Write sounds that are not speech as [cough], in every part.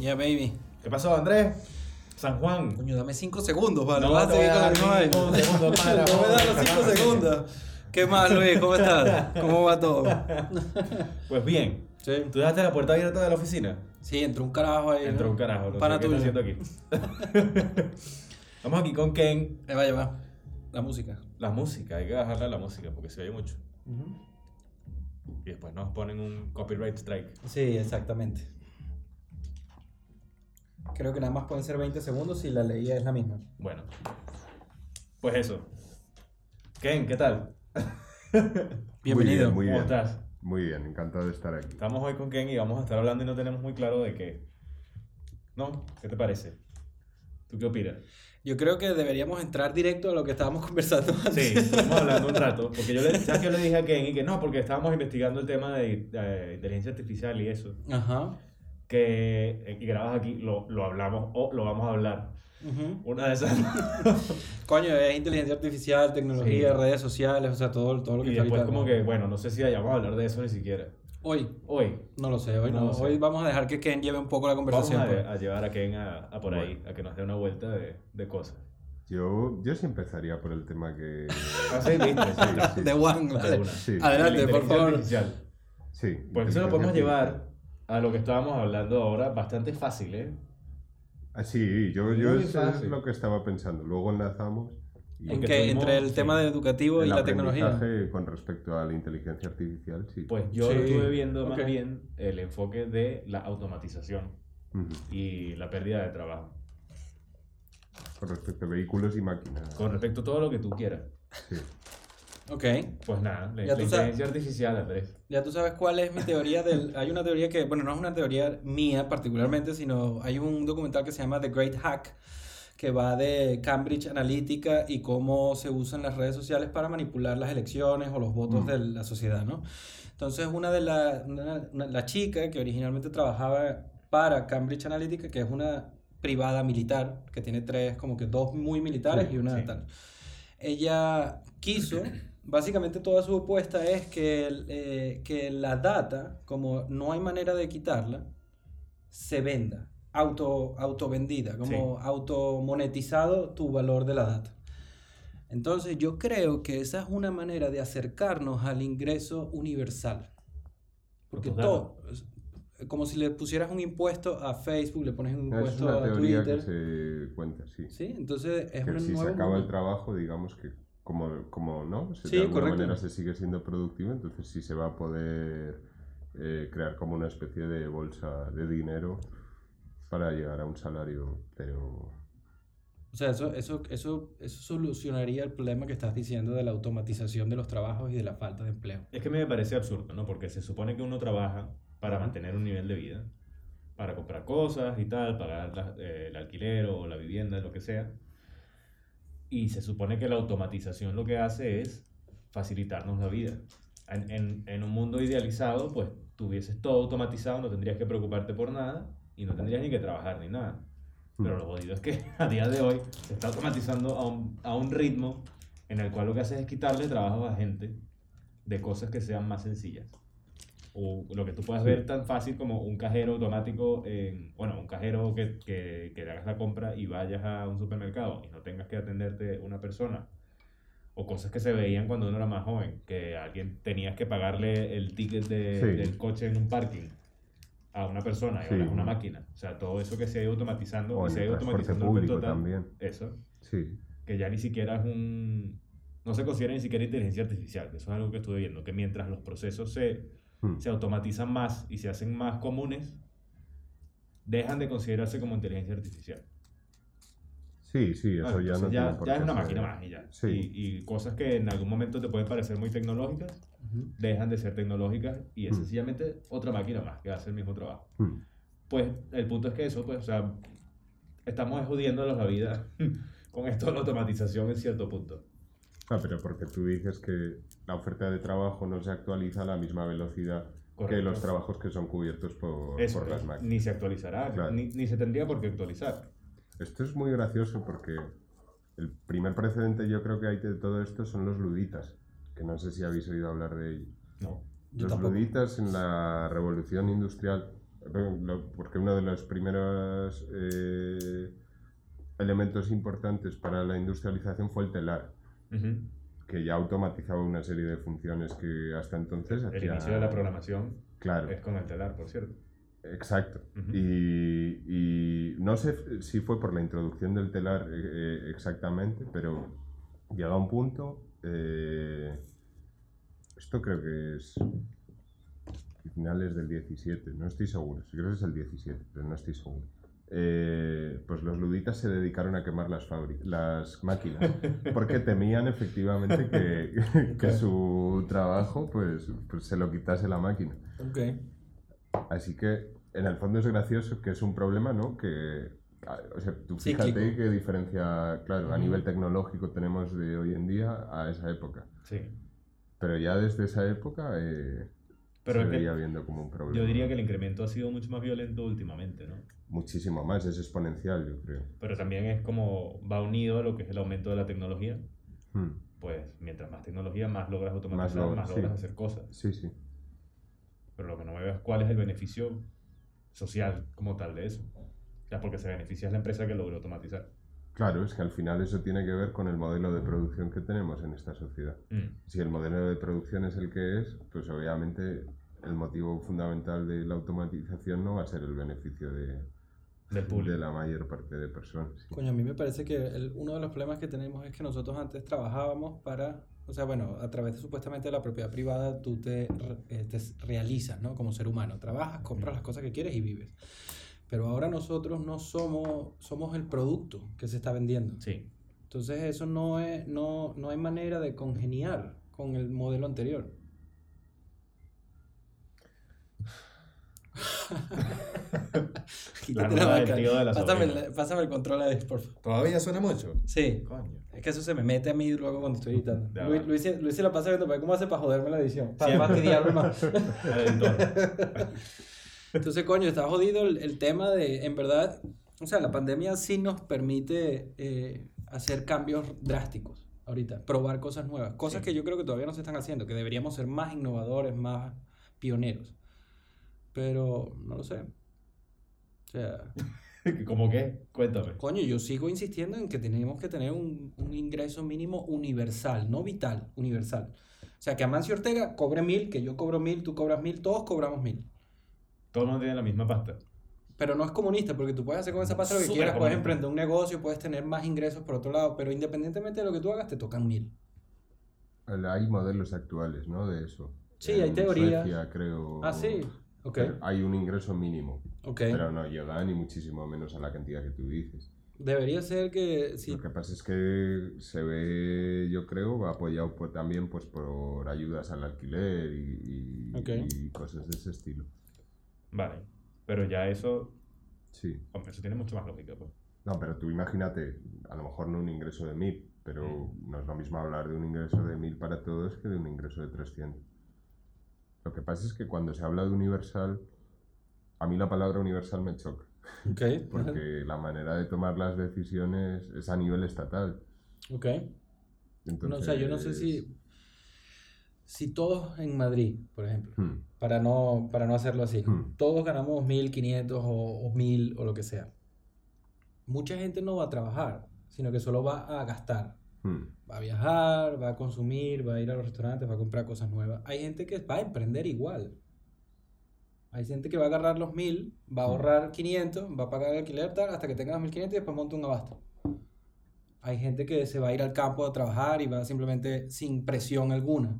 Yeah, baby. ¿Qué pasó, Andrés? San Juan. Coño, dame 5 segundos, vale. No, vas a seguir con la [laughs] misma para, No me das los para, 5 para. segundos. ¿Qué más, Luis? ¿Cómo estás? ¿Cómo va todo? [laughs] Pues bien. Sí. ¿Tú dejaste la puerta abierta de la oficina? Sí, entró un carajo ahí. Entró ¿no? un carajo. Está tuyo. haciendo aquí. [laughs] Estamos aquí con Ken. Va. La música. La música, hay que bajarle a la música porque se oye mucho. Y después nos ponen un copyright strike. Sí, exactamente. Creo que nada más pueden ser 20 segundos si la ley es la misma. Bueno. Pues eso. Ken, ¿qué tal? [laughs] Bienvenido. Muy bien, ¿Cómo muy bien. estás? Muy bien, encantado de estar aquí. Estamos hoy con Ken y vamos a estar hablando y no tenemos muy claro de qué. ¿No? ¿Qué te parece? ¿Tú qué opinas? Yo creo que deberíamos entrar directo a lo que estábamos [laughs] conversando antes. Sí, estuvimos hablando un rato, [laughs] porque yo le, ¿sabes qué yo le dije a Ken? Y que no, porque estábamos investigando el tema de, de inteligencia artificial y eso, Ajá. Que eh, y grabas aquí, lo, lo hablamos o lo vamos a hablar. Ujú. Una de esas. [laughs] Coño, es inteligencia artificial, tecnología, Sí. redes sociales, o sea, todo, todo lo que y está después ahorita, como ¿no? que, bueno, no sé si vayamos a hablar de eso ni siquiera. Hoy, Hoy no lo sé, hoy No no. sé. Hoy vamos a dejar que Ken lleve un poco la vamos conversación. a, pues. a llevar a Ken a, a por ahí, a que nos dé una vuelta de, de cosas. Yo, yo sí empezaría por el tema que... [laughs] Ah, [laughs] sí, sí, sí. De One, De vale. Adelante, La por inteligencia favor. artificial. Sí. Pues eso lo podemos llevar. A lo que estábamos hablando ahora, bastante fácil, ¿eh? Ah, sí, yo, yo Muy eso es fácil. lo que estaba pensando. Luego enlazamos y ¿En Porque qué? tuvimos- Entre el sí, tema de educativo y el la tecnología. aprendizaje con respecto a la inteligencia artificial, sí. Pues yo Sí, lo estuve viendo más ok. bien el enfoque de la automatización Ujú. y la pérdida de trabajo. Con respecto a vehículos y máquinas. Con respecto a todo lo que tú quieras. Sí. Ok. Pues nada, la, Ya la inteligencia artificial, Andrés. Ya tú sabes cuál es mi teoría del... Hay una teoría que, bueno, no es una teoría mía particularmente, sino hay un documental que se llama The Great Hack, que va de Cambridge Analytica y cómo se usan las redes sociales para manipular las elecciones o los votos Mm. de la sociedad, ¿no? Entonces, una de las... la chica que originalmente trabajaba para Cambridge Analytica, que es una privada militar, que tiene tres, como que dos muy militares y una Sí. tal. Ella quiso, básicamente toda su apuesta es que, eh, que la data, como no hay manera de quitarla, se venda, auto, auto vendida, como auto monetizado tu valor de la data. Entonces yo creo que esa es una manera de acercarnos al ingreso universal. Porque todo, como si le pusieras un impuesto a Facebook, le pones un Es impuesto una a teoría Twitter. que se cuenta, sí. Sí, entonces es que un si se acaba el trabajo, digamos que como, como no, Se- Sí, de alguna correcto. manera se sigue siendo productivo, entonces sí se va a poder eh, crear como una especie de bolsa de dinero para llegar a un salario, pero O sea, eso, eso, eso, eso solucionaría el problema que estás diciendo de la automatización de los trabajos y de la falta de empleo. Es que me parece absurdo, ¿no? Porque se supone que uno trabaja para mantener un nivel de vida, para comprar cosas y tal, pagar la- eh, el alquiler o la vivienda, lo que sea. Y se supone que la automatización lo que hace es facilitarnos la vida. En, en- en un mundo idealizado, pues tuvieses todo automatizado, no tendrías que preocuparte por nada y no tendrías ni que trabajar ni nada. Pero lo jodido es que [laughs] a día de hoy se está automatizando a un, a un ritmo en el cual lo que hace es quitarle trabajo a gente de cosas que sean más sencillas. O lo que tú puedas ver tan fácil como un cajero automático, en, bueno, un cajero que, que, que le hagas la compra y vayas a un supermercado y no tengas que atenderte una persona. O cosas que se veían cuando uno era más joven, que alguien tenías que pagarle el ticket de- Sí. del coche en un parking a una persona y ahora Sí. es una máquina. O sea, todo eso que se ha ido automatizando O y se ha ido automatizando público total. también. Eso sí. que ya ni siquiera es un... No se considera ni siquiera inteligencia artificial, que eso es algo que estuve viendo, que mientras los procesos se, Hmm. se automatizan más y se hacen más comunes, dejan de considerarse como inteligencia artificial. Sí, sí, eso Ah, ya no ya, ya es una máquina más y ya. Sí. Y, y cosas que en algún momento te pueden parecer muy tecnológicas, Ujú. dejan de ser tecnológicas y es Hmm. sencillamente otra máquina más que hace el mismo trabajo. Hmm. Pues el punto es que eso, pues, o sea, estamos jodiéndonos la vida [laughs] con esto de la automatización en cierto punto. Ah, pero porque tú dices que la oferta de trabajo no se actualiza a la misma velocidad que los trabajos que son cubiertos por, Eso, por las máquinas. ni se actualizará, Claro. ni, ni se tendría por qué actualizar. Esto es muy gracioso porque el primer precedente yo creo que hay de todo esto son los luditas, que no sé si habéis oído hablar de ellos. No. Los tampoco. luditas en la revolución industrial Lo- Porque uno de los primeros eh, elementos importantes para la industrialización fue el telar, Que ya automatizaba una serie de funciones que hasta entonces El hacía- inicio de la programación Claro. es con el telar, por cierto. Exacto. Y, y no sé si fue por la introducción del telar eh, eh, exactamente, pero llega un punto, eh, esto creo que es finales del 17, no estoy seguro, sí, creo que es el 17, pero no estoy seguro. Eh, pues los luditas se dedicaron a quemar las, las máquinas porque [laughs] temían efectivamente que, [laughs] que su trabajo pues, pues se lo quitase la máquina. Ok. Así que en el fondo es gracioso que es un problema, ¿no? Que, o sea, tú fíjate Cíclico. qué diferencia, claro, a nivel tecnológico tenemos de hoy en día a esa época. Sí. Pero ya desde esa época eh, Pero se veía viendo como un problema. yo diría que el incremento ha sido mucho más violento últimamente, ¿no? Muchísimo más, es exponencial, yo creo. Pero también es como va unido a lo que es el aumento de la tecnología. Hmm, Pues mientras más tecnología, más logras automatizar, más logras, logras, sí. hacer cosas. Sí, sí. Pero lo que no me veo es cuál es el beneficio social como tal de eso. O sea, porque se beneficia es la empresa que logró automatizar. Claro, es que al final eso tiene que ver con el modelo de producción que tenemos en esta sociedad. Mm. Si el modelo de producción es el que es, pues obviamente el motivo fundamental de la automatización no va a ser el beneficio de, Del público. de la mayor parte de personas. sí. Coño, a mí me parece que el- uno de los problemas que tenemos es que nosotros antes trabajábamos para, o sea, bueno, a través de supuestamente la propiedad privada tú te, eh, te realizas, ¿no? Como ser humano, trabajas, compras las cosas que quieres y vives. Pero ahora nosotros no somos, somos el producto que se está vendiendo. Sí. Entonces eso no, es, no, no hay manera de congeniar con el modelo anterior. [laughs] [laughs] Quítate del vaca. la pásame, el- pásame el control ahí, por favor. ¿Todavía suena mucho? Sí. Coño. Es que eso se me mete a mí luego cuando estoy editando. Luis. Luis, Luis se la pasa viendo ver cómo hace para joderme la edición. Para fastidiarme más. [laughs] [laughs] Entonces, coño, está jodido el, el tema de, en verdad, o sea, la pandemia sí nos permite eh, hacer cambios drásticos ahorita, probar cosas nuevas, cosas Sí. que yo creo que todavía no se están haciendo, que deberíamos ser más innovadores, más pioneros. Pero no lo sé. O sea, [laughs] ¿Cómo qué? Cuéntame. coño, yo sigo insistiendo en que tenemos que tener un, un ingreso mínimo universal, no vital, universal. O sea, que Amancio Ortega cobre mil, que yo cobro mil, tú cobras mil, todos cobramos mil. Todo el mundo tiene la misma pasta. Pero no es comunista, porque tú puedes hacer con esa pasta lo que Súper quieras, puedes comunista. emprender un negocio, puedes tener más ingresos por otro lado, pero independientemente de lo que tú hagas, te tocan mil. Hay modelos actuales, ¿no? De eso. Sí, hay En teoría. Suecia, creo. Ah, sí. Hay un ingreso mínimo, pero no llega ni muchísimo menos a la cantidad que tú dices. Debería ser que si Lo que pasa es que se ve, yo creo, apoyado por- también pues, por ayudas al alquiler y, y- Ok. y cosas de ese estilo. Vale. Pero ya eso, Sí. hombre, eso tiene mucho más lógica. Pues. No, pero tú imagínate, a lo mejor no un ingreso de 1000, pero no es lo mismo hablar de un ingreso de 1000 para todos que de un ingreso de 300. Lo que pasa es que cuando se habla de universal, a mí la palabra universal me choca, Ok. [laughs] porque la manera de tomar las decisiones es a nivel estatal. Ok. Entonces, No, o sea, yo no sé si si todos en Madrid, por ejemplo, Hmm, para no para no hacerlo así. Hmm. todos ganamos 1500 o, o 1000 o lo que sea. Mucha gente no va a trabajar, sino que solo va a gastar. Hmm. Va a viajar, va a consumir, va a ir a los restaurantes, va a comprar cosas nuevas. Hay gente que va a emprender igual. Hay gente que va a agarrar los 1000, va a Mm. ahorrar 500, va a pagar el alquiler tal, hasta que tenga los 1500 y después monta un abasto. Hay gente que se va a ir al campo a trabajar y va simplemente sin presión alguna.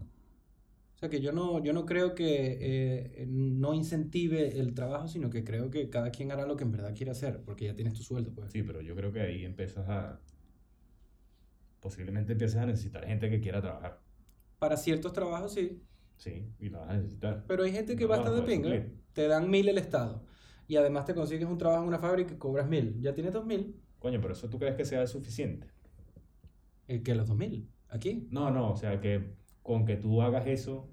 O sea que yo no, yo no creo que eh, no incentive el trabajo, sino que creo que cada quien hará lo que en verdad quiere hacer, porque ya tienes tu sueldo, pues. Sí, pero yo creo que ahí empiezas a. Posiblemente empieces a necesitar gente que quiera trabajar. Para ciertos trabajos sí, Sí, y la vas a necesitar. Pero hay gente que No va de pinga. Te dan mil el Estado. Y además te consigues un trabajo en una fábrica y cobras mil. Ya tienes dos mil. Coño, pero eso tú crees que sea suficiente. El que los dos mil. Aquí. No, no, o sea que con que tú hagas eso,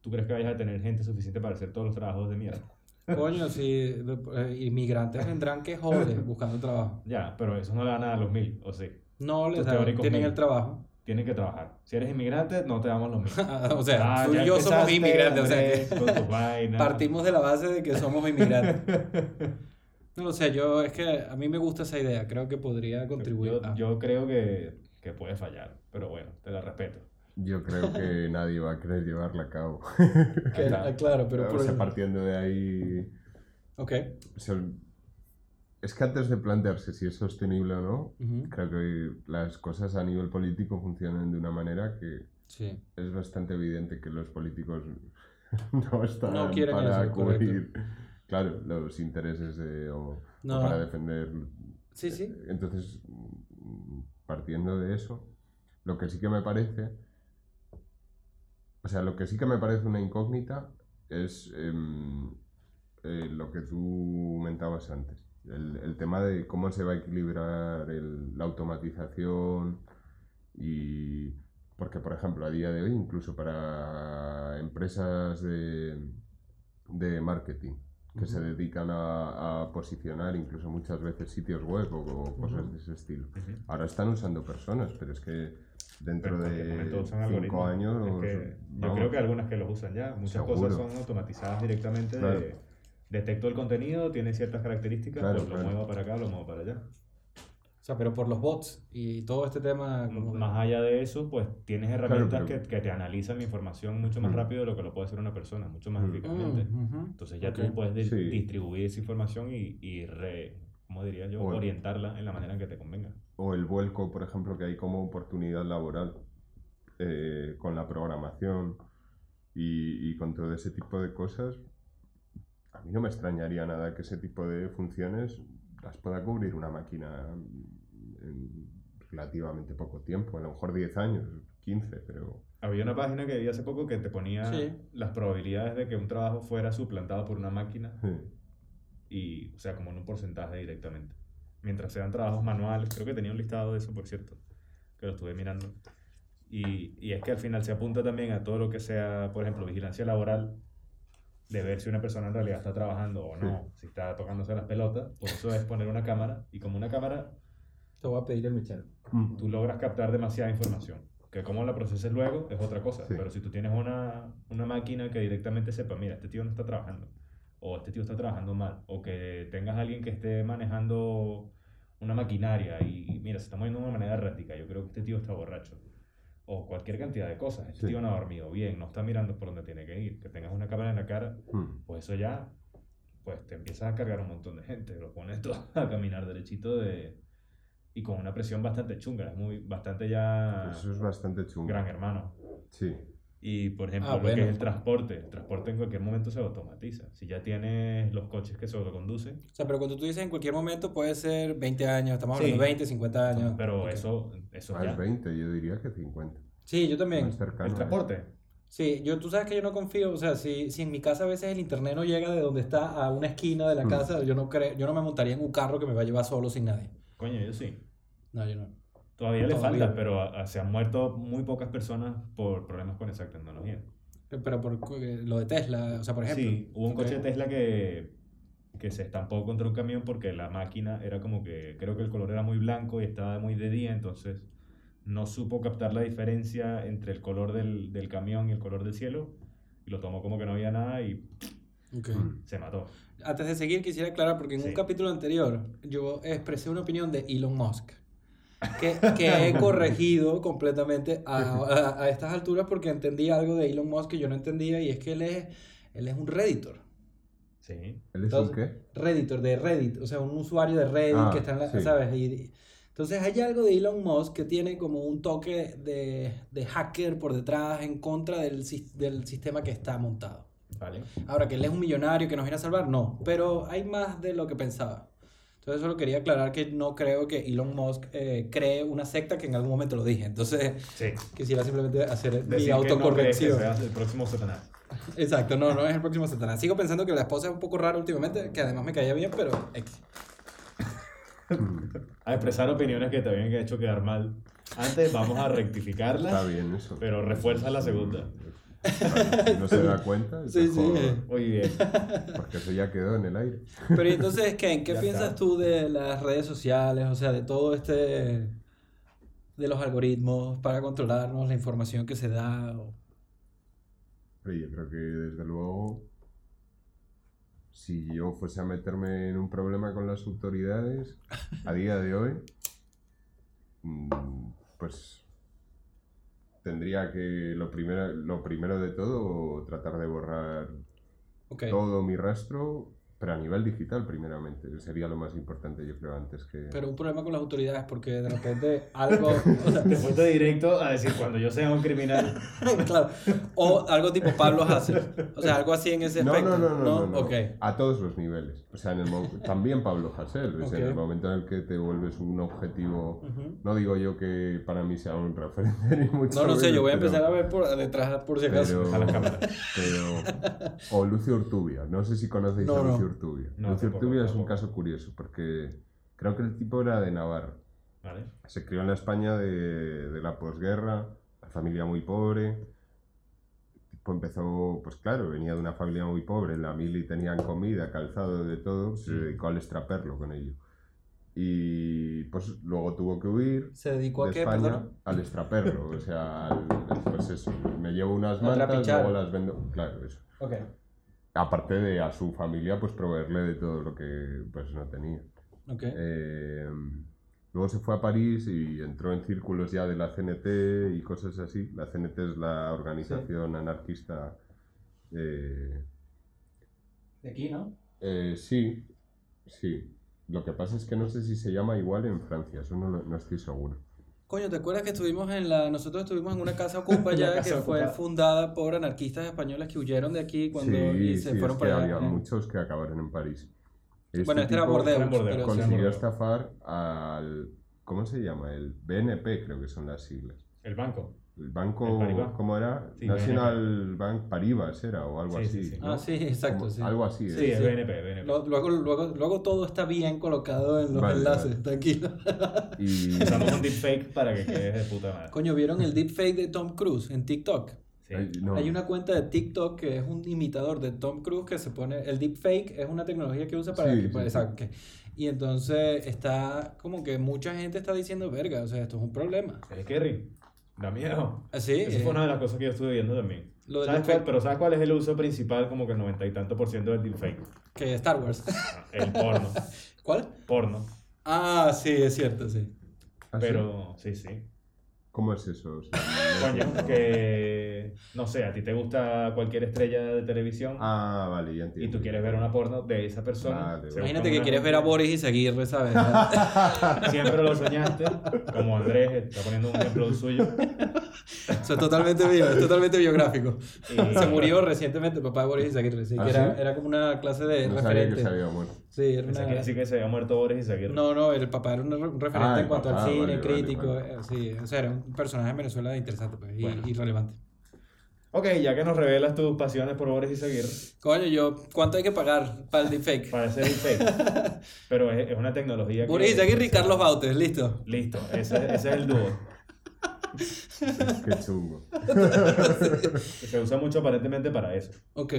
¿tú crees que vayas a tener gente suficiente para hacer todos los trabajos de mierda? [laughs] Coño, si eh, inmigrantes vendrán que joder buscando trabajo. Ya, pero eso no le da nada a los mil, ¿o sí? No les tienen mil. el trabajo. tienen que trabajar. Si eres inmigrante, no te damos lo mismo. [laughs] o sea, Ah, tú y yo somos inmigrantes, o sea, que [laughs] partimos de la base de que somos inmigrantes. [laughs] No, o sea, yo es que a mí me gusta esa idea, creo que podría contribuir Yo, a... yo creo que, que puede fallar, pero bueno, te la respeto. Yo creo que nadie va a querer llevarla a cabo. Ah, claro, pero o por partiendo de ahí... Ok. o sea, es que antes de plantearse si es sostenible o no, creo que las cosas a nivel político funcionan de una manera que Sí. es bastante evidente que los políticos [laughs] no están No para cubrir claro, los intereses de, o, para defender. Sí, sí. Entonces, partiendo de eso, lo que sí que me parece, o sea, lo que sí que me parece una incógnita es em, eh, lo que tú comentabas antes. El, el tema de cómo se va a equilibrar el- la automatización y... Porque, por ejemplo, a día de hoy, incluso para empresas de, de marketing que se dedican a, a posicionar incluso muchas veces sitios web o, o cosas de ese estilo. Ahora están usando personas, pero es que dentro Pero de cinco años... Es que yo creo que algunas que los usan ya. Muchas Seguro. cosas son automatizadas directamente Claro. de detecto el contenido, tiene ciertas características, Claro, pues lo claro. muevo para acá, lo muevo para allá. O sea, pero por los bots y todo este tema... como de- Más allá de eso, pues tienes herramientas pero- que, que te analizan la información mucho más Mm. rápido de lo que lo puede hacer una persona, mucho más Mm. eficazmente. Mm. Entonces ya tú puedes di- Sí. distribuir esa información y, y re, ¿cómo diría yo? Orientarla en la manera en que te convenga. o el vuelco, por ejemplo, que hay como oportunidad laboral eh, con la programación y, y con todo ese tipo de cosas, mí no me extrañaría nada que ese tipo de funciones las pueda cubrir una máquina en relativamente poco tiempo, a lo mejor 10 años, 15, pero... Había una página que vi hace poco que te ponía Sí. las probabilidades de que un trabajo fuera suplantado por una máquina y, o sea, como en un porcentaje directamente. Mientras sean trabajos manuales, creo que tenía un listado de eso, por cierto, que lo estuve mirando. Y, y es que al final se apunta también a todo lo que sea, por ejemplo, vigilancia laboral, de ver si una persona en realidad está trabajando o no, si está tocándose las pelotas, por eso es poner una cámara, y como una cámara Te voy a pedir el Michel. tú logras captar demasiada información. Que cómo la proceses luego es otra cosa. Sí. Pero si tú tienes una, una máquina que directamente sepa, mira, este tío no está trabajando, o este tío está trabajando mal, o que tengas a alguien que esté manejando una maquinaria y, y mira, se está moviendo de una manera errática, yo creo que este tío está borracho. O cualquier cantidad de cosas. Este Sí. tío no ha dormido bien, no está mirando por dónde tiene que ir. Que tengas una cámara en la cara, mm, pues eso ya, pues te empiezas a cargar un montón de gente, lo pones todo [laughs] a caminar derechito de, y con una presión bastante chunga, es muy, bastante ya Eso es bastante chungo. gran hermano. Sí, Y por ejemplo, Ah, lo que es el transporte, el transporte en cualquier momento se automatiza. Si ya tienes los coches que se autoconducen, O sea, pero cuando tú dices en cualquier momento puede ser 20 años, estamos Sí. hablando de 20, 50 años. pero eso, eso más ya. 20, yo diría que 50. Sí, yo también. El transporte, Sí, yo, tú sabes que yo no confío, o sea, si, si en mi casa a veces el internet no llega de donde está a una esquina de la Mm. casa, yo no creo, yo no me montaría en un carro que me va a llevar solo sin nadie. coño, yo sí. No, yo no. Todavía le Todavía. falta, pero a- a- se han muerto muy pocas personas por problemas con esa tecnología. Pero por eh, lo de Tesla, o sea, por ejemplo. Sí, hubo un coche de Tesla que, que se estampó contra un camión porque la máquina era como que, creo que el color era muy blanco y estaba muy de día, entonces no supo captar la diferencia entre el color del, del camión y el color del cielo y lo tomó como que no había nada y Ok. Mm. se mató. Antes de seguir, quisiera aclarar, porque en un Sí. capítulo anterior yo expresé una opinión de Elon Musk, que, que he corregido completamente a, a- a estas alturas porque entendí algo de Elon Musk que yo no entendía, y es que él es, él es un Redditor. Sí. ¿Él es un Entonces, qué? Redditor, de Reddit, o sea, un usuario de Reddit Ah, que está en la, sí. ¿sabes? Y- entonces hay algo de Elon Musk que tiene como un toque de, de hacker por detrás en contra del, sis- del sistema que está montado. Vale. Ahora, que él es un millonario que nos viene a salvar, no, pero hay más de lo que pensaba. Entonces solo quería aclarar que no creo que Elon Musk eh, cree una secta que en algún momento lo dije. Entonces Sí. quisiera simplemente hacer mi Decir que no crees que autocorrección. seas el próximo Satanás. Exacto, no, no es el próximo Satanás. Sigo pensando que la esposa es un poco rara últimamente, que además me caía bien, pero... [laughs] A expresar opiniones que te habían hecho quedar mal. Antes vamos a Está rectificarlas, bien eso. pero refuerza la segunda. Si no se da cuenta, es Sí, sí. Muy bien. porque eso ya quedó en el aire. Pero ¿y entonces, Ken, ¿qué Ya piensas está. tú de las redes sociales? O sea, de todo este... de los algoritmos para controlarnos, la información que se da. o- yo creo que desde luego, si yo fuese a meterme en un problema con las autoridades, a día de hoy, mm, pues tendría que, lo primero, lo primero de todo, tratar de borrar todo mi rastro, pero a nivel digital primeramente. Sería lo más importante, yo creo, antes que... Pero un problema con las autoridades porque de repente algo... [laughs] o sea, Te fuiste directo a decir, cuando yo sea un criminal, [laughs] claro. O algo tipo Pablo Hassel. O sea, algo así en ese No, aspecto. no, no, no, no, no. Ok. A todos los niveles. O sea, en el mo- también Pablo sea, en el momento en el que te vuelves un objetivo. No digo yo que para mí sea un referente [laughs] ni mucho No, no sé, menos, yo voy a pero- empezar a ver por detrás por si acaso. Pero, a la cámara. pero- o Lucio Urtubia. No sé si conocéis No, a no. Lucio Urtubia. No, Lucio tampoco, Urtubia es un caso curioso porque creo que el tipo era de Navarra. ¿vale? Se crió en la España de, de la posguerra, la familia muy pobre. El tipo empezó, pues claro, venía de una familia muy pobre, en la mili tenían comida, calzado, de todo, se Mm. dedicó al extraperlo con ello. Y pues luego tuvo que huir ¿Se dedicó de a qué, España al extraperlo, o sea, al- pues eso, me llevo unas mantas, luego las vendo, claro, eso. Ok. Aparte de a su familia, pues proveerle de todo lo que pues no tenía. Eh, luego se fue a París y entró en círculos ya de la CNT y cosas así. La CNT es la organización anarquista. eh, De aquí, ¿no? eh, sí, sí. Lo que pasa es que no sé si se llama igual en Francia, eso no, no estoy seguro. Coño, ¿te acuerdas que estuvimos en la... Nosotros estuvimos en una casa ocupa [laughs] ya que fue fundada por anarquistas españoles que huyeron de aquí cuando sí, y se sí, fueron es que para allá. había Eh, muchos que acabaron en París. Bueno, este era Bordeaux, Bordeaux. Consiguió estafar al... ¿Cómo se llama? El BNP creo que son las siglas. El banco. El banco, El. ¿cómo era? Sí, National Bank Paribas era o algo Sí, así. sí, sí. ¿no? Ah, sí, exacto, Como- sí. Algo así. Sí, es sí. BNP, BNP. Lo- Luego, luego, luego todo está bien colocado en los Vale, enlaces, vale. tranquilo. [laughs] Y Usamos un deepfake para que quedes de puta madre. Coño, ¿vieron el deepfake de Tom Cruise en TikTok? Sí. Ay, no. Hay una cuenta de TikTok que es un imitador de Tom Cruise que se pone. El deepfake es una tecnología que usa para. Sí, que- sí, para- sí. exacto, que- y entonces está como que mucha gente está diciendo, verga, o sea, esto es un problema. Es Kerry. Da miedo. Así, Esa eh, fue una de las cosas que yo estuve viendo también. Lo ¿Sabes cuál- pero ¿sabes cuál es el uso principal? Como que el noventa y tanto por ciento del deepfake. que Star Wars. El porno. [laughs] ¿Cuál? Porno. Ah, sí, es cierto, sí. ¿Ah, sí? Pero, sí, sí. ¿Cómo es eso? O sea, no- Coño, que. No sé, a ti te gusta cualquier estrella de televisión Ah, vale, ya y entiendo. tú quieres ver una porno de esa persona. Vale, Imagínate que quieres ver a Boris y seguirle, ¿sabes? [laughs] [laughs] Siempre lo soñaste, como Andrés está poniendo un ejemplo suyo. Eso es totalmente bio, es totalmente biográfico. Y- Se murió recientemente el papá de Boris Izaguirre, sí, ¿Ah, que era, sí? era como una clase de No sabía que referente. se había muerto. Sí, era una... que decir que se había muerto Boris y seguir. No, no, el papá era un, re- un referente Ah, en cuanto papá, al cine, vale, vale, crítico, vale. eh, sí, o sea, era un personaje en Venezuela interesante pues, y, Bueno. y relevante. Ok, ya que nos revelas tus pasiones por Boris y seguir, Coño, yo, ¿cuánto hay que pagar para el deepfake? [laughs] para ese deepfake. [laughs] Pero es, es una tecnología que. Boris Izaguirre y Carlos Bautes, listo. Listo, ese, ese es el dúo. Qué chungo. [laughs] Se usa mucho aparentemente para eso. Ok.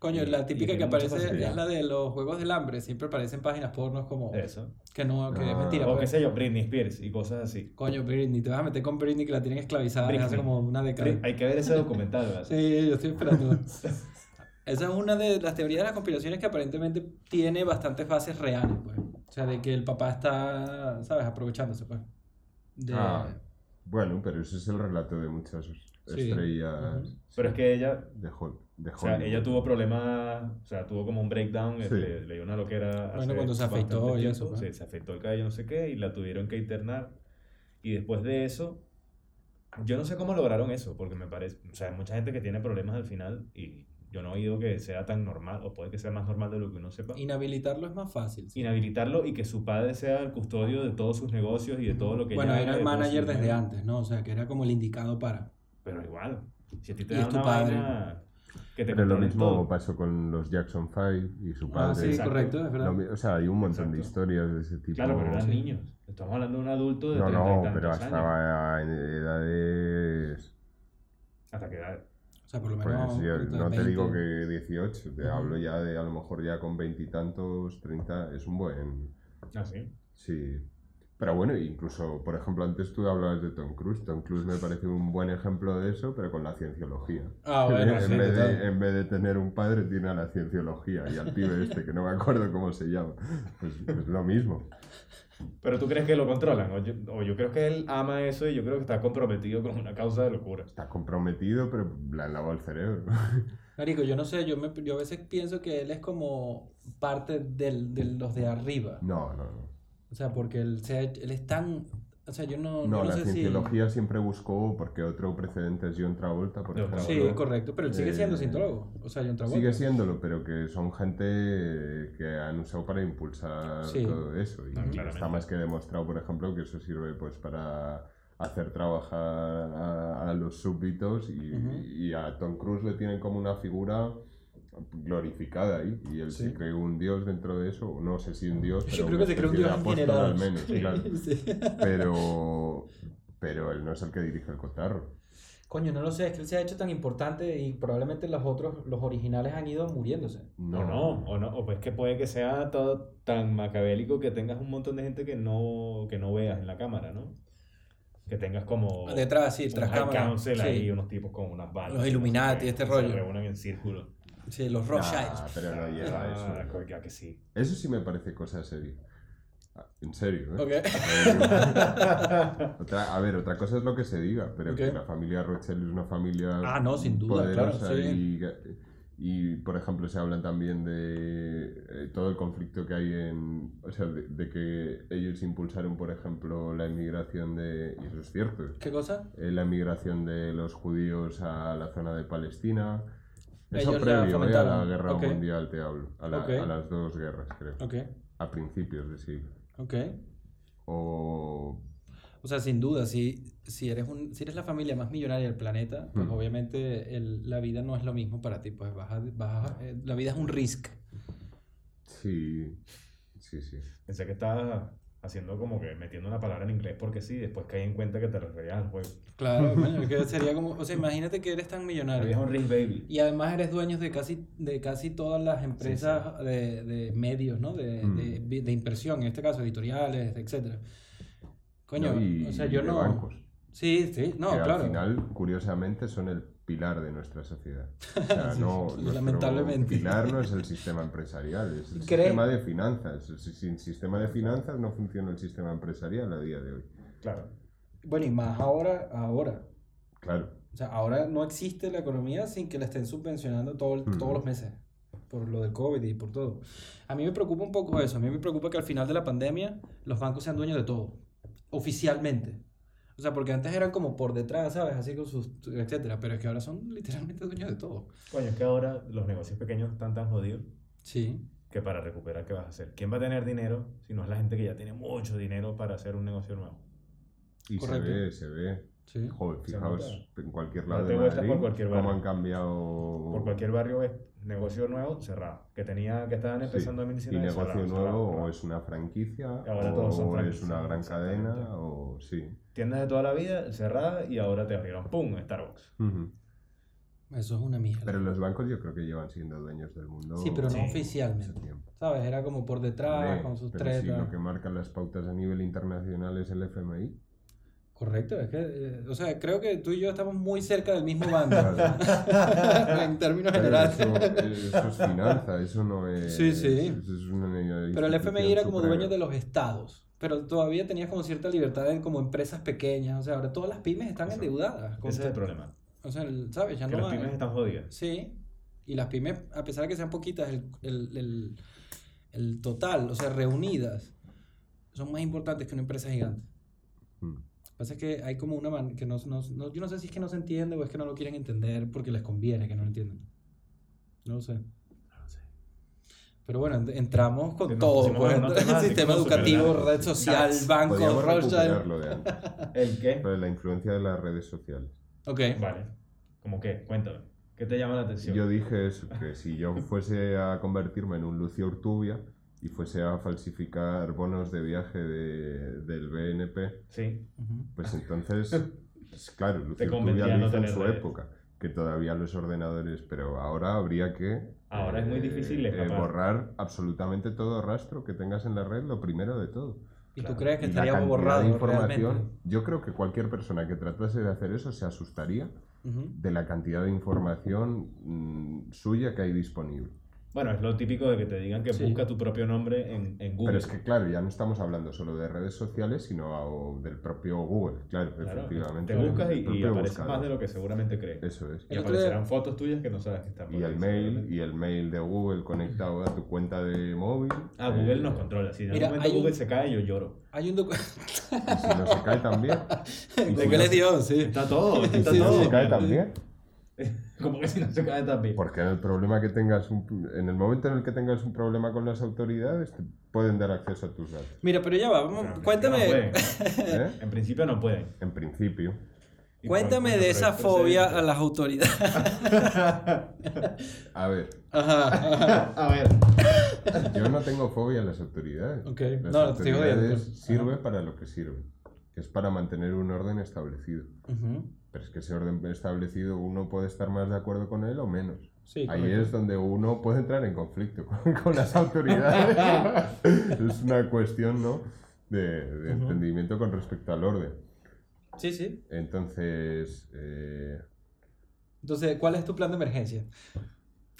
Coño, la típica que aparece es la de los Juegos del Hambre, siempre aparecen páginas pornos como... Eso. Que no, que es Ah, mentira. O qué pues. sé yo, Britney Spears y cosas así. Coño, Britney, te vas a meter con Britney que la tienen esclavizada desde hace Britney. como una década. Hay que ver ese documental, ¿verdad? Sí, yo estoy esperando. Esa es una de las teorías de las conspiraciones que aparentemente tiene bastantes bases reales, pues. O sea, de que el papá está, ¿sabes? Aprovechándose, pues. De... Ah, bueno, pero ese es el relato de muchas Sí. estrellas Ujú. Pero es que ella, de o sea, ella tuvo problemas, o sea, tuvo como un breakdown, Sí. le, le dio una loquera. Bueno, cuando se afeitó y eso, pues. Sí, se afeitó el cabello, no sé qué, y la tuvieron que internar. Y después de eso, yo no sé cómo lograron eso, porque me parece, o sea, hay mucha gente que tiene problemas al final y yo no he oído que sea tan normal, o puede que sea más normal de lo que uno sepa. Inhabilitarlo es más fácil. sí. Inhabilitarlo y que su padre sea el custodio de todos sus negocios y de todo lo que Bueno, ella era el manager desde antes, ¿no? O sea, que era como el indicado para... Pero igual, si a ti te Y da es tu una padre. vaina que te Pero lo mismo todo. pasó con los Jackson 5 y su Ah, padre. sí, Exacto. correcto, es verdad. Lo mi- o sea, hay un montón de historias de ese tipo. Claro, pero eran Sí. niños. Estamos hablando de un adulto de No, 30 y no, pero hasta en edades. Hasta que edad. O sea, por lo Pues menos... yo ahorita no te 20. digo que 18, te hablo ya de a lo mejor ya con veintitantos, 30, es un buen. Ah, sí. Sí. Pero bueno, incluso, por ejemplo, antes tú hablabas de Tom Cruise. Tom Cruise me parece un buen ejemplo de eso, pero con la cienciología. Ah, bueno, [laughs] en, sí, vez de, en vez de tener un padre, tiene a la cienciología y al pibe [laughs] este, que no me acuerdo cómo se llama. Pues es lo mismo. Pero tú crees que lo controlan, o yo, o yo creo que él ama eso y yo creo que está comprometido con una causa de locura. Está comprometido, pero le han lavado el cerebro. [laughs] Marico, yo no sé, yo, me, yo a veces pienso que él es como parte del, de los de arriba. No, no, no. O sea, porque él, se ha hecho- él es tan... O sea, yo no, No, yo no la sé si... cienciología siempre buscó, porque otro precedente es John Travolta, por John ejemplo. Sí, correcto, pero él sigue siendo Eh, cientólogo. O sea, John Travolta. Sigue siéndolo, pero que son gente que han usado para impulsar Sí. todo eso. Y Ah, está más que demostrado, por ejemplo, que eso sirve pues para hacer trabajar a, a los súbditos y, y a Tom Cruise le tienen como una figura glorificada ahí y él Sí. se cree un dios dentro de eso, no sé si un dios, pero Yo creo que se cree un dios apóstol al menos, claro. [laughs] Sí. pero, pero él no es el que dirige el cotarro. Coño, no lo sé, es que él se ha hecho tan importante y probablemente los otros, los originales han ido muriéndose. O no, o no, o pues que puede que sea todo tan macabélico que tengas un montón de gente que no, que no veas en la cámara, ¿no? Que tengas como Detrás, sí, un tras cámara. sí. ahí, unos tipos con unas balas. Los y no sé Illuminati, qué, este que rollo. Se reúnen en círculo. Sí, los Nah, Rothschilds. pero no llega a eso. coño, que sí. Eso sí me parece cosa seria. Ah, En serio, ¿eh? Ok. Eh, [laughs] otra, a ver, otra cosa es lo que se diga, pero que la familia Rothschild es una familia Ah, no, sin duda, claro, sí. y, y, por ejemplo, se hablan también de eh, todo el conflicto que hay en... O sea, de, de que ellos impulsaron, por ejemplo, la inmigración de... Y eso es cierto. ¿Qué cosa? eh, la inmigración de los judíos a la zona de Palestina. Eso Ellos la previo eh, a la guerra mundial, te hablo. A, la- Ok. a las dos guerras, creo. Ok, A principios de siglo. ok. O... O sea, sin duda, si, si, eres un, si eres la familia más millonaria del planeta, pues Mm. obviamente el- la vida no es lo mismo para ti. Pues vas a- vas a- eh, la vida es un risk. Sí, sí, sí. Pensé que estabas haciendo como que metiendo una palabra en inglés porque sí, después caí en cuenta que te referías al juego. Claro, [laughs] coño, que sería como, o sea, imagínate que eres tan Es millonario un Risk Baby. y además eres dueño de casi, de casi todas las empresas De, de medios, ¿no? De, Mm. de, de impresión, en este caso editoriales, etcétera. Coño, No, y- o sea, y yo de no... bancos. Sí, sí, no, que claro. al final, curiosamente, son el pilar de nuestra sociedad. [laughs] O sea, Sí, no, lamentablemente. pilar no es el [laughs] sistema empresarial, es el ¿Cree- sistema de finanzas. Si- Sin sistema de finanzas no funciona el sistema empresarial a día de hoy. Claro. Bueno, y más ahora, ahora. Claro. O sea, ahora no existe la economía sin que la estén subvencionando todo el- Mm. todos los meses. Por lo del COVID y por todo. A mí me preocupa un poco eso. A mí me preocupa que al final de la pandemia los bancos sean dueños de todo. Oficialmente. O sea, porque antes eran como por detrás, ¿sabes? Así con sus... etcétera. Pero es que ahora son [laughs] literalmente dueños de todo. Coño, es que ahora los negocios pequeños están tan jodidos Sí. que para recuperar, ¿qué vas a hacer? ¿Quién va a tener dinero si no es la gente que ya tiene mucho dinero para hacer un negocio nuevo? Y Correcto. se ve, se ve. Sí. Joder, fijaos en cualquier lado de Madrid por cualquier cómo barrio. han cambiado... Por cualquier barrio ves negocio nuevo cerrado. Que tenía, que estaban Sí, empezando en Y medicina negocio cerrado, nuevo cerrado, o es una franquicia Ahora todos son o es una gran cadena o sí. Tiendas de toda la vida cerradas y ahora te abrieron, ¡pum! Starbucks. Eso es una mierda. Pero los bancos yo creo que llevan siendo dueños del mundo Sí, pero no Sí, oficialmente. ¿Sabes? Era como por detrás, con sus pero tretas. si lo que marcan las pautas a nivel internacional es el FMI. Correcto, es que, eh, o sea, creo que tú y yo estamos muy cerca del mismo bando. Claro. [laughs] en términos Pero generales. eso, eso es finanza, eso no es. Sí, sí. eso es una Pero el FMI era como dueño de los estados. Pero todavía tenías como cierta libertad en como empresas pequeñas. O sea, ahora todas las pymes están Eso. endeudadas. Ese es el problema. O sea, el- ¿sabes? Ya Que no las hay- pymes están jodidas. Sí. Y las pymes, a pesar de que sean poquitas, el, el, el, el total, o sea, reunidas, son más importantes que una empresa gigante. Mm. Lo que pasa es que hay como una man que no, no- no- yo no sé si es que no se entiende o es que no lo quieren entender porque les conviene que no lo entiendan. No lo sé. Pero bueno, ent- entramos con todo, pues, en sistema educativo, red social, banco, Rothschild. [laughs] ¿El qué? Lo de la influencia de las redes sociales. Ok. Vale. ¿Cómo qué? Cuéntame. ¿Qué te llama la atención? Yo dije eso, que si yo fuese a convertirme en un Lucio Urtubia y fuese a falsificar bonos de viaje de- del BNP, Sí. Pues entonces, [laughs] pues claro, Lucio Urtubia lo no en su redes. época, que todavía los ordenadores, pero ahora habría que Ahora es muy difícil eh, borrar absolutamente todo rastro que tengas en la red, lo primero de todo. ¿Y Claro. tú crees que estaría borrado de información, realmente? yo creo que cualquier persona que tratase de hacer eso se asustaría de la cantidad de información mm, suya que hay disponible. Bueno, es lo típico de que te digan que Sí. busca tu propio nombre en, en Google. Pero es que, claro, ya no estamos hablando solo de redes sociales, sino a- del propio Google, claro, Claro, efectivamente. te buscas y, y buscador. más de lo que seguramente crees. Eso es. Y El otro día- aparecerán fotos tuyas que no sabes que están por Y el mail, y el mail de Google conectado a tu cuenta de móvil. Ah, Google eh, nos controla. Si en Mira, algún momento hay un- Google se cae, yo lloro. Hay un docu- [laughs] Y si no se cae también. Si [laughs] Google no- es Dios, sí. Está todo, está y si no todo. se cae también. [laughs] Como que si no se cae también. Porque en el problema que tengas un- en el momento en el que tengas un problema con las autoridades, te pueden dar acceso a tus datos. Mira, pero ya va, Pero cuéntame, no pueden. [laughs] ¿eh? En principio no pueden. En principio. Y cuéntame de esa fobia a las autoridades. [laughs] A ver, Ajá, ajá. A ver, yo no tengo fobia a las autoridades. Ok, Las no, te estoy autoridades pues. sirve para lo que sirve, que es para mantener un orden establecido. Ujú. Pero es que ese orden establecido uno puede estar más de acuerdo con él o menos. Sí, Ahí correcto. es donde uno puede entrar en conflicto [laughs] con, con las autoridades. [laughs] es una cuestión, ¿no? De, entendimiento con respecto al orden. Sí, sí. Entonces, eh, Entonces, ¿cuál es tu plan de emergencia?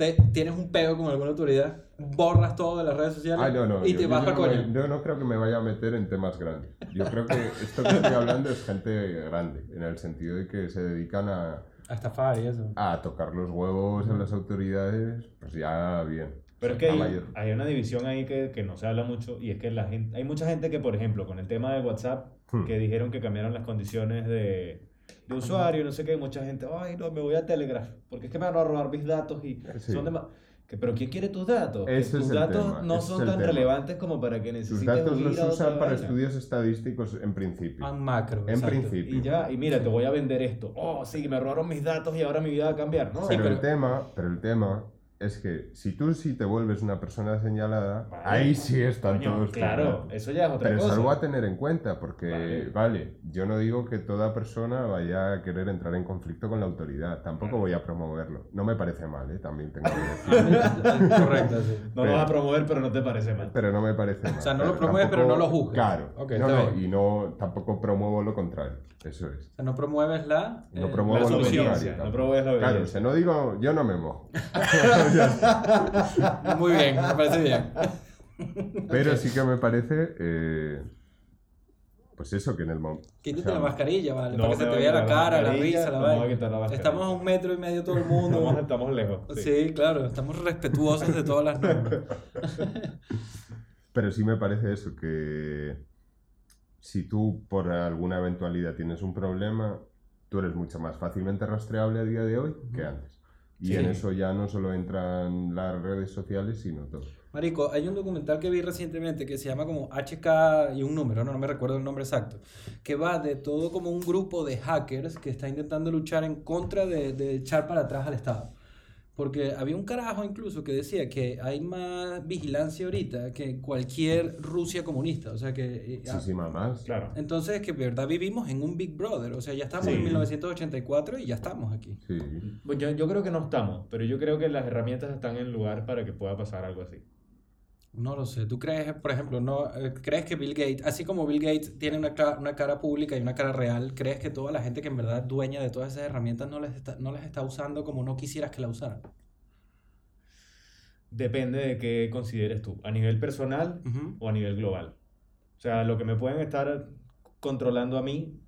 Te, ¿Tienes un pego con alguna autoridad? ¿Borras todo de las redes sociales? ah, no, no, y yo- te vas no para me- coño. yo no creo que me vaya a meter en temas grandes. Yo creo que esto que estoy hablando es gente grande, en el sentido de que se dedican a, A estafar y eso. a tocar los huevos a las autoridades, pues ya bien. Pero es que hay, hay una división ahí que, que no se habla mucho y es que la gente, hay mucha gente que, por ejemplo, con el tema de WhatsApp, Hmm. que dijeron que cambiaron las condiciones de, de usuario, no sé qué, mucha gente, ay, no, me voy a Telegraph, porque es que me van a robar mis datos y Sí. son dema- que, Pero ¿quién quiere tus datos? Ese tus es el datos tema, no ese son tan tema. relevantes como para que Tus necesites datos huir los usan para vaina. estudios estadísticos en principio. A macro. En exacto. principio. Y ya, y mira, te voy a vender esto. Oh, sí, me robaron mis datos y ahora mi vida va a cambiar. No, pero, pero- el tema, pero el tema es que si tú sí te vuelves una persona señalada, Vale. ahí sí están Coño, todos claro, eso ya es otra Pero es cosa. algo a tener en cuenta, porque, Vale. vale. yo no digo que toda persona vaya a querer entrar en conflicto con la autoridad, tampoco voy a promoverlo. No me parece mal, ¿eh? también tengo que [laughs] decir. Correcto, sí. [laughs] No lo vas a promover, pero no te parece mal. pero no me parece mal. sea, no lo promueves, pero no lo juzgas. Claro, Ok, no, no, y no, tampoco promuevo lo contrario, eso es. O sea, no promueves la... No eh, promuevo la lo obediencia, contrario. no tampoco. promueves la Claro, o sea, no digo, yo no me mojo. [laughs] Muy bien, me parece bien. Pero sí que me parece, eh, pues eso, que en el momento... Quítate la mascarilla, vale, No para que se te vea la cara, la risa, la vaina. Estamos a un metro y medio todo el mundo. [laughs] estamos lejos. Sí. Sí, claro, estamos respetuosos de todas las normas. [laughs] Pero sí me parece eso, que si tú por alguna eventualidad tienes un problema, tú eres mucho más fácilmente rastreable a día de hoy que antes. Y Sí. en eso ya no solo entran las redes sociales, sino todo. Marico, hay un documental que vi recientemente que se llama como HK y un número, no, no me recuerdo el nombre exacto, que va de todo como un grupo de hackers que está intentando luchar en contra de, de echar para atrás al Estado. Porque había un carajo incluso que decía que hay más vigilancia ahorita que cualquier Rusia comunista. O sea que... eh, Muchísima más. Claro. Entonces, que de verdad vivimos en un Big Brother. O sea, ya estamos Sí. en 1984 y ya estamos aquí. Sí. Pues yo, yo creo que no estamos, pero yo creo que las herramientas están en lugar para que pueda pasar algo así. No lo sé. ¿Tú crees, por ejemplo, no eh, crees que Bill Gates, así como Bill Gates tiene una, una cara pública y una cara real, crees que toda la gente que en verdad es dueña de todas esas herramientas no las está, no las está usando como no quisieras que la usaran? Depende de qué consideres tú, a nivel personal o a nivel global. O sea, lo que me pueden estar controlando a mí,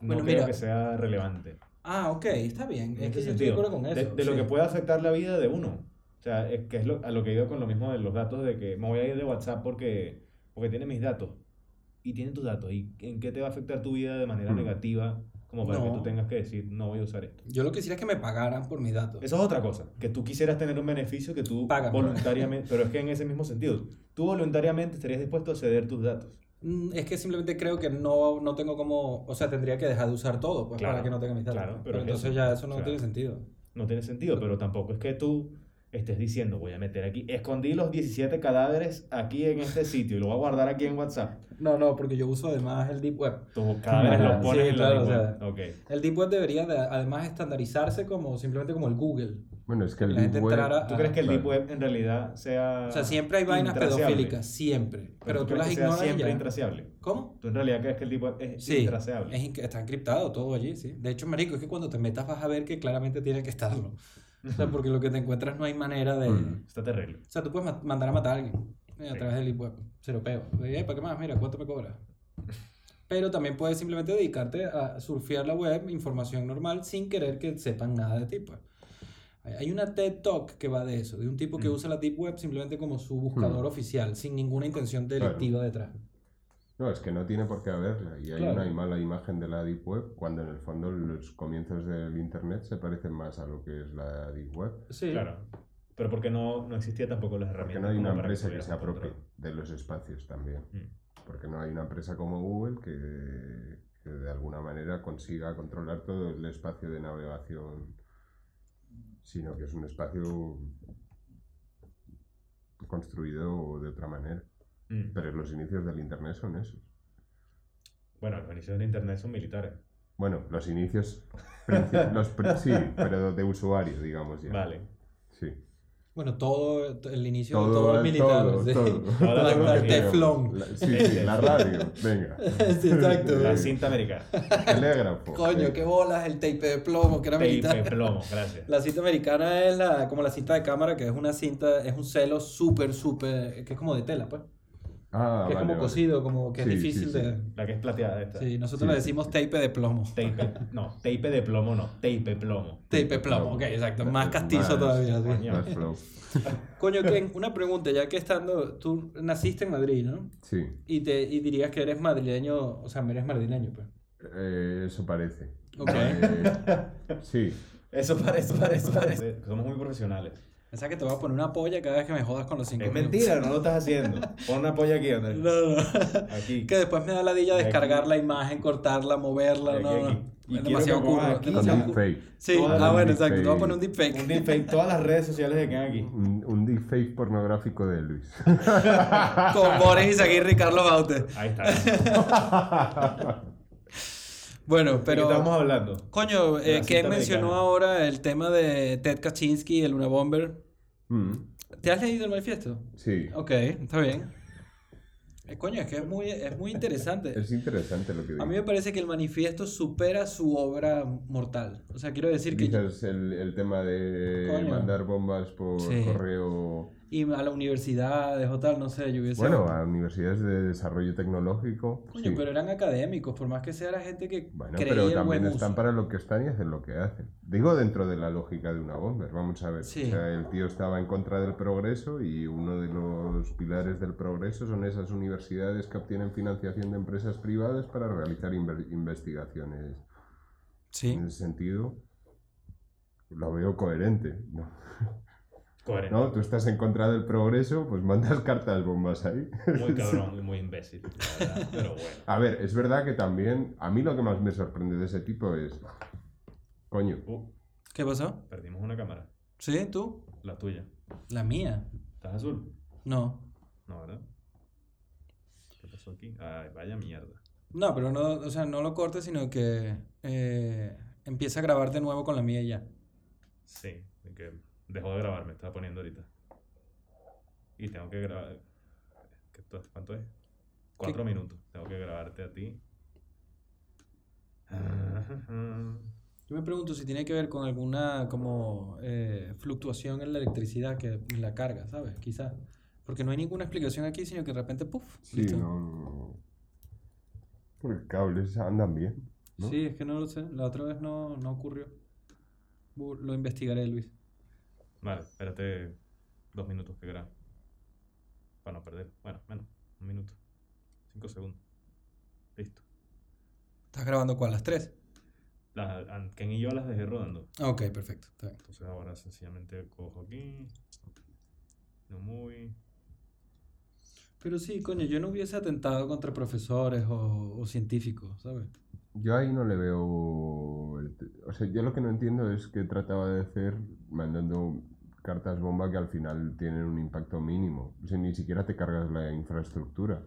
no Bueno, creo mira. que sea relevante. Ah, ok, está bien. En Es que yo estoy de acuerdo con eso. de lo sí. que puede afectar la vida de uno. O sea, es que es lo- a lo que he ido con lo mismo de los datos, de que me voy a ir de WhatsApp porque, porque tiene mis datos. Y tiene tus datos. ¿Y en qué te va a afectar tu vida de manera Hmm. negativa? Como para que No. tú tengas que decir, no voy a usar esto. Yo lo que quisiera es que me pagaran por mis datos. Eso es otra cosa. Que tú quisieras tener un beneficio que tú Págame. voluntariamente... pero es que en ese mismo sentido, tú voluntariamente estarías dispuesto a ceder tus datos. Mm, Es que simplemente creo que no, no tengo como, o sea, tendría que dejar de usar todo, pues, Claro, para que no tenga mis datos. claro, pero pero es entonces eso. ya eso no O sea, tiene sentido. No tiene sentido, pero tampoco es que tú estés diciendo, voy a meter aquí, escondí los 17 cadáveres aquí en este sitio y lo voy a guardar aquí en WhatsApp. No, no, porque yo uso además el Deep Web. Tus cadáveres los pones sí, en claro, la o deep sea, web. Ok. El Deep Web debería de- además estandarizarse como simplemente como el Google. Bueno, es que el La Deep Web- entrara- ¿Tú crees que el claro. Deep Web en realidad sea O sea, siempre hay vainas pedofílicas, siempre. Pero, tú crees las que sea ignoras siempre ya. intraseable? ¿Cómo? ¿Tú en realidad crees que el Deep Web es Sí, intraseable? es está encriptado todo allí, sí. De hecho, marico, es que cuando te metas vas a ver que claramente tiene que estarlo. O sea, porque lo que te encuentras no hay manera de... Mm. Está terrible. O sea, tú puedes ma- mandar a matar a alguien eh, a Sí. través del Deep Web, cero peo. Eh, ¿Para qué más? Mira, ¿cuánto me cobras? [laughs] Pero también puedes simplemente dedicarte a surfear la web, información normal, sin querer que sepan nada de ti, pues. Hay- una TED Talk que va de eso, de un tipo que Mm. usa la Deep Web simplemente como su buscador Mm. oficial, sin ninguna intención delictiva detrás. No, es que no tiene por qué haberla. Y hay Claro. una mala imagen de la Deep Web cuando en el fondo los comienzos del Internet se parecen más a lo que es la Deep Web. Sí. Claro. Pero porque no, no existía tampoco las Porque herramientas no hay una empresa que se apropie de los espacios también. Mm. Porque no hay una empresa como Google que, que de alguna manera consiga controlar todo el espacio de navegación, sino que es un espacio construido de otra manera. Mm. Pero los inicios del Internet son esos. Bueno, los inicios de Internet son militares. Bueno, los inicios, los sí, pero de usuario, digamos ya. Vale. Sí. Bueno, todo el inicio Todo, de todo el militar. todo, sí. todo. [laughs] La. Teflón. La- Sí, sí, la radio, venga. Sí, exacto. La cinta americana. Telégrafo. Coño, qué bolas, el tape de plomo, que era Tape militar. de plomo, gracias. La cinta americana es la, como la cinta de cámara, que es una cinta, es un celo súper, súper, que es como de tela, pues. Ah, que es como vale. cosido, como que Sí, es difícil sí. de... La que es plateada esta. Sí, nosotros Sí. le decimos tape de plomo. Tape, no, tape de plomo no, tape plomo. Tape plomo, ok, exacto. Más castizo Más- todavía. Más flow. Coño, Ken, una pregunta, ya que estando, tú naciste en Madrid, ¿no? Sí, Y, te, y dirías que eres madrileño, o sea, eres madrileño, pues. eh, eso parece. Ok. Eh, sí, [laughs] Eso parece, parece, parece. Somos muy profesionales. Pensaba que te voy a poner una polla cada vez que me jodas con los cinco Es minutos. mentira, no lo estás [laughs] haciendo. Pon una polla aquí, Andrés. No, no. Aquí. Que después me da la dilla De descargar aquí. la imagen, cortarla, moverla, De no, aquí, no. aquí. Y Es demasiado curro. aquí curro. deepfake. Sí, Todas ah, bueno, exacto. Te voy a poner un deepfake. Un deepfake, todas las redes sociales de quedan aquí. un, un deepfake pornográfico de Luis. Con Boris Izaguirre y Carlos Baute. Ahí está. [laughs] Bueno, ¿De pero... qué estamos hablando? Coño, De eh, Ken mencionó americana. ahora el tema de Ted Kaczynski, el Luna Bomber. Mm, ¿Te has leído el manifiesto? sí, Ok, está bien. Eh, coño, es que es muy, es muy interesante. [laughs] es interesante lo que A mí me parece que el manifiesto supera su obra mortal. O sea, quiero decir que... Dices el, el tema de Coño. mandar bombas por Sí. correo. Y a la universidades o tal, no sé, yo hubiese... Bueno, a universidades de desarrollo tecnológico. Coño, sí. pero eran académicos, por más que sea la gente que Bueno, creía pero también buen están uso. para lo que están y hacen lo que hacen. Digo dentro de la lógica de una bomber, vamos a ver. Sí. O sea, el tío estaba en contra del progreso y uno de los pilares del progreso son esas universidades que obtienen financiación de empresas privadas para realizar investigaciones. Sí. En ese sentido, lo veo coherente. ¿no? Coherente. ¿No? Tú estás en contra del progreso, pues mandas [laughs] cartas bombas ahí. Muy [laughs] cabrón y muy imbécil. la verdad, Pero bueno. A ver, es verdad que también, a mí lo que más me sorprende de ese tipo es, coño, Uh, ¿Qué pasó? perdimos una cámara. ¿Sí? ¿Tú? La tuya. La mía. ¿Estás azul? No. No, ¿verdad? ¿Qué pasó aquí? Ay, vaya mierda. No, pero no, o sea, no lo cortes, sino que eh, empieza a grabar de nuevo con la mía y ya. Sí, de que dejó de grabar, me estaba poniendo ahorita. Y tengo que grabar. ¿qué to- ¿Cuánto es? Cuatro minutos. Tengo que grabarte a ti. Yo me pregunto si tiene que ver con alguna como eh, fluctuación en la electricidad que en la carga, ¿sabes? Quizás. Porque no hay ninguna explicación aquí, sino que de repente, ¡puf! sí, listo. no, no. Porque cables andan bien. ¿no? Sí, es que no lo sé. La otra vez no, no ocurrió. Lo investigaré, Luis. Vale, espérate dos minutos que grabo. Para no perder. Bueno, menos, un minuto. Cinco segundos. Listo. ¿Estás grabando cuál? ¿Las tres? Las, Ken y yo las dejé rodando. Ok, perfecto. Está bien. Entonces ahora sencillamente cojo aquí. No muy. Pero sí, coño, yo no hubiese atentado contra profesores o, o científicos, ¿sabes? Yo ahí no le veo... el O sea, yo lo que no entiendo es que trataba de hacer mandando cartas bomba que al final tienen un impacto mínimo. O sea, ni siquiera te cargas la infraestructura.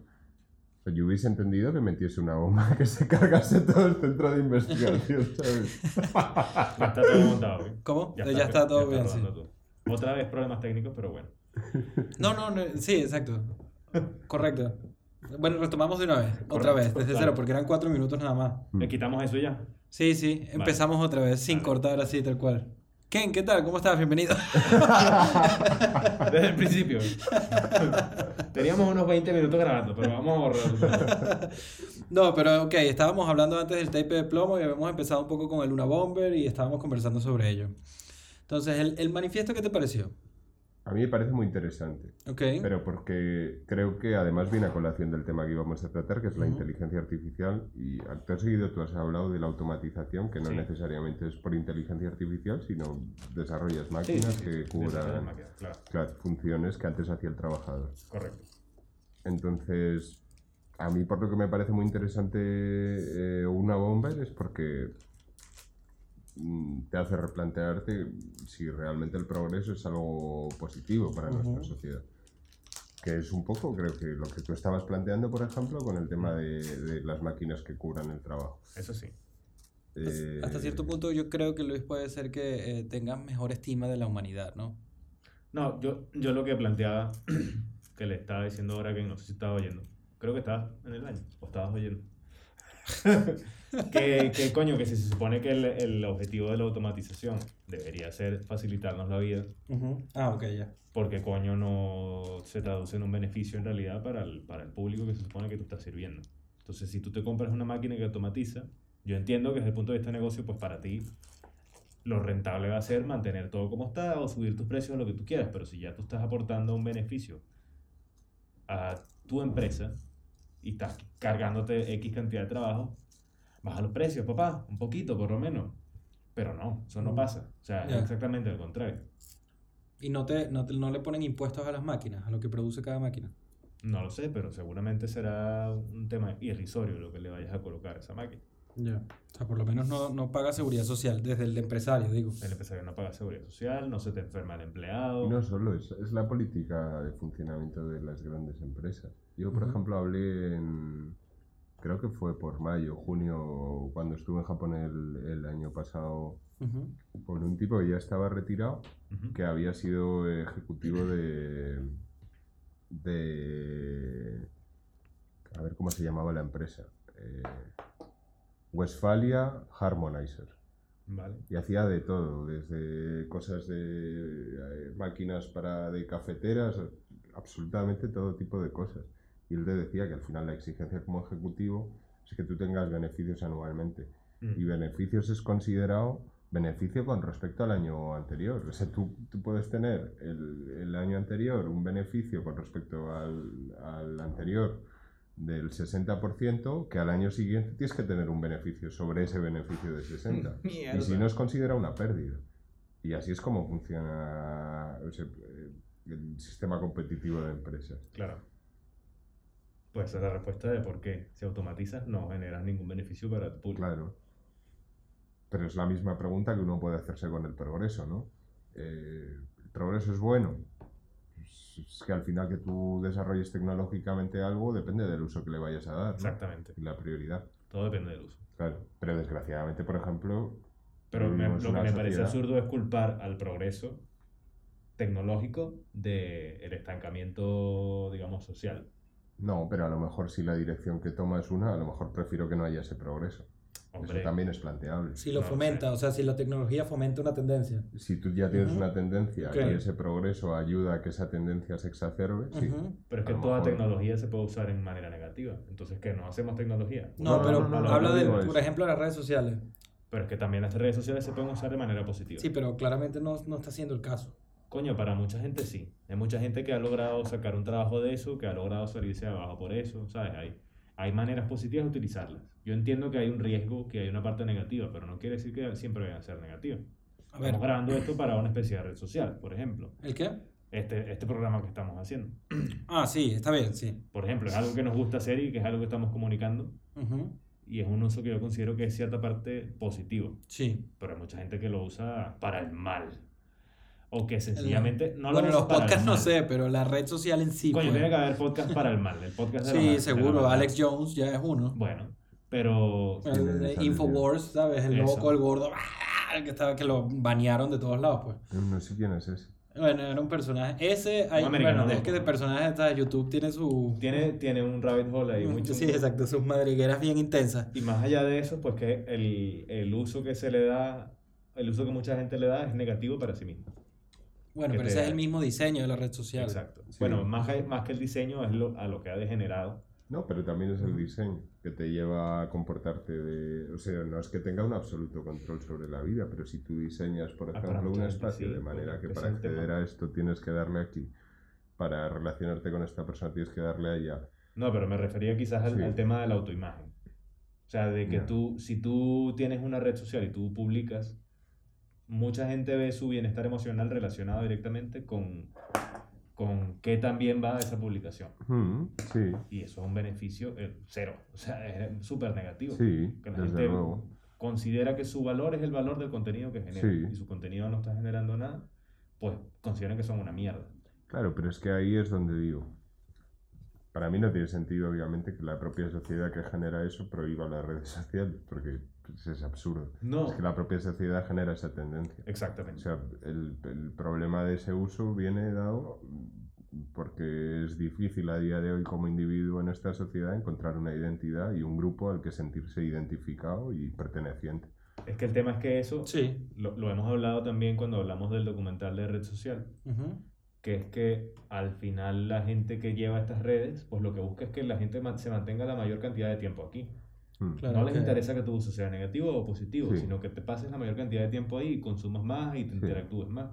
O sea, yo hubiese entendido que metiese una bomba [laughs] que se cargase todo el centro de investigación, [laughs] ¿sabes? Ya está todo montado. ¿eh? ¿Cómo? Ya está todo bien, sí. rodando todo. Otra vez problemas técnicos, pero bueno. No, no, no, sí, exacto. [laughs] Correcto. Bueno, retomamos de una vez, otra Correcto, vez, desde claro. cero, porque eran cuatro minutos nada más. Le quitamos eso ya. Sí, sí, empezamos otra vez, sin Vale. cortar así, tal cual. Ken, ¿qué tal? ¿Cómo estás? Bienvenido. [laughs] Desde el principio. [laughs] Teníamos unos 20 minutos grabando, pero vamos a borrar. [laughs] No, pero ok, estábamos hablando antes del tape de plomo y habíamos empezado un poco con el Luna Bomber y estábamos conversando sobre ello. Entonces, ¿el, el manifiesto qué te pareció? A mí me parece muy interesante. Ok. Pero porque creo que además viene a colación del tema que íbamos a tratar, que es la inteligencia artificial. Y acto seguido tú has hablado de la automatización, que no Sí. necesariamente es por inteligencia artificial, sino desarrollas máquinas Sí, sí, sí. que cubran Claro, claro, funciones que antes hacía el trabajador. correcto. Entonces, a mí por lo que me parece muy interesante eh, una bomber es porque te hace replantearte si realmente el progreso es algo positivo para nuestra Ujú. sociedad. Que es un poco, creo que lo que tú estabas planteando, por ejemplo, con el tema de, de las máquinas que cubran el trabajo. Eso sí. Eh, Hasta cierto punto yo creo que Luis puede ser que eh, tengas mejor estima de la humanidad, ¿no? No, yo, yo lo que planteaba, [clears throat] que le estaba diciendo ahora que no sé si estaba oyendo, creo que estabas en el baño, o estabas oyendo. [laughs] que, que coño, que si se supone que el, el objetivo de la automatización debería ser facilitarnos la vida, Ah, ok, ya. porque coño no se traduce en un beneficio en realidad para el, para el público que se supone que tú estás sirviendo. Entonces, si tú te compras una máquina que automatiza, yo entiendo que desde el punto de vista de negocio, pues para ti lo rentable va a ser mantener todo como está o subir tus precios a lo que tú quieras, pero si ya tú estás aportando un beneficio a tu empresa y estás cargándote X cantidad de trabajo, baja los precios, papá, un poquito por lo menos. Pero no, eso no Mm. pasa. O sea, es exactamente lo contrario. Y no, te, no, te- no le ponen impuestos a las máquinas, a lo que produce cada máquina. No lo sé, pero seguramente será un tema irrisorio lo que le vayas a colocar a esa máquina. Ya. O sea, por lo menos no, no paga seguridad social desde el empresario, digo. El empresario no paga seguridad social, no se te enferma el empleado. Y no solo, es, es la política de funcionamiento de las grandes empresas. Yo, por ejemplo, hablé en, creo que fue por mayo, junio, cuando estuve en Japón el, el año pasado, con un tipo que ya estaba retirado, que había sido ejecutivo de, de, a ver cómo se llamaba la empresa, eh, Westfalia Harmonizer. Vale. Y hacía de todo, desde cosas de eh, máquinas para de cafeteras, absolutamente todo tipo de cosas. Y él te decía que al final la exigencia como ejecutivo es que tú tengas beneficios anualmente. Mm. Y beneficios es considerado beneficio con respecto al año anterior. O sea, tú, tú puedes tener el, el año anterior un beneficio con respecto al, al anterior del 60%, que al año siguiente tienes que tener un beneficio sobre ese beneficio de 60%. [laughs] Mierda. Y si no es considera una pérdida. Y así es como funciona o sea, el sistema competitivo de empresas. Claro. Pues esa es la respuesta de por qué. Si automatizas, no generas ningún beneficio para tu público. Claro. Pero es la misma pregunta que uno puede hacerse con el progreso, ¿no? Eh, ¿El progreso es bueno? Pues es que al final que tú desarrolles tecnológicamente algo depende del uso que le vayas a dar. ¿no? Exactamente. Y la prioridad. Todo depende del uso. Claro. Pero desgraciadamente, por ejemplo, Pero me- lo que me parece absurdo es culpar al progreso tecnológico del estancamiento, digamos, social. No, pero a lo mejor si la dirección que toma es una, a lo mejor prefiero que no haya ese progreso. Hombre, Eso también es planteable. Si lo No, fomenta, o sea, si la tecnología fomenta una tendencia. Si tú ya tienes una tendencia y ese progreso ayuda a que esa tendencia se exacerbe, sí. Pero es que toda mejor- tecnología se puede usar en manera negativa. Entonces, ¿qué? ¿No hacemos tecnología? No, No, pero no, no, no, habla de, por ejemplo, las redes sociales. Pero es que también las redes sociales se pueden usar de manera positiva. Sí, pero claramente no, no está siendo el caso. Coño, para mucha gente sí. Hay mucha gente que ha logrado sacar un trabajo de eso, que ha logrado salirse de abajo por eso, ¿sabes? Hay, hay maneras positivas de utilizarlas. Yo entiendo que hay un riesgo, que hay una parte negativa, pero no quiere decir que siempre vayan a ser negativas. A ver, Estamos grabando esto para una especie de red social, por ejemplo. ¿el qué? Este, este programa que estamos haciendo. [clears throat] Ah, sí, está bien, sí. Por ejemplo, es algo que nos gusta hacer y que es algo que estamos comunicando. Ujú. Y es un uso que yo considero que es cierta parte positivo. Sí. Pero hay mucha gente que lo usa para el mal. O que sencillamente no lo bueno, los podcasts no sé, pero la red social en sí. Coño, pues. tiene que haber podcast para el mal. El podcast de la Sí, mal- seguro. Alex Jones ya es uno. Bueno, pero. ¿Quién El es de Alex Infowars, ¿sabes? El Eso. loco, el gordo, ¡ah! el que estaba que lo banearon de todos lados, pues. No sé quién es ese. Bueno, era un personaje. Ese, hay, Un bueno, es que de personajes hasta YouTube tiene su. Tiene, tiene un rabbit hole ahí muy Sí, exacto, sus madrigueras bien intensas. Y más allá de eso, pues que el, el uso que se le da, el uso que mucha gente le da es negativo para sí mismo. Bueno, pero ese es el mismo diseño de la red social. Exacto. Sí. Bueno, más, que- más que el diseño es lo, a lo que ha degenerado. No, pero también es el diseño que te lleva a comportarte de... O sea, no es que tenga un absoluto control sobre la vida, pero si tú diseñas, por ejemplo, un espacio sí, de manera que para acceder a esto tienes que darle aquí, para relacionarte con esta persona tienes que darle allá. No, pero me refería quizás al, Sí. al tema de la autoimagen. O sea, de que tú, si tú tienes una red social y tú publicas, mucha gente ve su bienestar emocional relacionado directamente con, con qué también va esa publicación. Mm, sí, Y eso es un beneficio eh, cero. O sea, es súper negativo. sí, que la gente luego. considera que su valor es el valor del contenido que genera. Sí. Y su contenido no está generando nada, pues consideran que son una mierda. Claro, pero es que ahí es donde digo. Para mí no tiene sentido, obviamente, que la propia sociedad que genera eso prohíba las redes sociales, porque es absurdo. No, Es que la propia sociedad genera esa tendencia. O exactamente. sea, el, el problema de ese uso viene dado porque es difícil a día de hoy como individuo en esta sociedad encontrar una identidad y un grupo al que sentirse identificado y perteneciente. Es que el tema es que eso Sí. lo, lo hemos hablado también cuando hablamos del documental de red social, Ujú. que es que al final la gente que lleva estas redes, pues lo que busca es que la gente se mantenga la mayor cantidad de tiempo aquí. Mm. Claro no les interesa que tu uso sea negativo o positivo, Sí. sino que te pases la mayor cantidad de tiempo ahí y consumas más y te Sí. interactúes más.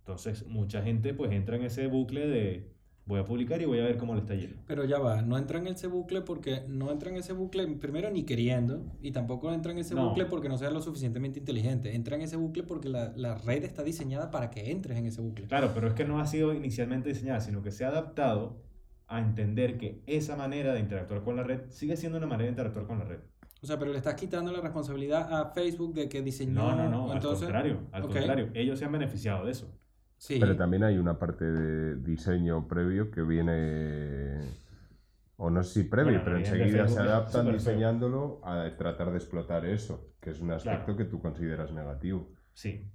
Entonces, mucha gente pues entra en ese bucle de voy a publicar y voy a ver cómo le está yendo. Pero ya va, no entra en ese bucle porque no entra en ese bucle primero ni queriendo y tampoco entra en ese No. bucle porque no sea lo suficientemente inteligente. Entra en ese bucle porque la, la red está diseñada para que entres en ese bucle. Claro, pero es que no ha sido inicialmente diseñada, sino que se ha adaptado a entender que esa manera de interactuar con la red sigue siendo una manera de interactuar con la red. O sea, pero le estás quitando la responsabilidad a Facebook de que diseñó. No, no, no, entonces- al contrario, al contrario, ellos se han beneficiado de eso. Sí. Pero también hay una parte de diseño previo que viene, o no sé si previo, Bueno, pero enseguida se adaptan diseñándolo a tratar de explotar eso, que es un aspecto Claro. que tú consideras negativo. Sí,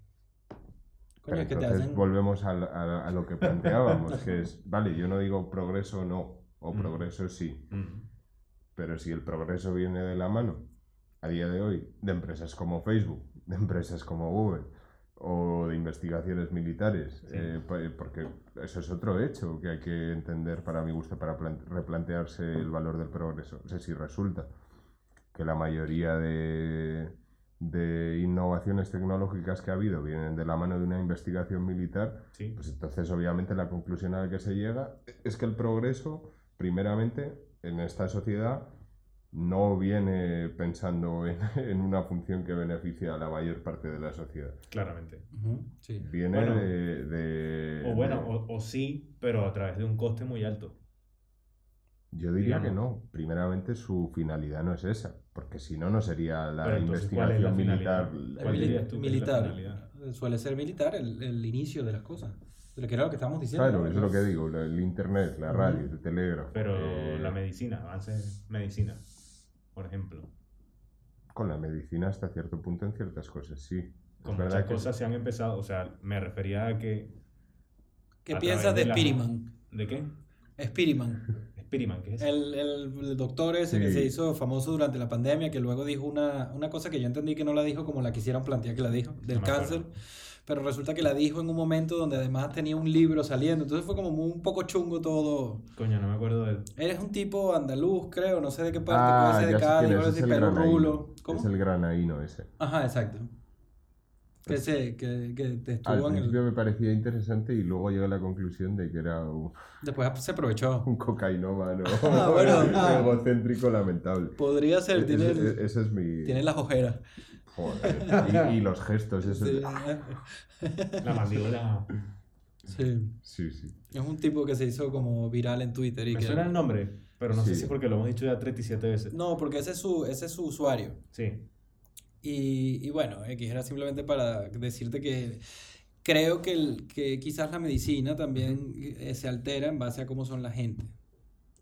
Coño, Pero es que te entonces hacen. volvemos al- a, a lo que planteábamos, [laughs] que es, vale, yo no digo progreso no, o Mm. progreso sí, Mm. pero si el progreso viene de la mano, a día de hoy, de empresas como Facebook, de empresas como Google, o de investigaciones militares, Sí. eh, po- porque eso es otro hecho que hay que entender para mi gusto, para plan- replantearse el valor del progreso. O sea, si resulta que la mayoría de, de innovaciones tecnológicas que ha habido vienen de la mano de una investigación militar, sí. pues entonces obviamente la conclusión a la que se llega es que el progreso, primeramente, en esta sociedad no viene pensando en, [laughs] en una función que beneficie a la mayor parte de la sociedad. claramente. Sí. Viene Bueno. de, de- O bueno, de- o, o sí, pero a través de un coste muy alto. Yo diría que no. Primeramente su finalidad no es esa, porque si no, no sería la Pero entonces, ¿cuál es la investigación militar. militar. Suele ser militar el, el inicio de las cosas. Que era lo que estábamos diciendo. Claro, ¿no? eso es lo que digo, el internet, la radio, el telégrafo. Pero eh, la medicina, avances medicina, por ejemplo. con la medicina hasta cierto punto en ciertas cosas, sí. Con muchas que cosas se han empezado, o sea, me refería a que... ¿Qué a piensas de de la- Spiriman? ¿De qué? Spiriman. Spiriman, ¿qué es? El, el- el doctor ese que Sí. se hizo famoso durante la pandemia, que luego dijo una, una cosa que yo entendí que no la dijo como la quisieron plantear que la dijo, del acuerdo. cáncer, pero resulta que la dijo en un momento donde además tenía un libro saliendo, entonces fue como muy- un poco chungo todo. Coño, no me acuerdo de él. Eres un tipo andaluz, creo, no sé de qué parte, Ah, puede ser ya de sé Cádiz, puede es, ser granaíno. rulo. ¿Cómo? Es el granaíno ese. Ajá, exacto. Que, se, que, que te Al estuvo en el... principio me parecía interesante y luego llegué a la conclusión de que era un, Después se aprovechó. [laughs] un cocainómano Ah, bueno, [laughs] ah. egocéntrico lamentable. Podría ser, tiene, Ese, ese- ese es mi... tiene las ojeras. Joder. Y, y los gestos, eso Sí. es... [laughs] La mandíbula... sí. Sí, sí. Es un tipo que se hizo como viral en Twitter y Me que... suena el nombre, pero no sé si porque lo hemos dicho ya 37 veces. No, porque ese es su, ese es su usuario. Sí. Y, y bueno, X era simplemente para decirte que creo que, el, que quizás la medicina también eh, se altera en base a cómo son la gente.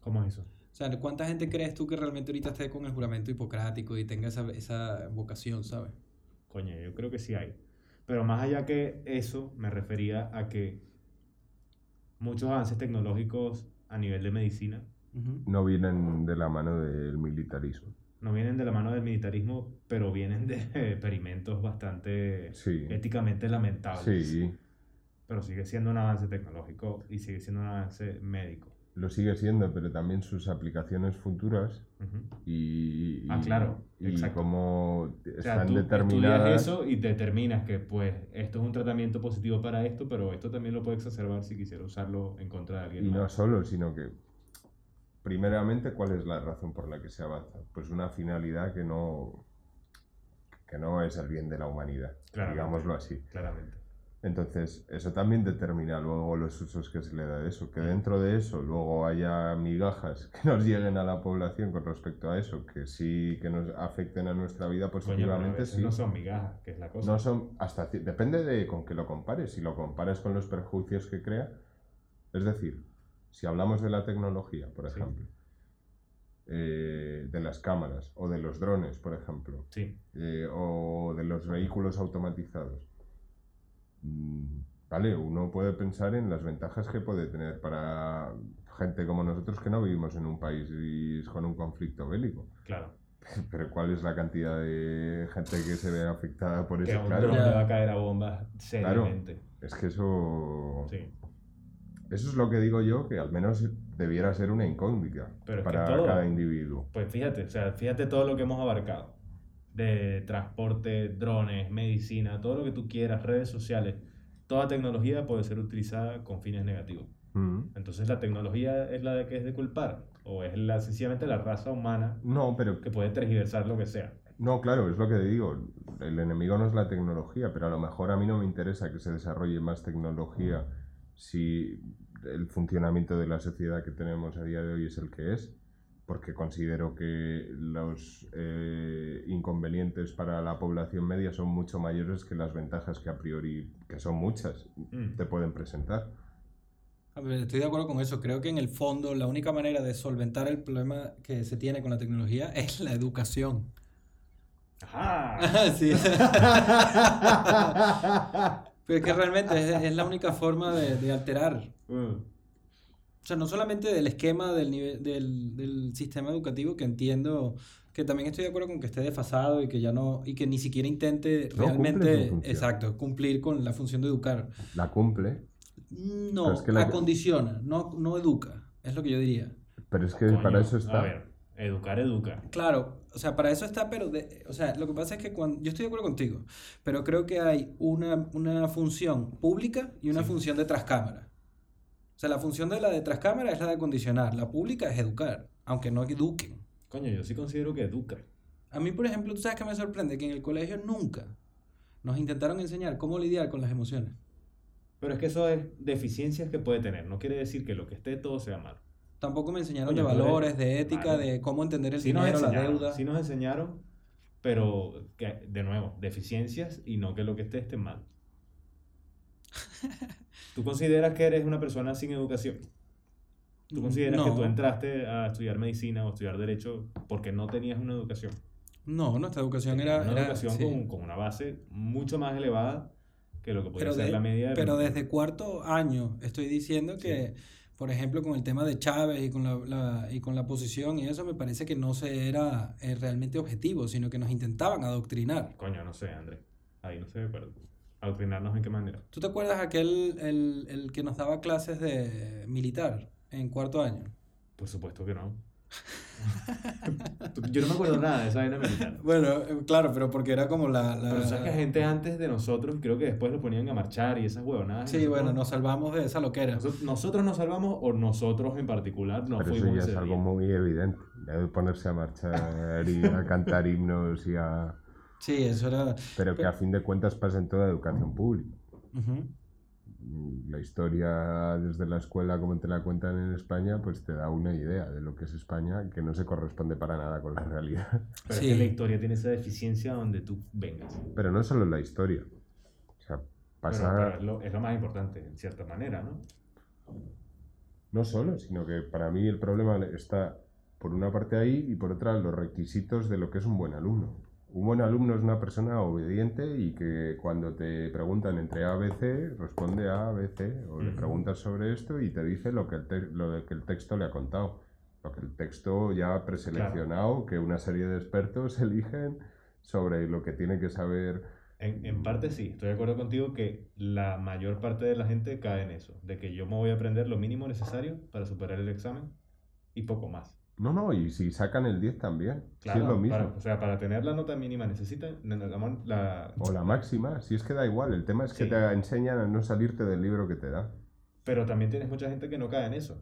¿Cómo es eso? O sea, ¿cuánta gente crees tú que realmente ahorita esté con el juramento hipocrático y tenga esa, esa vocación, ¿sabes? Coño, yo creo que sí hay. Pero más allá que eso, me refería a que muchos avances tecnológicos a nivel de medicina Ujú. No vienen de la mano del militarismo. No vienen de la mano del militarismo, pero vienen de [laughs] experimentos bastante Sí. éticamente lamentables. Sí, Pero sigue siendo un avance tecnológico y sigue siendo un avance médico. lo sigue siendo, pero también sus aplicaciones futuras y, Ah, claro, y exacto. cómo O sea, están tú determinadas. eso y determinas que pues esto es un tratamiento positivo para esto, pero esto también lo puede exacerbar si quisiera usarlo en contra de alguien Y no solo, sino que, primeramente, ¿cuál es la razón por la que se avanza? Pues una finalidad que no, que no es el bien de la humanidad, Claramente. digámoslo así. Claramente. Entonces, eso también determina luego los usos que se le da de eso. Que dentro de eso luego haya migajas que nos lleguen a la población con respecto a eso, que sí que nos afecten a nuestra vida positivamente, veces sí. no son migajas, que es la cosa. No son hasta depende de con qué lo compares. Si lo comparas con los perjuicios que crea, es decir, si hablamos de la tecnología, por Sí. ejemplo, eh, de las cámaras o de los drones, por ejemplo, Sí, eh, o de los vehículos automatizados, mm, vale, uno puede pensar en las ventajas que puede tener para gente como nosotros que no vivimos en un país y con un conflicto bélico. claro. [laughs] Pero ¿cuál es la cantidad de gente que se ve afectada por Que eso? a un Claro. le va a caer a bombas seriamente. Es que eso. Sí. Eso es lo que digo yo, que al menos debiera ser una incógnita Pero para todo- cada individuo. Pues fíjate, o sea, fíjate todo lo que hemos abarcado. De transporte, drones, medicina, todo lo que tú quieras, redes sociales. Toda tecnología puede ser utilizada con fines negativos. Mm. Entonces, ¿la tecnología es la de que es de culpar? ¿O es la, sencillamente la raza humana No, pero que puede tergiversar lo que sea? no, claro, es lo que digo. El enemigo no es la tecnología, pero a lo mejor a mí no me interesa que se desarrolle más tecnología si el funcionamiento de la sociedad que tenemos a día de hoy es el que es, porque considero que los eh, inconvenientes para la población media son mucho mayores que las ventajas que a priori, que son muchas, Mm. te pueden presentar. Estoy de acuerdo con eso. Creo que en el fondo la única manera de solventar el problema que se tiene con la tecnología [laughs] es la educación. ¡Ajá! [laughs] Sí. [laughs] Pero es que realmente es, es la única [laughs] forma de, de alterar. Mm. O sea, no solamente del esquema del, nivel, del, del sistema educativo, que entiendo que también estoy de acuerdo con que esté desfasado y que ya no, y que ni siquiera intente No realmente, exacto, cumplir con la función de educar. La cumple, No, Pero es que la- acondiciona, no, no educa, es lo que yo diría. pero es que Coño, para eso A está. Educar, educa. Claro, o sea, para eso está, pero, de, o sea, lo que pasa es que cuando, yo estoy de acuerdo contigo, pero creo que hay una, una función pública y una Sí. función de trascámara. O sea, la función de la de trascámara es la de acondicionar, la pública es educar, aunque no eduquen. Coño, yo sí considero que educa. A mí, por ejemplo, tú sabes que me sorprende que en el colegio nunca nos intentaron enseñar cómo lidiar con las emociones. Pero es que eso es deficiencias que puede tener. No quiere decir que lo que esté todo sea malo. Tampoco me enseñaron Coño, de eres- valores, de ética, de cómo entender el Sí nos dinero, la deuda. sí nos enseñaron, pero que, de nuevo, deficiencias y no que lo que esté esté mal. [laughs] ¿Tú consideras que eres una persona sin educación? ¿Tú consideras que No. tú entraste a estudiar medicina o estudiar derecho porque no tenías una educación? No, nuestra educación era... una era- educación sí. con, con una base mucho más elevada que lo que podría ser de- la media de pero desde cuarto año estoy diciendo que, por ejemplo, con el tema de Chávez y con la, la- y con la posición y eso, me parece que no se era eh, realmente objetivo, sino que nos intentaban adoctrinar. Coño, no sé, Andrés. Ahí no sé, pero adoctrinarnos en qué manera. ¿Tú te acuerdas aquel, el, el que nos daba clases de militar en cuarto año? Por supuesto que no. [laughs] Yo no me acuerdo nada de esa vaina militar. Bueno, eh, claro, pero porque era como la... la- Pero sabes que gente antes de nosotros, creo que después lo ponían a marchar y esas huevonadas. Sí, bueno, nos salvamos de esa loquera. Nosotros, nosotros nos salvamos o nosotros en particular no pero eso fuimos ya es algo muy evidente. Debe ponerse a marchar y a cantar himnos y a. Sí, eso era... Pero que a fin de cuentas pasa en toda educación pública. Ujú. La historia desde la escuela, como te la cuentan en España, pues te da una idea de lo que es España que no se corresponde para nada con la realidad. [laughs] Pero Sí. es que la historia tiene esa deficiencia donde tú vengas. Pero no solo la historia. O sea, Pasar, pero es, lo, es lo más importante, en cierta manera, ¿no? no solo, sino que para mí el problema está por una parte ahí y por otra los requisitos de lo que es un buen alumno. Un buen alumno es una persona obediente y que cuando te preguntan entre A, B, C, responde A, B, C, o le preguntas sobre esto y te dice lo que el, te- lo que el texto le ha contado. Lo que el texto ya preseleccionado, que una serie de expertos [laughs] eligen sobre lo que tiene que saber. En, en parte sí, estoy de acuerdo contigo que la mayor parte de la gente cae en eso, de que yo me voy a aprender lo mínimo necesario para superar el examen y poco más. No, no, y si sacan el 10 también, si Claro, es lo mismo. para- o sea, para tener la nota mínima necesitan la, O la máxima, si es que da igual, el tema es que Sí. te enseñan a no salirte del libro que te da. Pero también tienes mucha gente que no cae en eso.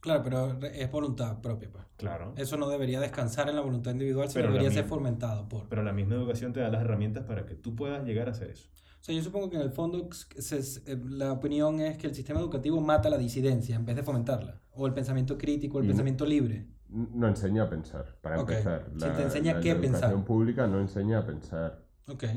Claro, pero es voluntad propia, pues. Claro. Eso no debería descansar en la voluntad individual, sino debería ser fomentado por. Pero la misma educación te da las herramientas para que tú puedas llegar a hacer eso. Sea, yo supongo que en el fondo se- eh, la opinión es que el sistema educativo mata la disidencia en vez de fomentarla. O el pensamiento crítico, el Y no- pensamiento libre. No enseña a pensar, para empezar. Te enseña la qué educación pensar. pública no enseña a pensar,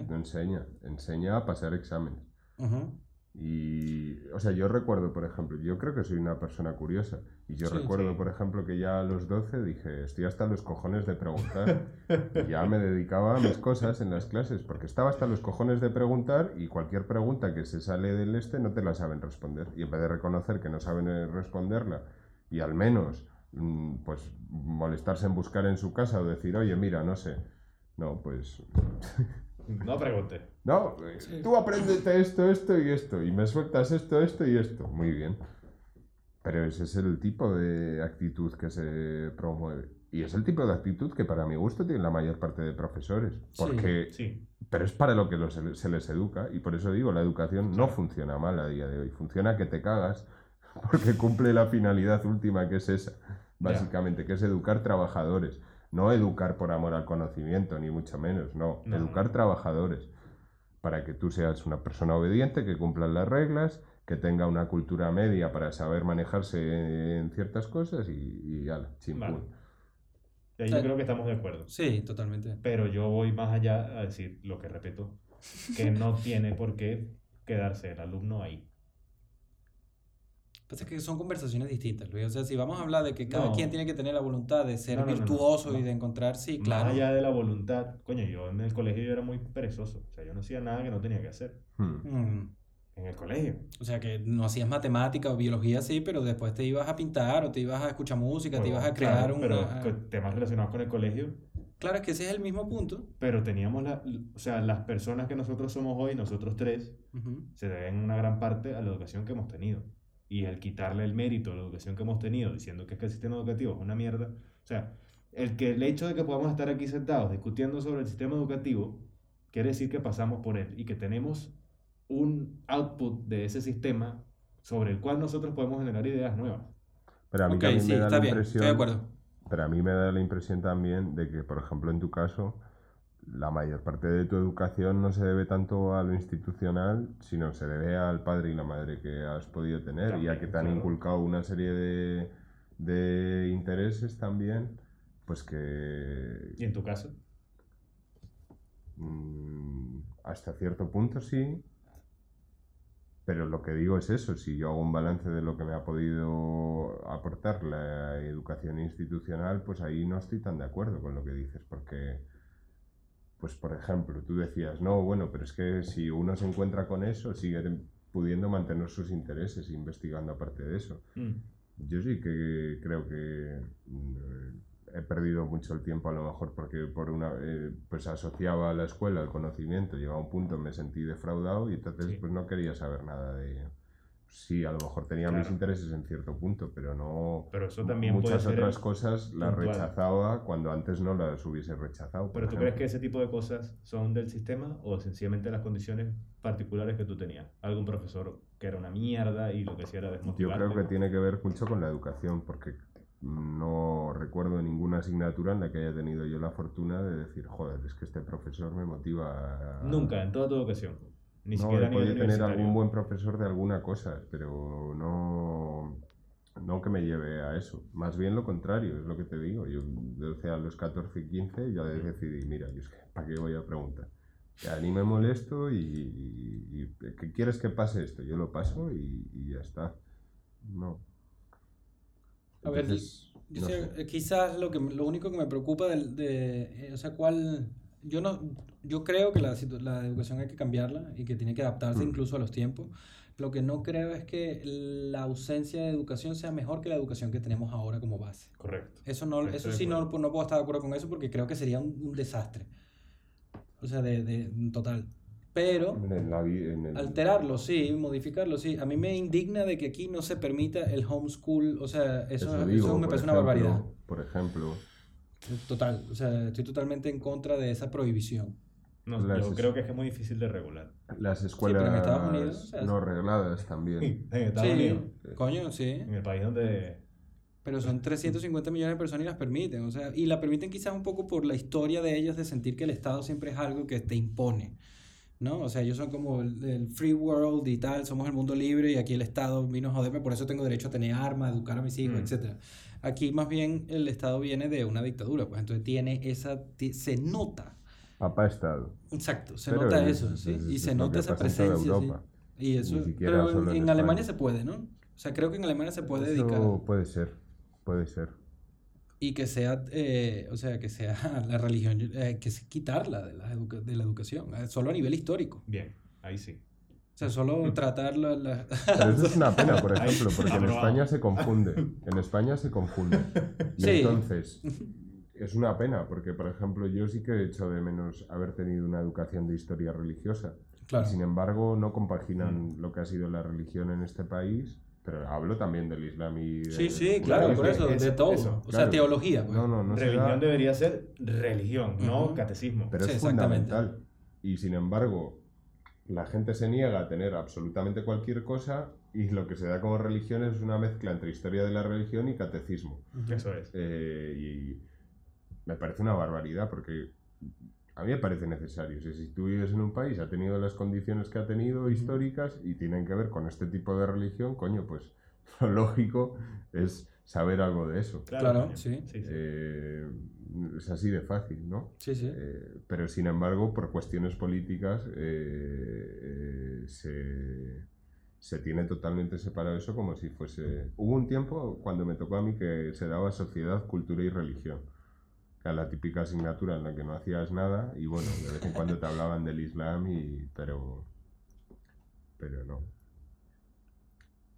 no enseña, enseña a pasar exámenes. Ujú. Y, o sea, yo recuerdo, por ejemplo, yo creo que soy una persona curiosa. Y yo Sí, recuerdo, sí. por ejemplo, que ya a los 12 dije, estoy hasta los cojones de preguntar. [laughs] y ya me dedicaba a mis cosas en las clases, porque estaba hasta los cojones de preguntar y cualquier pregunta que se sale del este no te la saben responder. Y en vez de reconocer que no saben eh, responderla y al menos, mm, pues, molestarse en buscar en su casa o decir, oye, mira, no sé. No, pues [laughs] No pregunte. no, Sí. tú apréndete esto, esto y esto, y me sueltas esto, esto y esto. Muy bien. Pero ese es el tipo de actitud que se promueve. Y es el tipo de actitud que para mi gusto tiene la mayor parte de profesores. Sí. Porque, Sí. Pero es para lo que los- se les educa. Y por eso digo, la educación no funciona mal a día de hoy. Funciona que te cagas [laughs] porque cumple la finalidad última que es esa. Básicamente, que es educar trabajadores. No educar por amor al conocimiento, ni mucho menos. No, No. educar trabajadores para que tú seas una persona obediente, que cumplan las reglas, que tenga una cultura media para saber manejarse en ciertas cosas y, y ala, chimpún. Vale. Y ahí yo creo que estamos de acuerdo. Sí, totalmente. Pero yo voy más allá a decir lo que repito, que no tiene por qué quedarse el alumno ahí. Pasa que son conversaciones distintas, Luis. O sea, si vamos a hablar de que cada No. quien tiene que tener la voluntad de ser No, no, no, no. virtuoso y de encontrar, sí, Más claro. allá de la voluntad, coño, yo en el colegio yo era muy perezoso. O sea, yo no hacía nada que no tenía que hacer. Hmm. Mm. En el colegio. O sea, que no hacías matemática o biología, sí, pero después te ibas a pintar o te ibas a escuchar música, te Bueno, ibas a crear claro, un... Pero temas relacionados con el colegio. Claro, es que ese es el mismo punto. Pero teníamos la, o sea, las personas que nosotros somos hoy, nosotros tres, Ujú. se deben una gran parte a la educación que hemos tenido. Y el quitarle el mérito a la educación que hemos tenido, diciendo que, es que el sistema educativo es una mierda. O sea, el, que, el hecho de que podamos estar aquí sentados discutiendo sobre el sistema educativo, quiere decir que pasamos por él y que tenemos un output de ese sistema sobre el cual nosotros podemos generar ideas nuevas. Pero a mí también sí, me da está la bien, impresión... estoy de acuerdo. Pero a mí me da la impresión también de que, por ejemplo, en tu caso, la mayor parte de tu educación no se debe tanto a lo institucional, sino se debe al padre y la madre que has podido tener y a que te han claro. inculcado una serie de, de intereses también, pues que ¿Y en tu caso? mm, hasta cierto punto sí, pero lo que digo es eso, si yo hago un balance de lo que me ha podido aportar la educación institucional, pues ahí no estoy tan de acuerdo con lo que dices, porque, pues por ejemplo, tú decías, no, bueno, pero es que si uno se encuentra con eso, sigue pudiendo mantener sus intereses investigando aparte de eso. Mm. Yo sí que creo que mm, he perdido mucho el tiempo a lo mejor porque por una eh, pues asociaba a la escuela el conocimiento, llegaba a un punto me sentí defraudado y entonces Sí. pues no quería saber nada de sí, a lo mejor tenía mis intereses en cierto punto, pero no Pero eso también muchas puede ser otras cosas las puntual. rechazaba cuando antes no las hubiese rechazado. ¿Pero tú ejemplo. crees que ese tipo de cosas son del sistema o sencillamente las condiciones particulares que tú tenías? ¿Algún profesor que era una mierda y lo que hacía era Yo desmotivarte? creo que tiene que ver mucho con la educación, porque no recuerdo ninguna asignatura en la que haya tenido yo la fortuna de decir, joder, es que este profesor me motiva a... Nunca, en toda tu educación. Ni no, siquiera a podido tener algún buen profesor de alguna cosa, pero no, no que me lleve a eso. Más bien lo contrario, es lo que te digo. Yo, de 12 a los 14, 15, ya decidí, mira, yo es que, ¿para qué voy a preguntar? Ya, ni me molesto y, y- y ¿qué quieres que pase esto? Yo lo paso y, y ya está. No. A ver, Entonces, Yo no sé, sé. eh, quizás lo, que, lo único que me preocupa del- de, eh, o sea, cuál, yo no, yo creo que la, la educación hay que cambiarla y que tiene que adaptarse Mm. incluso a los tiempos. Lo que no creo es que la ausencia de educación sea mejor que la educación que tenemos ahora como base. Correcto. Eso no, Estoy eso sí no, acuerdo. no puedo estar de acuerdo con eso porque creo que sería un, un desastre. O sea, de, de total. Pero En la vi- en el- Alterarlo, sí, modificarlo, sí. A mí me indigna de que aquí no se permita el homeschool, o sea, eso, eso me parece una barbaridad. Por ejemplo, Total, o sea, estoy totalmente en contra de esa prohibición. No, Las yo es- creo que es muy difícil de regular. las pero escuelas en Estados Unidos, o sea, no regladas también. [laughs] En Estados sí, Unidos, coño, sí. en el país donde... Pero son 350 millones de personas y las permiten, o sea, y la permiten quizás un poco por la historia de ellos de sentir que el Estado siempre es algo que te impone, ¿no? O sea, ellos son como el, el free world y tal, somos el mundo libre y aquí el Estado vino a joderme, por eso tengo derecho a tener armas, educar a mis hijos, Mm. etcétera. Aquí más bien el Estado viene de una dictadura, pues entonces tiene esa, se nota, Papá Estado. exacto, se Pero nota es- eso, es- ¿sí? es- Y se nota esa presencia, sí. Y eso, pero en, en en Alemania se puede, ¿no? O sea, creo que en Alemania se puede Eso dedicar puede ser, puede ser. y que sea, eh, o sea, que sea [laughs] la religión, eh, que quitarla de la, educa- de la educación, eh, solo a nivel histórico. Bien, ahí sí. O sea, solo [laughs] tratar la... la- Pero eso es una pena, por [laughs] ejemplo, porque en. España se confunde. En España se confunde. Y Sí. entonces, es una pena, porque, por ejemplo, yo sí que he hecho de menos haber tenido una educación de historia religiosa. Claro. Y sin embargo, no compaginan lo que ha sido la religión en este país. Pero hablo también del Islam y... de- Sí, sí, claro, por es eso, de todo. eso, o sea, claro. teología. pues. No, no, no se religión da, debería ser religión, no catecismo. pero Sí, es exactamente. fundamental. Y sin embargo, la gente se niega a tener absolutamente cualquier cosa y lo que se da como religión es una mezcla entre historia de la religión y catecismo. Eso es. Eh, y me parece una barbaridad porque a mí me parece necesario. Si, si tú vives en un país, ha tenido las condiciones que ha tenido históricas y tienen que ver con este tipo de religión, coño, pues [laughs] lo lógico es saber algo de eso. Claro, sí. sí, sí. Es así de fácil, ¿no? Sí, sí. Eh, pero sin embargo, por cuestiones políticas, eh, eh, se, se tiene totalmente separado eso como si fuese... Hubo un tiempo cuando me tocó a mí que se daba sociedad, cultura y religión. Era la típica asignatura en la que no hacías nada y bueno, de vez en cuando te hablaban del Islam, y, pero, pero no.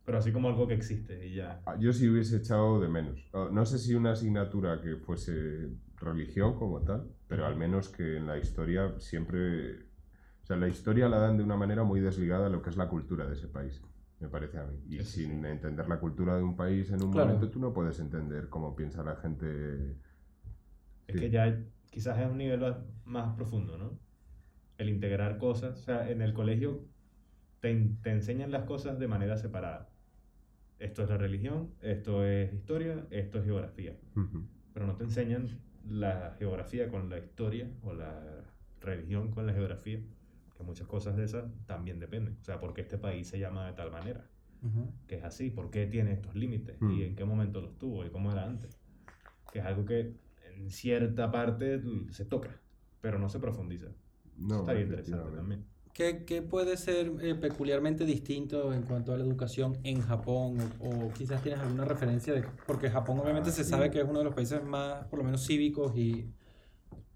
Pero así como algo que existe y ya. Ah, Yo sí hubiese echado de menos. Oh, No sé si una asignatura que fuese religión como tal, pero al menos que en la historia siempre... O sea, la historia la dan de una manera muy desligada a lo que es la cultura de ese país, me parece a mí. Y sin sí. entender la cultura de un país en un Claro. momento, tú no puedes entender cómo piensa la gente. Es Sí. que ya quizás es un nivel más- más profundo, ¿no? El integrar cosas. O sea, en el colegio te, te enseñan las cosas de manera separada. Esto es la religión, esto es historia, esto es geografía. Ujú. Pero no te enseñan la geografía con la historia o la religión con la geografía. Que muchas cosas de esas también dependen. O sea, ¿por qué este país se llama de tal manera? Ujú. que es así, por qué tiene estos límites Mm. y en qué momento los tuvo y cómo era antes. Que es algo que en cierta parte se toca, pero no se profundiza. No, Estaría interesante también. ¿Qué, qué puede ser eh, peculiarmente distinto en cuanto a la educación en Japón? O, o quizás tienes alguna referencia de... Porque Japón obviamente Ah, se sí. sabe que es uno de los países más, por lo menos, cívicos y...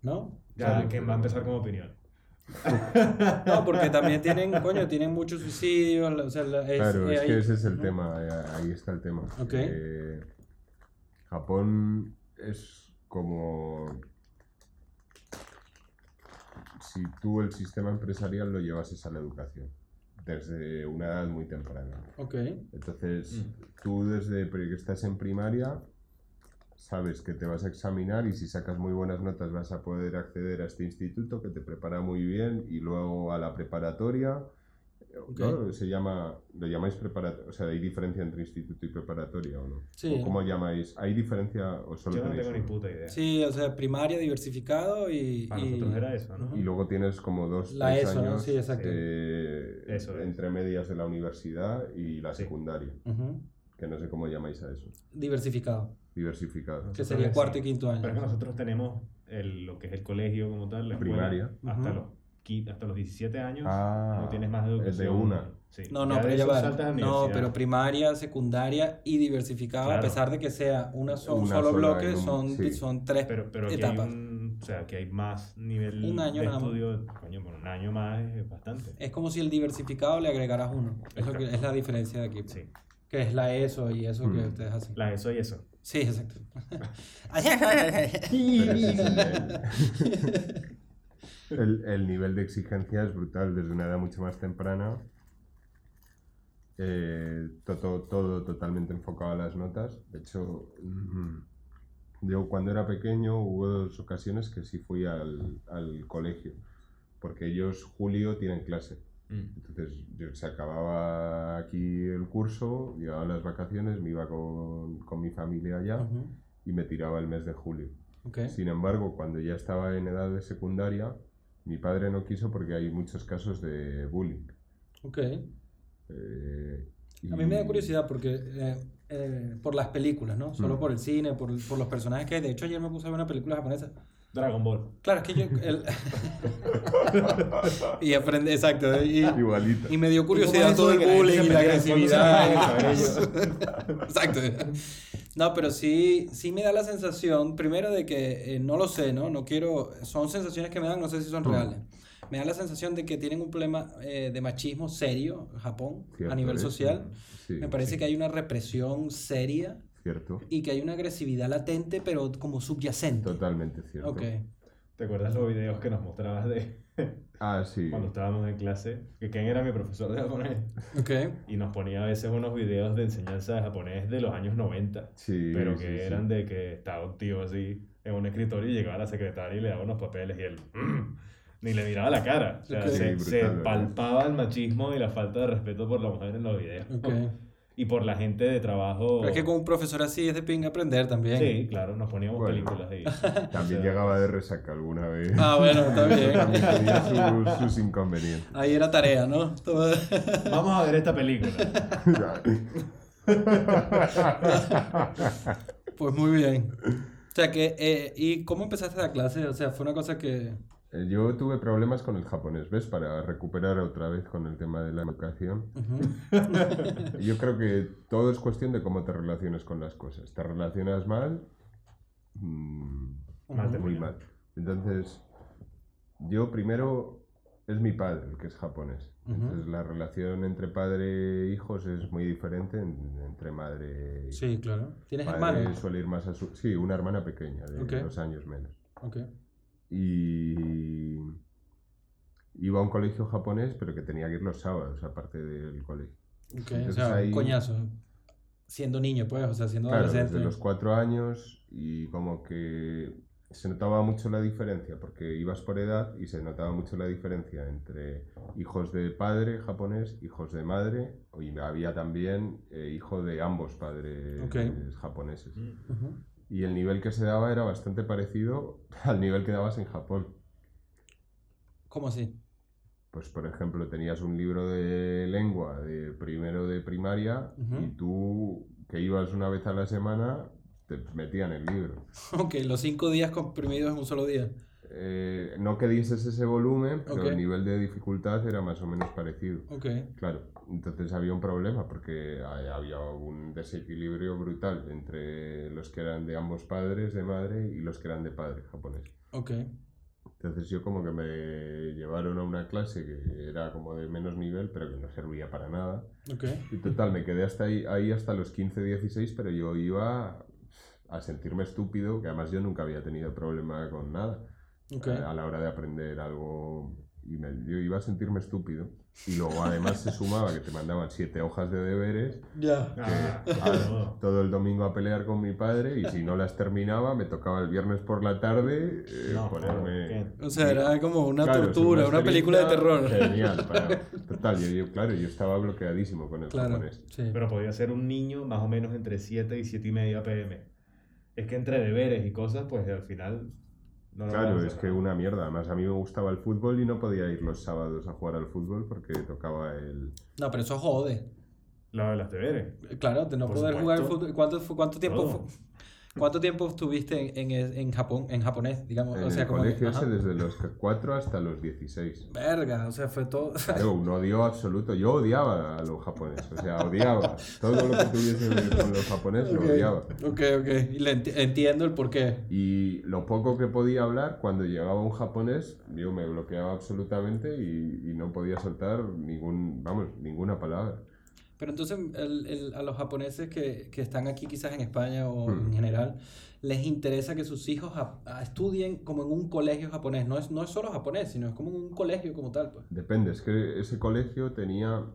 ¿No? Ya, Sí, ¿quién va a empezar con opinión? [laughs] No, porque también tienen, coño, tienen muchos suicidios, la- o sea, la- es, Claro, eh, es ahí- que ese es el ¿no? tema, eh, ahí está el tema. Ok. Eh, Japón es como si tú el sistema empresarial lo llevases a la educación desde una edad muy temprana. Ok, Entonces, Mm. tú desde que estás en primaria sabes que te vas a examinar y si sacas muy buenas notas vas a poder acceder a este instituto que te prepara muy bien y luego a la preparatoria. ¿No? Se llama, ¿Lo llamáis preparatoria? O sea, ¿hay diferencia entre instituto y preparatoria o no? Sí. ¿O ¿Cómo llamáis? ¿Hay diferencia o solo Yo no tenéis tengo ni puta idea. sí, o sea, primaria, diversificado y... Para y- nosotros era eso, ¿no? Y luego tienes como dos, La tres ESO, ¿no? años Sí, exacto. eh, Eso es. entre medias de la universidad y la Sí. secundaria, Ujú. que no sé cómo llamáis a eso. Diversificado, Diversificado. que sería cuarto y quinto año. Pero es que nosotros tenemos el- lo que es el colegio como tal, la escuela, Primaria. hasta Ujú. los hasta los 17 años Ah, no tienes más es de educación. una. Sí. No, no, Ya pero de ya eso va. a No, pero primaria, secundaria y diversificado, a Claro. pesar de que sea una so- un solo sola bloque, un- son, sí. son tres Pero, pero aquí hay etapas. un, o sea, aquí hay más nivel Un año de estudio. Coño, por un año más es bastante. Es como si el diversificado le agregaras uno. Es, lo que, Exacto. es la diferencia de aquí. pues. Sí. Que es la ESO y eso que Mm. ustedes hacen. La eso y eso. Sí, exacto. [laughs] [laughs] [laughs] El, el- el nivel de exigencia es brutal desde una edad mucho más temprana. Eh, todo, todo totalmente enfocado a las notas. De hecho, mm, yo cuando era pequeño hubo dos ocasiones que sí fui al, al colegio, porque ellos julio tienen clase. Mm. Entonces yo se acababa aquí el curso, llegaban las vacaciones, me iba con, con mi familia allá y me tiraba el mes de julio. Sin embargo, cuando ya estaba en edad de secundaria, mi padre no quiso porque hay muchos casos de bullying. ok. Eh, A mí me da curiosidad porque eh, eh, por las películas, ¿no? Solo Mm. por el cine, por, por los personajes que hay. De hecho, ayer me puse a ver una película japonesa. Dragon Ball. Claro, es que yo... el- [laughs] y aprende, exacto. Y, Igualito. y me dio ¿Y cómo curiosidad todo el bullying y la agresividad. [laughs] Exacto. No, pero sí, sí me da la sensación, primero de que, eh, no lo sé, ¿no? No quiero, son sensaciones que me dan, no sé si son reales. Me da la sensación de que tienen un problema eh, de machismo serio en Japón, a nivel social. sí, me parece sí, que hay una represión seria Cierto. y que hay una agresividad latente, pero como subyacente. Totalmente cierto. Ok. ¿Te acuerdas los videos que nos mostrabas de [laughs] Ah, sí. cuando estábamos en clase? Que Ken era mi profesor de japonés Ok. y nos ponía a veces unos videos de enseñanza de japonés de los años 90. Sí, pero que sí. eran de que estaba un tío así en un escritorio y llegaba la secretaria y le daba unos papeles y él "Mm", ni le miraba la cara. O sea, Ok. se, Sí, se brutal, ¿verdad? palpaba el machismo y la falta de respeto por la mujer en los videos. Ok. Y por la gente de trabajo. Pero es que con un profesor así es de ping aprender también. Sí, claro, nos poníamos Bueno. películas ahí. [laughs] También O sea, llegaba de resaca alguna vez. Ah, bueno, está bien. También tenía sus, sus inconvenientes. Ahí era tarea, ¿no? Todo- Vamos a ver esta película. [laughs] Pues muy bien. O sea que, eh, ¿y cómo empezaste la clase? O sea, fue una cosa que... Eh, Yo tuve problemas con el japonés, ¿ves? Para recuperar otra vez con el tema de la educación. [laughs] Yo creo que todo es cuestión de cómo te relaciones con las cosas. ¿Te relacionas mal? Mm, Mal muy mal. Entonces, yo primero es mi padre el que es japonés. Entonces, la relación entre padre e hijos es muy diferente en- entre madre y Sí, claro. ¿Tienes hermanos? suele ir más a su... Sí, una hermana pequeña, de Ok. dos años menos. Ok. Y iba a un colegio japonés, pero que tenía que ir los sábados, aparte del colegio. Ok, o Entonces sea, ahí- un coñazo. Siendo niño, pues, o sea, siendo Claro, adolescente. desde los cuatro años y como que se notaba mucho la diferencia, porque ibas por edad y se notaba mucho la diferencia entre hijos de padre japonés, hijos de madre, y había también eh, hijo de ambos padres Ok. japoneses. Ujú. Y el nivel que se daba era bastante parecido [laughs] al nivel que dabas en Japón. ¿Cómo así? Pues, por ejemplo, tenías un libro de lengua de primero de primaria y tú, que ibas una vez a la semana, te metían el libro. [laughs] Ok, los cinco días comprimidos en un solo día. Eh, no que dieses ese volumen, pero el nivel de dificultad era más o menos parecido. Ok. Claro, entonces había un problema porque había un desequilibrio brutal entre los que eran de ambos padres, de madre, y los que eran de padre japonés. Ok. Entonces yo como que me llevaron a una clase que era como de menos nivel, pero que no servía para nada. Y total, me quedé hasta ahí, ahí hasta los 15, 16, pero yo iba a sentirme estúpido, que además yo nunca había tenido problema con nada Ok. eh, a la hora de aprender algo. Y me- yo iba a sentirme estúpido. Y luego además se sumaba que te mandaban siete hojas de deberes, Ya. Ah, que, claro. todo el domingo a pelear con mi padre, y si no las terminaba, me tocaba el viernes por la tarde eh, No, ponerme... O sea, era como una Claro, tortura, una película de terror. Genial, [laughs] para- total, yo, yo- claro, yo estaba bloqueadísimo con el Claro. japonés. Sí. Pero podía ser un niño más o menos entre 7 y 7 y media pm. Es que entre deberes y cosas, pues al final. No Claro, es que una mierda. Además, a mí me gustaba el fútbol y no podía ir los sábados a jugar al fútbol porque tocaba el... No, pero eso jode. Lo de deberes. Claro, de no Por poder jugar al fútbol. ¿Cuánto, fu- cuánto tiempo Todo. ¿Cuánto tiempo estuviste en, en, en Japón, en japonés, digamos? En o sea, el como que- colegio ese desde los 4 hasta los 16. Verga, o sea, fue todo. Claro, un odio absoluto. Yo odiaba a los japoneses, o sea, odiaba. Todo lo que tuviese que con los japoneses lo Ok, odiaba. ok, ok. Y le enti- entiendo el porqué. Y lo poco que podía hablar, cuando llegaba un japonés, yo me bloqueaba absolutamente y, y no podía soltar ningún, vamos, ninguna palabra. Pero entonces el- el- a los japoneses que, que están aquí quizás en España o Hmm. en general, les interesa que sus hijos a- a- estudien como en un colegio japonés. No es, no es solo japonés, sino es como en un colegio como tal. Pues. Depende, es que ese colegio tenía...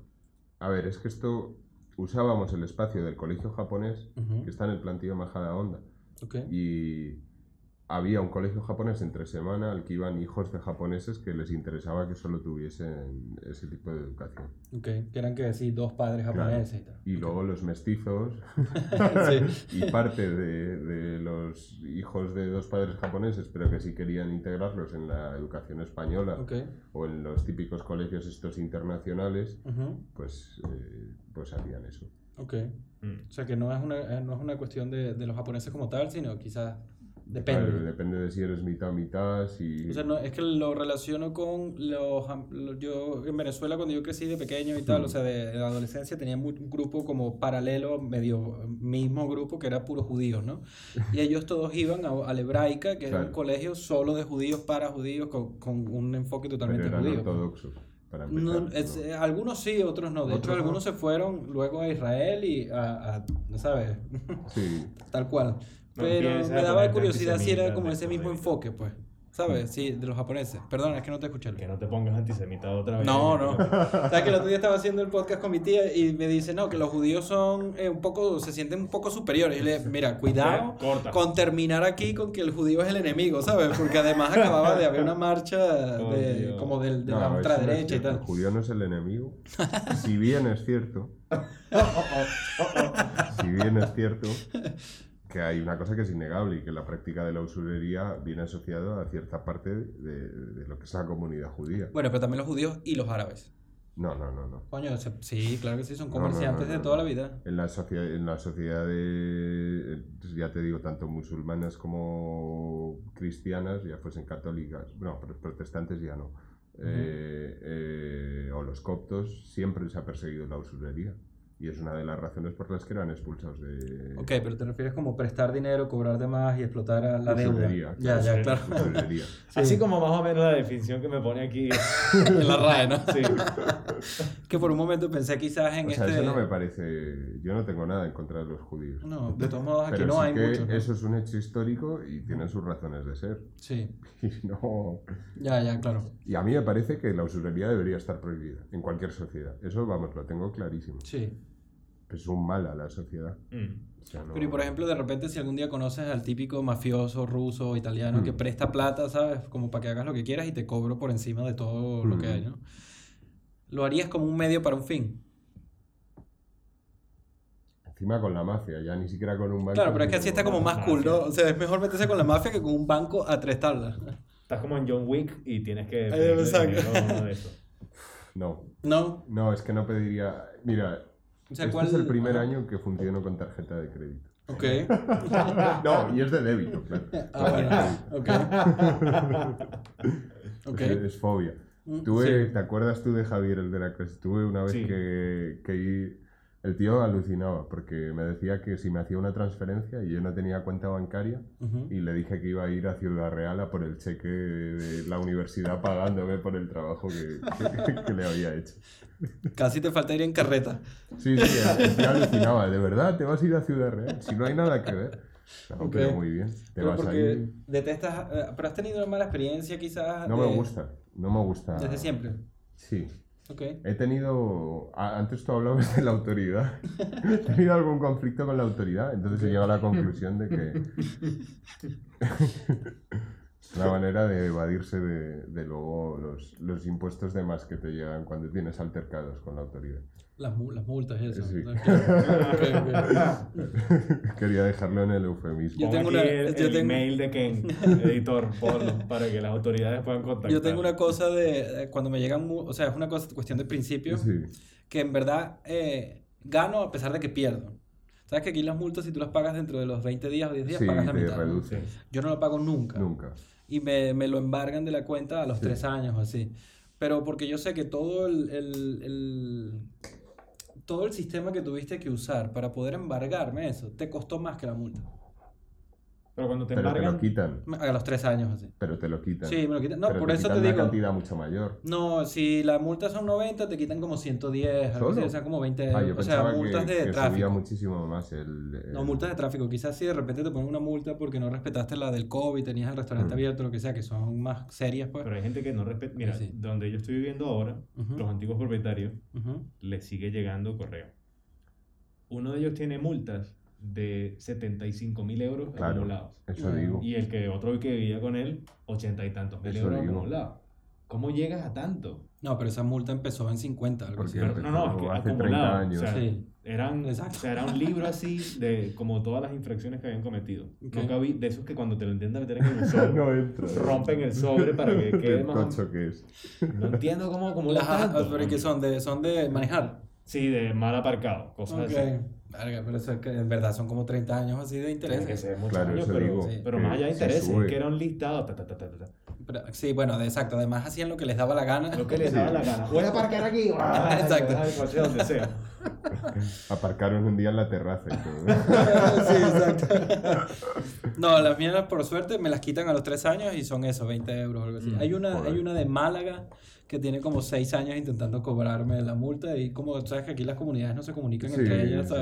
A ver, es que esto usábamos el espacio del colegio japonés, que está en el plantillo Majada Honda, Ok. y había un colegio japonés entre semana al que iban hijos de japoneses que les interesaba que solo tuviesen ese tipo de educación. Ok. Que eran que sí, dos padres Claro. japoneses y tal. Y Ok. luego los mestizos [laughs] Sí. [laughs] y parte de, de los hijos de dos padres japoneses, pero que sí querían integrarlos en la educación española o en los típicos colegios estos internacionales, pues, eh, pues hacían eso. Ok. Mm. O sea que no es una, eh, no es una cuestión de, de los japoneses como tal, sino quizás depende. Claro, depende de si eres mitad mitad, si... O sea, no, es que lo relaciono con los... Yo en Venezuela cuando yo crecí de pequeño y tal, Mm. o sea, de, adolescencia tenía un grupo como paralelo, medio mismo grupo que era puro judíos, ¿no? [laughs] Y ellos todos iban a, a la hebraica, que era un Claro. colegio solo de judíos para judíos, con, con un enfoque pero totalmente eran judío. ortodoxos, para empezar. No, es- ¿no? eh, algunos sí, otros no. De hecho, Otros no. algunos se fueron luego a Israel y a, a ¿no sabes? Sí, [laughs] Tal cual. Pero me daba curiosidad si era como ese mismo de- enfoque, pues. ¿Sabes? Sí, de los japoneses. Perdón, es que no te escuché. Que no te pongas antisemita otra vez. No, no. [laughs] Sabes que el otro día estaba haciendo el podcast con mi tía y me dice, no, que los judíos son eh, un poco, se sienten un poco superiores. Y le mira, cuidado Corta. con terminar aquí con que el judío es el enemigo, ¿sabes? Porque además acababa de haber una marcha Oh, de, Dios. como del- de No, la eso no ultraderecha y tal. El judío no es el enemigo. [laughs] Si bien es cierto. [laughs] si bien es cierto que hay una cosa que es innegable y que la práctica de la usurería viene asociada a cierta parte de, de lo que es la comunidad judía. Bueno, pero también los judíos y los árabes. No, no, no, no. Coño, se- sí, claro que sí, son No, no, comerciantes no, de toda la vida. En la sociedad, en la sociedad de, eh, ya te digo, tanto musulmanas como cristianas, ya fuesen católicas, no, pero protestantes ya no, eh, eh, o los coptos, siempre se ha perseguido la usurería. Y es una de las razones por las que eran expulsados de Ok, pero te refieres como prestar dinero, cobrar de más y explotar a la deuda. Ya, ya, Sí. claro. usurería. [laughs] Así como más o menos la definición que me pone aquí. [laughs] en la RAE, ¿no? Sí. [laughs] Que por un momento pensé quizás en O sea, este... eso no me parece... Yo no tengo nada en contra de los judíos. No, de todos modos aquí Pero no sí hay que muchos. ¿no? eso es un hecho histórico y tiene sus razones de ser. Sí, Y no... ya, ya, claro. Y a mí me parece que la usurería debería estar prohibida en cualquier sociedad. Eso, vamos, lo tengo clarísimo. Sí. Es un mal a la sociedad. Mm. O sea, no- Pero y por ejemplo, de repente si algún día conoces al típico mafioso ruso o italiano que Mm. presta plata, ¿sabes? Como para que hagas lo que quieras y te cobro por encima de todo lo que Mm. hay, ¿no? Lo harías como un medio para un fin. Encima con la mafia, ya ni siquiera con un banco. Claro, pero es que así está como más cool, ¿no? O sea, es mejor meterse con la mafia que con un banco a tres tablas. Estás como en John Wick y tienes que. De. No, No, no, es que no pediría... Mira, o sea, este ¿cuál... es el primer año que funciono con tarjeta de crédito. Ok. [laughs] no, y es de débito, claro. Ah, bueno. Ok. [laughs] Ok. Es, es fobia. Mm, Tuve, sí. ¿Te acuerdas tú de Javier, el de la clase? Tuve una vez Sí. que, que el tío alucinaba porque me decía que si me hacía una transferencia y yo no tenía cuenta bancaria Ujú. y le dije que iba a ir a Ciudad Real a por el cheque de la universidad pagándome por el trabajo que, [laughs] que- que le había hecho. Casi te falta ir en carreta. Sí, sí, tío alucinaba. ¿De verdad te vas a ir a Ciudad Real? Si no hay nada que ver. No, Ok. pero muy bien. Te Pero vas ahí. detestas... eh, pero has tenido una mala experiencia quizás... No me de- gusta. No me gusta. Desde siempre. Sí. He tenido. Antes tú hablabas de la autoridad. [laughs] He tenido algún conflicto con la autoridad, entonces he llegado a la conclusión de que. [laughs] es una manera de evadirse de, de luego los, los impuestos de más que te llegan cuando tienes altercados con la autoridad. Las, mu- las multas eso. Sí. [laughs] [laughs] Quería dejarlo en el eufemismo. Yo tengo una- el, yo el tengo- email de Ken, [laughs] editor, ponlo, para que las autoridades puedan contactar. Yo tengo una cosa de... Cuando me llegan... O sea, es una cosa, cuestión de principio. Sí. que en verdad eh, gano a pesar de que pierdo. ¿Sabes que aquí las multas, si tú las pagas dentro de los 20 días o 10 días, Sí, pagas la mitad? ¿no? reduce. Yo no lo pago nunca. Nunca. Y me, me lo embargan de la cuenta a los Sí. 3 años o así. Pero porque yo sé que todo el, el- el- todo el sistema que tuviste que usar para poder embargarme eso, te costó más que la multa. Pero cuando te Pero te embargan, lo quitan. A los 3 años así. Pero te lo quitan. Sí, me lo quitan. No, Pero por te eso quitan te una digo. cantidad mucho mayor. No, si la multa son 90, te quitan como 110, algo así, ¿Solo? o sea, como 20 Ah, yo o sea, multas que, de que subía tráfico. muchísimo más el... el- No, multas de tráfico. Quizás si de repente te ponen una multa porque no respetaste la del COVID, tenías el restaurante Mm. abierto, lo que sea, que son más serias, pues. pero hay gente que no respeta. Mira, Sí. donde yo estoy viviendo ahora, los antiguos propietarios Ujú. les sigue llegando correo. Uno de ellos tiene multas de 75 mil euros Claro. acumulados. Eso digo. Y el que otro que vivía con él, 80 y tantos mil Eso euros digo. acumulados. ¿Cómo llegas a tanto? No, pero esa multa empezó en 50, algo así. Pero- no, no, es que acumulado, 30 años. o sea, Sí. Eran, Exacto. o sea, era un libro así [laughs] de como todas las infracciones que habían cometido. No cabí, de esos que cuando te lo intentan meter en el [laughs] No entra. rompen el sobre para que [laughs] quede Qué más... que es. No entiendo cómo, cómo Las tanto. pero que son de, son de manejar. Sí, de mal aparcado, cosas así. Verga, pero eso es que en verdad son como 30 años así de Tiene que interés. ser muchos Claro, años, pero, digo. Sí. pero más allá de se intereses, sube. que era un listado. ta, ta, ta, ta, ta. Pero- sí, bueno, de- exacto. Además hacían lo que les daba la gana. Lo que les daba la gana. [laughs] Voy a aparcar aquí. Exacto. Ay, donde sea. [laughs] Aparcaron un día en la terraza y todo. [laughs] sí, exacto. no, las mías, por suerte, me las quitan a los 3 años y son eso, 20 euros o algo así. Mm, hay, una, joder. hay una de Málaga que tiene como 6 años intentando cobrarme la multa y como sabes que aquí las comunidades no se comunican Sí, entre ellas, sí.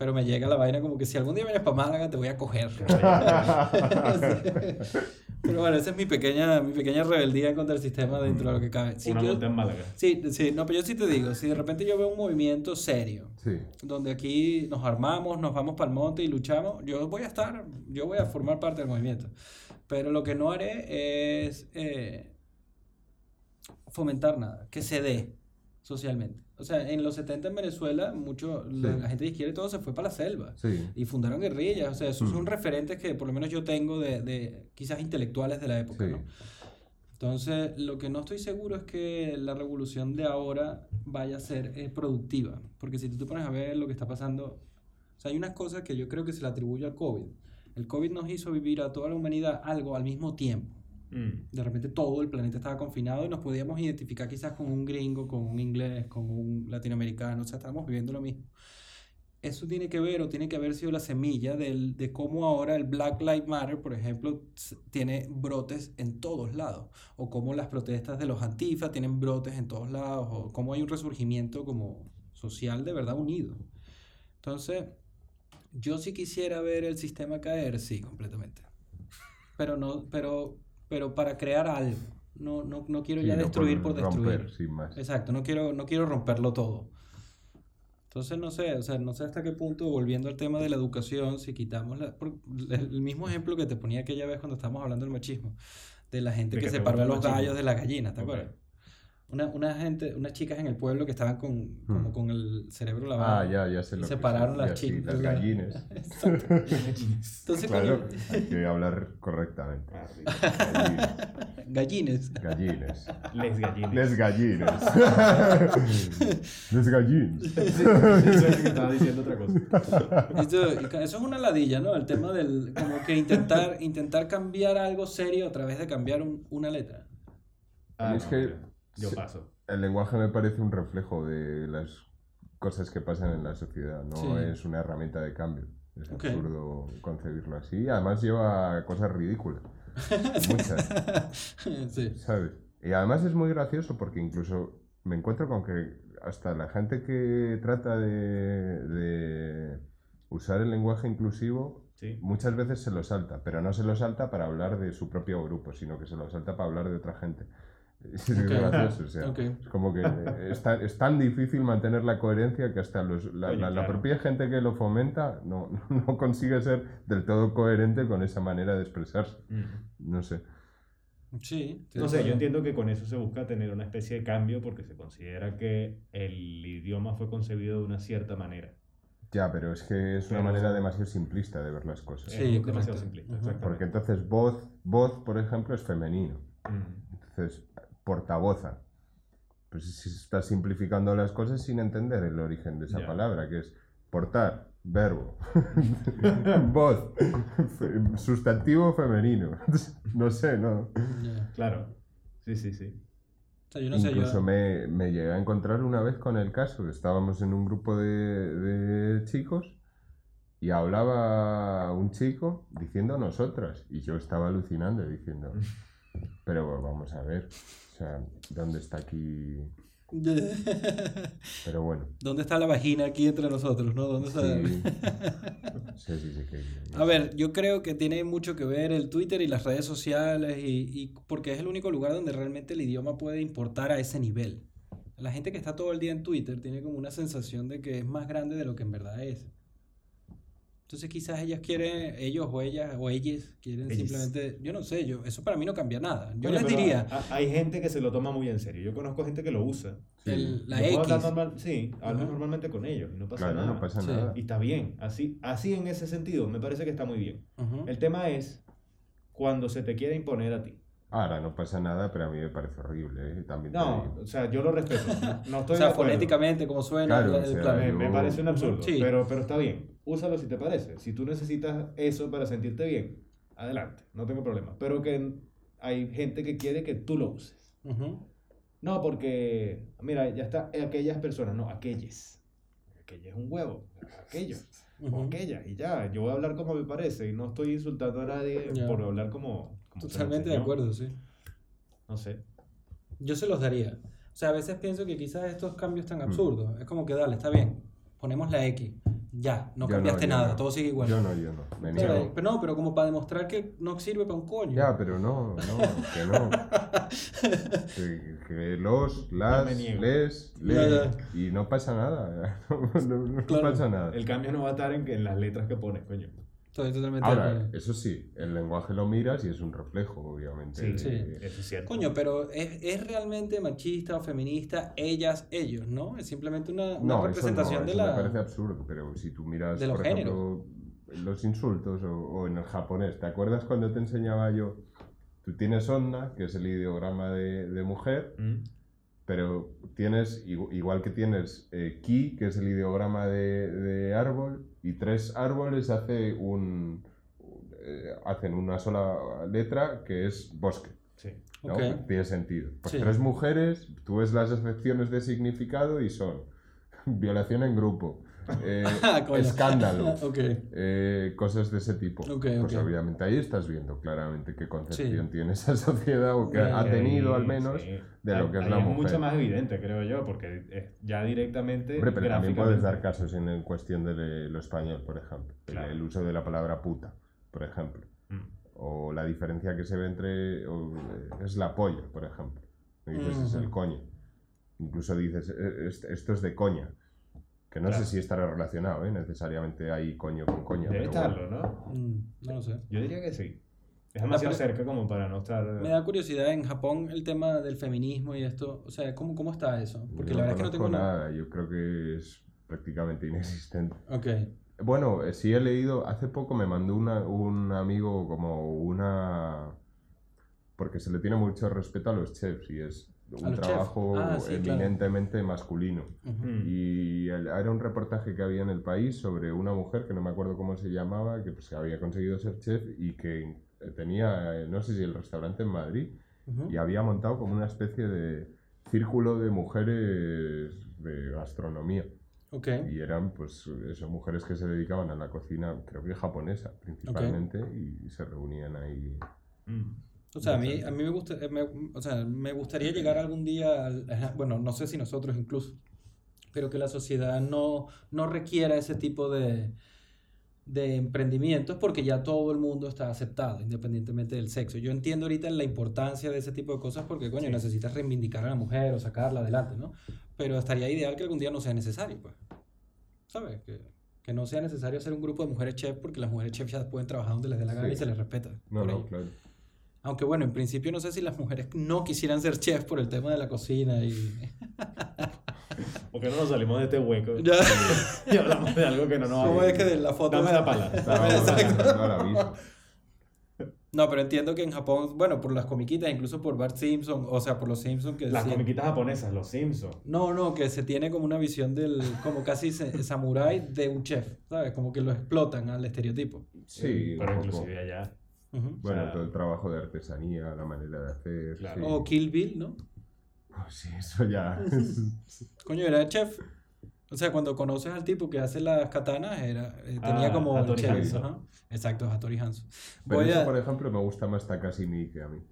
Pero me llega la vaina como que si algún día vienes para Málaga te voy a coger. [laughs] Pero bueno, esa es mi pequeña, mi pequeña rebeldía contra el sistema dentro de lo que cabe. Si Una yo- en Málaga. sí, sí, no, pero yo sí te digo, si de repente yo veo un movimiento serio, Sí. donde aquí nos armamos, nos vamos para el monte y luchamos, yo voy a estar, yo voy a formar parte del movimiento. Pero lo que no haré es eh, fomentar nada, que se dé socialmente. O sea, en los 70 en Venezuela, mucho, la, gente de izquierda y todo se fue para la selva. Sí. Y fundaron guerrillas, o sea, esos Mm. son referentes que por lo menos yo tengo de, de quizás intelectuales de la época, Sí. ¿no? Entonces, lo que no estoy seguro es que la revolución de ahora vaya a ser eh, productiva, porque si tú te pones a ver lo que está pasando, o sea, hay unas cosas que yo creo que se le atribuye al COVID. El COVID nos hizo vivir a toda la humanidad algo al mismo tiempo. Mm. De repente todo el planeta estaba confinado y nos podíamos identificar quizás con un gringo, con un inglés, con un latinoamericano, o sea, estábamos viviendo lo mismo. Eso tiene que ver o tiene que haber sido la semilla del, de cómo ahora el Black Lives Matter, por ejemplo, tiene brotes en todos lados, o cómo las protestas de los antifa tienen brotes en todos lados, o cómo hay un resurgimiento como social de verdad unido. Entonces, yo sí quisiera ver el sistema caer, sí, completamente. Pero no, pero, pero para crear algo. No, no, no quiero Sí, ya no destruir por, destruir. romper, sin más. Exacto, no quiero, no quiero romperlo todo. Entonces no sé, o sea, no sé hasta qué punto, volviendo al tema de la educación, si quitamos la, el mismo ejemplo que te ponía aquella vez cuando estábamos hablando del machismo, de la gente ¿De que que gusta a los machismo? gallos de las gallinas, ¿te Ok. acuerdas? Una, una gente, unas chicas en el pueblo que estaban con, como Hmm. con el cerebro lavado. Ah, ya, ya Y lo separaron las chicas. las gallines. [laughs] Exacto. Entonces, Claro, coño, hay que [laughs] hablar correctamente. Ah, sí. Gallines. [laughs] gallines. Gallines. Les gallines. Les gallines. Les gallines. Eso es que estaba diciendo otra cosa. Eso, eso es una ladilla, ¿no? El tema del, como que intentar, intentar cambiar algo serio a través de cambiar un- una letra. Ah, Es no, que- Yo sí. paso. El lenguaje me parece un reflejo de las cosas que pasan en la sociedad, no Sí. es una herramienta de cambio. Es absurdo concebirlo así. Además lleva a cosas ridículas. [laughs] Muchas, sí. ¿sabes? Y además es muy gracioso porque incluso me encuentro con que hasta la gente que trata de, de usar el lenguaje inclusivo Sí. muchas veces se lo salta, pero no se lo salta para hablar de su propio grupo, sino que se lo salta para hablar de otra gente. Es Ok. gracioso, o sea, Ok. es como que es tan, es tan difícil mantener la coherencia que hasta los- la, la- propia gente que lo fomenta no, [laughs] no consigue ser del todo coherente con esa manera de expresarse. Mm. No sé. Sí. No sé, yo entiendo que con eso se busca tener una especie de cambio porque se considera que el idioma fue concebido de una cierta manera. Ya, pero es que es una Pero- manera demasiado simplista de ver las cosas. Sí, es demasiado simplista. Porque entonces voz, voz, por ejemplo, es femenino. Mm. Entonces, portavoza. Pues si estás simplificando las cosas sin entender el origen de esa palabra, que es portar, verbo. [laughs] Voz, fe- sustantivo femenino. [laughs] No sé, ¿no? Claro. Sí, sí, sí. O sea, yo no sé, Incluso yo... me, me llegué a encontrar una vez con el caso. Estábamos en un grupo de, de chicos y hablaba un chico diciendo nosotras. Y yo estaba alucinando diciendo, [laughs] pero vamos a ver, sea, ¿dónde está aquí? [laughs] Pero bueno, ¿Dónde está la vagina aquí entre nosotros, no? ¿Dónde está? sí, [laughs] sí, sí, que... A ver, yo creo que tiene mucho que ver el Twitter y las redes sociales y, y porque es el único lugar donde realmente el idioma puede importar a ese nivel. La gente que está todo el día en Twitter tiene como una sensación de que es más grande de lo que en verdad es. Entonces quizás ellas quieren, ellos o ellas o ellas quieren simplemente, yo no sé, yo eso para mí no cambia nada. Yo les diría, ha- Hay gente que se lo toma muy en serio. Yo conozco gente que lo usa. el- la Yo puedo hablar X. normal- sí, hablo Ajá. normalmente con ellos y no pasa Claro, nada. no pasa Sí. nada. Y está bien. Así, así en ese sentido, me parece que está muy bien. El tema es cuando se te quiere imponer a ti. Ahora, no pasa nada, pero a mí me parece horrible, ¿eh? También No, o sea, yo lo respeto. No, no [laughs] estoy O sea, de fonéticamente, como suena Claro, el, o el sea, plan. Me, parece un absurdo, Sí. pero, pero está bien. Úsalo si te parece. Si tú necesitas eso para sentirte bien, adelante, no tengo problema. Pero que hay gente que quiere que tú lo uses. Ujú. No, porque, mira, ya está, aquellas personas, no, aquellas. Aquella es un huevo, aquellos, o Ujú. aquellas, y ya, yo voy a hablar como me parece y no estoy insultando a nadie por hablar como... Totalmente de acuerdo, sí. No sé. Yo se los daría. O sea, a veces pienso que quizás estos cambios Mm. tan absurdos, es como que dale, está bien, ponemos la X, ya, no Yo cambiaste nada, no. todo sigue igual. Yo no, yo no. Me pero, niego. pero no, pero como para demostrar que no sirve para un coño. Ya, pero no, no, que no. [laughs] Que, que los, las, les, Ya, le, ya. y no pasa nada. [laughs] No, no- no Claro. pasa nada. El cambio no va a estar en, en las letras que pones, coño. Estoy totalmente de Ahora, eso sí, el lenguaje lo miras y es un reflejo, obviamente. Sí, de- Sí. Eso es cierto. Coño, pero ¿es, es realmente machista o feminista ellas, ellos, ¿no? Es simplemente una, una No, eso no, representación de eso me la... parece absurdo, pero si tú miras, de los por ejemplo, los insultos o, o en el japonés, ¿te acuerdas cuando te enseñaba yo? Tú tienes onna, que es el ideograma de, de mujer, Mm. Pero tienes, igu- igual que tienes eh, ki, que es el ideograma de, de árbol, y tres árboles hace un, eh, hacen una sola letra que es bosque. Sí. ¿no? Ok. Tiene sentido. Pues Sí. tres mujeres, tú ves las excepciones de significado y son [laughs] violación en grupo, eh, [laughs] coño. escándalo, [laughs] ok. eh, cosas de ese tipo. Ok, pues obviamente ahí estás viendo claramente qué concepción Sí. tiene esa [laughs] sociedad o que ha tenido Ahí, al menos sí. de lo Ahí- que es la mujer. mucho más evidente, creo yo, porque es ya directamente. Hombre, pero también puedes dar casos en, en cuestión de lo español, por ejemplo. El- Claro. El, uso de la palabra puta, por ejemplo. Mm. O la diferencia que se ve entre... o, eh, es la polla, por ejemplo. Y dices, es el coño. Incluso dices, "Eh, est- esto es de coña. Que no Claro. sé si estará relacionado, ¿eh? Necesariamente hay coño con coño. Debe bueno. estarlo, ¿no? Mm, no lo sé. Yo diría que sí. Es demasiado Ah, pero- cerca como para no estar. Me da curiosidad en Japón el tema del feminismo y esto. O sea, ¿cómo, cómo está eso? Porque Yo la verdad es que no tengo nada. nada. Yo creo que es prácticamente inexistente. Ok. Bueno, eh, sí he leído, hace poco me mandó una- un amigo como una... Porque se le tiene mucho respeto a los chefs y es un trabajo Ah, sí, claro. eminentemente masculino. Mm. Y el- era un reportaje que había en el país sobre una mujer que no me acuerdo cómo se llamaba, que pues había conseguido ser chef y que tenía, eh, no sé si el restaurante en Madrid, y había montado como una especie de círculo de mujeres de gastronomía. Ok. Y eran, pues, eso, mujeres que se dedicaban a la cocina, creo que japonesa principalmente, y se reunían ahí. Mm. O sea, a mí, a mí me, gusta, eh, me- o sea, me gustaría llegar algún día, al- bueno, no sé si nosotros incluso, pero que la sociedad no, no requiera ese tipo de, de emprendimientos porque ya todo el mundo está aceptado, independientemente del sexo. Yo entiendo ahorita la importancia de ese tipo de cosas porque, coño, Sí. necesitas reivindicar a la mujer o sacarla adelante, ¿no? Pero estaría ideal que algún día no sea necesario, pues. ¿Sabes? Que, que no sea necesario hacer un grupo de mujeres chef porque las mujeres chef ya pueden trabajar donde les dé la gana Sí. y se les respeta. No, no, ello. claro. Aunque bueno, en principio no sé si las mujeres no quisieran ser chef por el tema de la cocina y... [laughs] ¿Por qué no nos salimos de este hueco? Ya. [laughs] y hablamos de algo que no nos ¿Cómo es que de la foto... Dame la pala. [laughs] No la. No, pero entiendo que en Japón, bueno, por las comiquitas, incluso por Bart Simpson, o sea, por los Simpsons que Las sí- comiquitas japonesas, los Simpsons. No, no, que se tiene como una visión del, como casi samurái de un chef, ¿sabes? Como que lo explotan al estereotipo. Sí, pero inclusive allá. Ujú. Bueno, O sea- todo el trabajo de artesanía, la manera de hacer. Claro. sí. O Kill Bill, ¿no? Pues sí, eso ya. [laughs] Coño, era chef. O sea, cuando conoces al tipo que hace las katanas, era, eh, tenía Ah, como Hattori chef. Hanzo. ajá. Exacto, Hattori Hanzo. Pero eso, a... por ejemplo, me gusta más Takashi Miike a mí.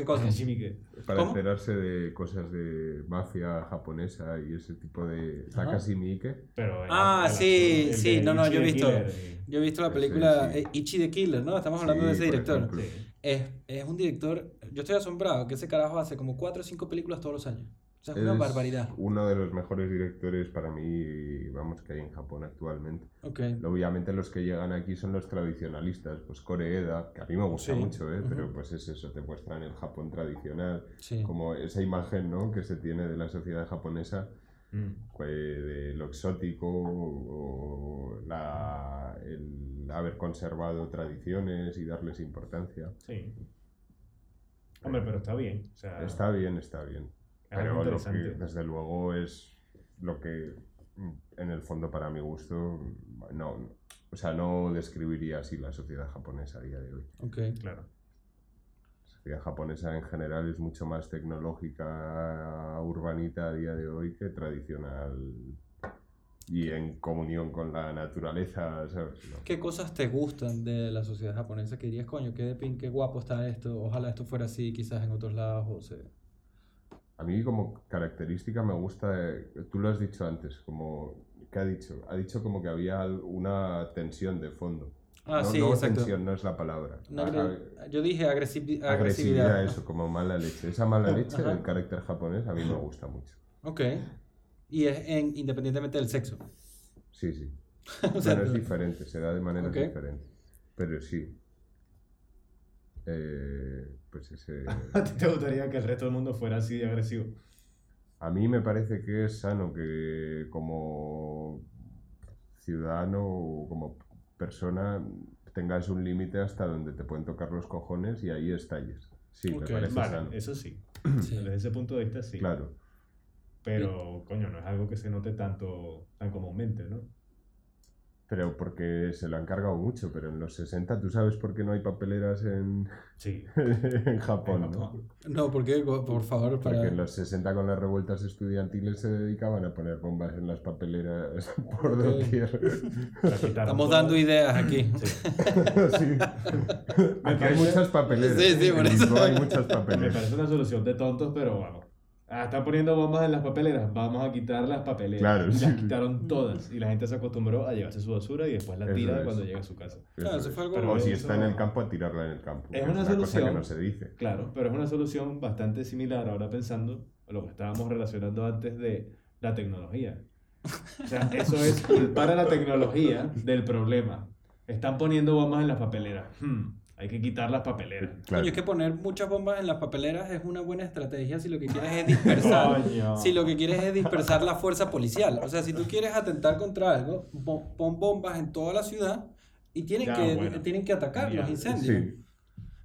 ¿Qué cosa? Hashimi que- Para ¿Cómo? enterarse de cosas de mafia japonesa y ese tipo de. Takashi Miike. Pero Ah, el sí, sí, de no, no, Ichi yo he the visto- Killer Yo he visto la Sí, película sí. eh, Ichi the Killer, ¿no? Estamos hablando de Sí, ese por director. Sí. Es, es un director, yo estoy asombrado que ese carajo hace como 4 o 5 películas todos los años. O sea, es una barbaridad. Uno de los mejores directores para mí, vamos, que hay en Japón actualmente. Obviamente los que llegan aquí son los tradicionalistas, pues Koreeda, que a mí me gusta Sí. mucho, ¿eh? pero pues es eso, te muestran el Japón tradicional, Sí. como esa imagen ¿no? que se tiene de la sociedad japonesa, Mm. pues, de lo exótico o la, el haber conservado tradiciones y darles importancia. Sí. Hombre, pero está bien. O sea, Está bien, está bien. Pero lo que, desde luego es lo que mm, en el fondo para mi gusto no, no- o sea, no describiría así la sociedad japonesa a día de hoy. Ok. Claro. La sociedad japonesa en general es mucho más tecnológica, urbanita a día de hoy que tradicional y en comunión con la naturaleza, ¿sabes? No. ¿Qué cosas te gustan de la sociedad japonesa? Que dirías, coño, qué de pin, qué guapo está esto. Ojalá esto fuera así, quizás en otros lados. O sea. A mí como característica me gusta, eh, tú lo has dicho antes, como, ¿qué ha dicho? Ha dicho como que había una tensión de fondo. Ah, no, sí, no exacto. tensión, no es la palabra. Una A- agre- yo dije agresivi- agresividad. agresividad, eso, como mala leche. Esa mala [laughs] leche del carácter japonés a mí me gusta mucho. Ok. Y es en, independientemente del sexo. Sí, sí. [laughs] O sea, Pero es diferente, se da de maneras Ok. diferentes. Pero sí. Eh, pues ese... [laughs] ¿A ti te gustaría que el resto del mundo fuera así de agresivo? A mí me parece que es sano que como ciudadano o como persona tengas un límite hasta donde te pueden tocar los cojones y ahí estalles. Sí, Ok. me parece Vale, sano. eso sí. Sí. [clears throat] Desde ese punto de vista sí. Claro. Pero, coño, no es algo que se note tanto, tan comúnmente, ¿no? Pero porque se lo han cargado mucho, pero en los 60 tú sabes por qué no hay papeleras en, Sí. [laughs] en Japón, En ¿no? No, ¿por qué? Por favor, para... Porque en los 60 con las revueltas estudiantiles se dedicaban a poner bombas en las papeleras [laughs] por doquier. Estamos toda. dando ideas aquí. Sí. [laughs] sí. Aquí hay muchas papeleras. Sí, sí, por eso. Hay muchas Me papeleras. parece una solución de tontos, pero vamos. Ah, están poniendo bombas en las papeleras. Vamos a quitar las papeleras. Claro, y sí. las [laughs] quitaron todas. Y la gente se acostumbró a llevarse su basura y después la Eso tira es. cuando llega a su casa. Claro, eso fue algo- o si eso- está en el campo, a tirarla en el campo. Es que una cosa solución. que no se dice. Claro, pero es una solución bastante similar ahora pensando a lo que estábamos relacionando antes de la tecnología. O sea, eso es [laughs] culpar a la tecnología del problema. Están poniendo bombas en las papeleras. Hmm, hay que quitar las papeleras. Claro. Es que poner muchas bombas en las papeleras es una buena estrategia si lo que quieres es dispersar. [laughs] Si lo que quieres es dispersar la fuerza policial. O sea, si tú quieres atentar contra algo, pon bombas en toda la ciudad y tienen, Ya, que, bueno. tienen que atacar Ya, los incendios. Sí.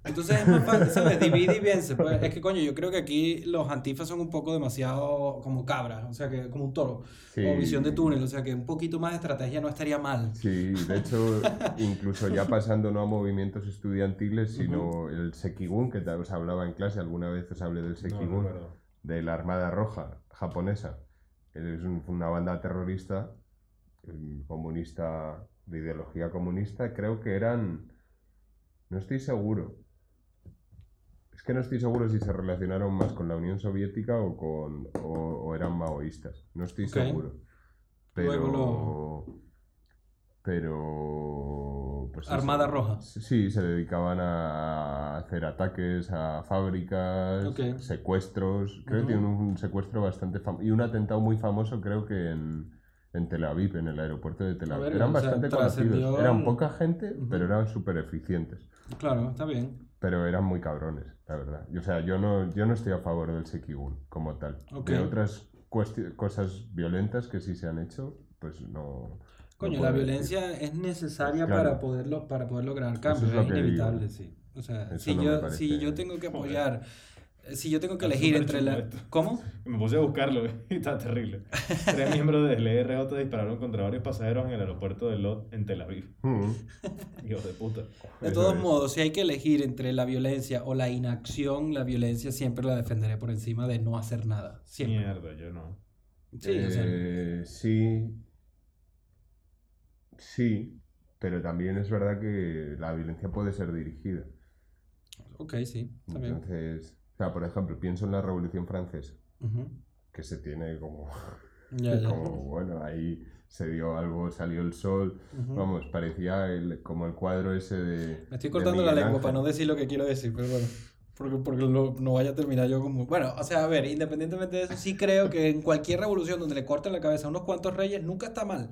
Entonces es más fácil, ¿sabes? Divide y vence. Pues es que, coño, yo creo que aquí los antifas son un poco demasiado como cabras, o sea, que como un toro. Sí. O visión de túnel, o sea, que un poquito más de estrategia no estaría mal. Sí, de hecho, incluso ya pasando no a movimientos estudiantiles, sino el Sekigun, que os hablaba en clase, alguna vez os hablé del No, Sekigun, recuerdo. de la Armada Roja japonesa. Es un- una banda terrorista eh, comunista, de ideología comunista, creo que eran, no estoy seguro, que no estoy seguro si se relacionaron más con la Unión Soviética o, con, o, o eran maoístas, no estoy seguro. Pero... Luego Pero... pues Armada eso. Roja. Sí, se dedicaban a hacer ataques a fábricas, secuestros. Creo que tienen un secuestro bastante famoso. Y un atentado muy famoso, creo que en, en Tel Aviv, en el aeropuerto de Tel Aviv. ver, eran sea, bastante conocidos. Eran poca gente, pero eran súper eficientes. Claro, está bien. Pero eran muy cabrones, la verdad. Y, O sea, yo no, yo no estoy a favor del Sekigun como tal. Ok. De otras cosas violentas que sí se han hecho, pues no. Coño, no la violencia es necesaria Claro. para, poderlo, para poder lograr cambios, es inevitable, digo. sí. O sea, Eso si, no yo, si yo tengo que Joder. Si yo tengo que elegir entre la... esto. ¿Cómo? Me puse a buscarlo y [laughs] está terrible. Tres [laughs] miembros del ERJ dispararon contra varios pasajeros en el aeropuerto de Lot en Tel Aviv. Mm. [laughs] Hijos de puta. De todos modos, si hay que elegir entre la violencia o la inacción, la violencia siempre la defenderé por encima de no hacer nada. Siempre. Mierda, yo no. Sí, o sea, Eh, sí. Sí, pero también es verdad que la violencia puede ser dirigida. ok, sí. Entonces, o sea, por ejemplo, pienso en la Revolución Francesa, Ujú. que se tiene como, [laughs] Ya, ya. como bueno, ahí se dio algo, salió el sol, Ujú. vamos, parecía el- como el cuadro ese de... Me estoy cortando la lengua para no decir lo que quiero decir, pero bueno. Porque, porque lo- no vaya a terminar yo como... Bueno, o sea, a ver, independientemente de eso, sí creo que en cualquier revolución donde le corten la cabeza a unos cuantos reyes, nunca está mal.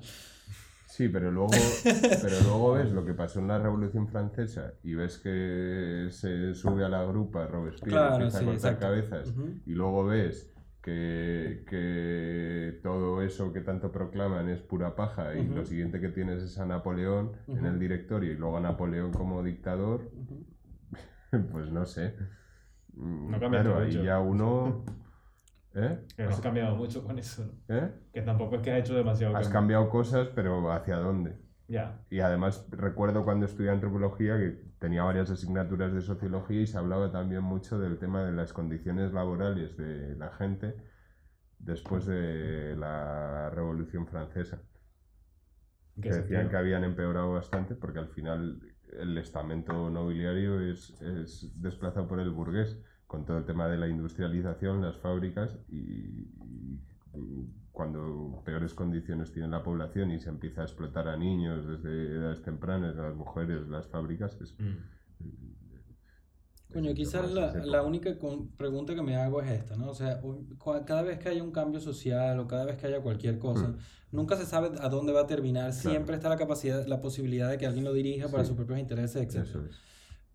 Sí, pero luego, [laughs] pero luego ves lo que pasó en la Revolución Francesa y ves que se sube a la grupa Robespierre Claro, y empieza sí, a cortar exacto. cabezas y luego ves que, que todo eso que tanto proclaman es pura paja y lo siguiente que tienes es a Napoleón en el directorio y luego a Napoleón como dictador, [laughs] pues no sé. Mm, No cambia claro, ahí ya uno... [laughs] ¿Eh? Que no has cambiado mucho con eso, ¿no? ¿Eh? Que tampoco es que has hecho demasiado Has cambio. cambiado cosas, pero ¿hacia dónde? Ya. Y además recuerdo cuando estudié antropología que tenía varias asignaturas de sociología y se hablaba también mucho del tema de las condiciones laborales de la gente después de la Revolución Francesa. ¿En Que decían que habían empeorado bastante porque al final el estamento nobiliario es, es desplazado por el burgués con todo el tema de la industrialización, las fábricas y, y cuando peores condiciones tiene la población y se empieza a explotar a niños desde edades tempranas, a las mujeres, las fábricas, es, Mm. Coño, quizás la, la única con- pregunta que me hago es esta, ¿no? O sea, cada vez que haya un cambio social o cada vez que haya cualquier cosa, Mm. nunca se sabe a dónde va a terminar. Claro. Siempre está la capacidad, la posibilidad de que alguien lo dirija para sus propios intereses, etc. Eso es.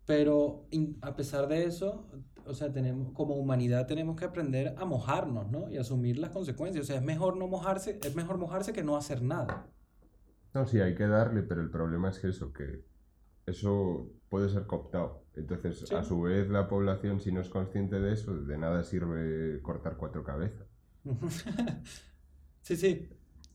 Pero in- a pesar de eso, o sea, tenemos, como humanidad tenemos que aprender a mojarnos, ¿no? Y asumir las consecuencias. O sea, es mejor no mojarse, es mejor mojarse que no hacer nada. No, sí, hay que darle, pero el problema es que eso, que eso puede ser cooptado. Entonces, Sí. a su vez, la población, si no es consciente de eso, de nada sirve cortar cuatro cabezas. [laughs] sí, sí.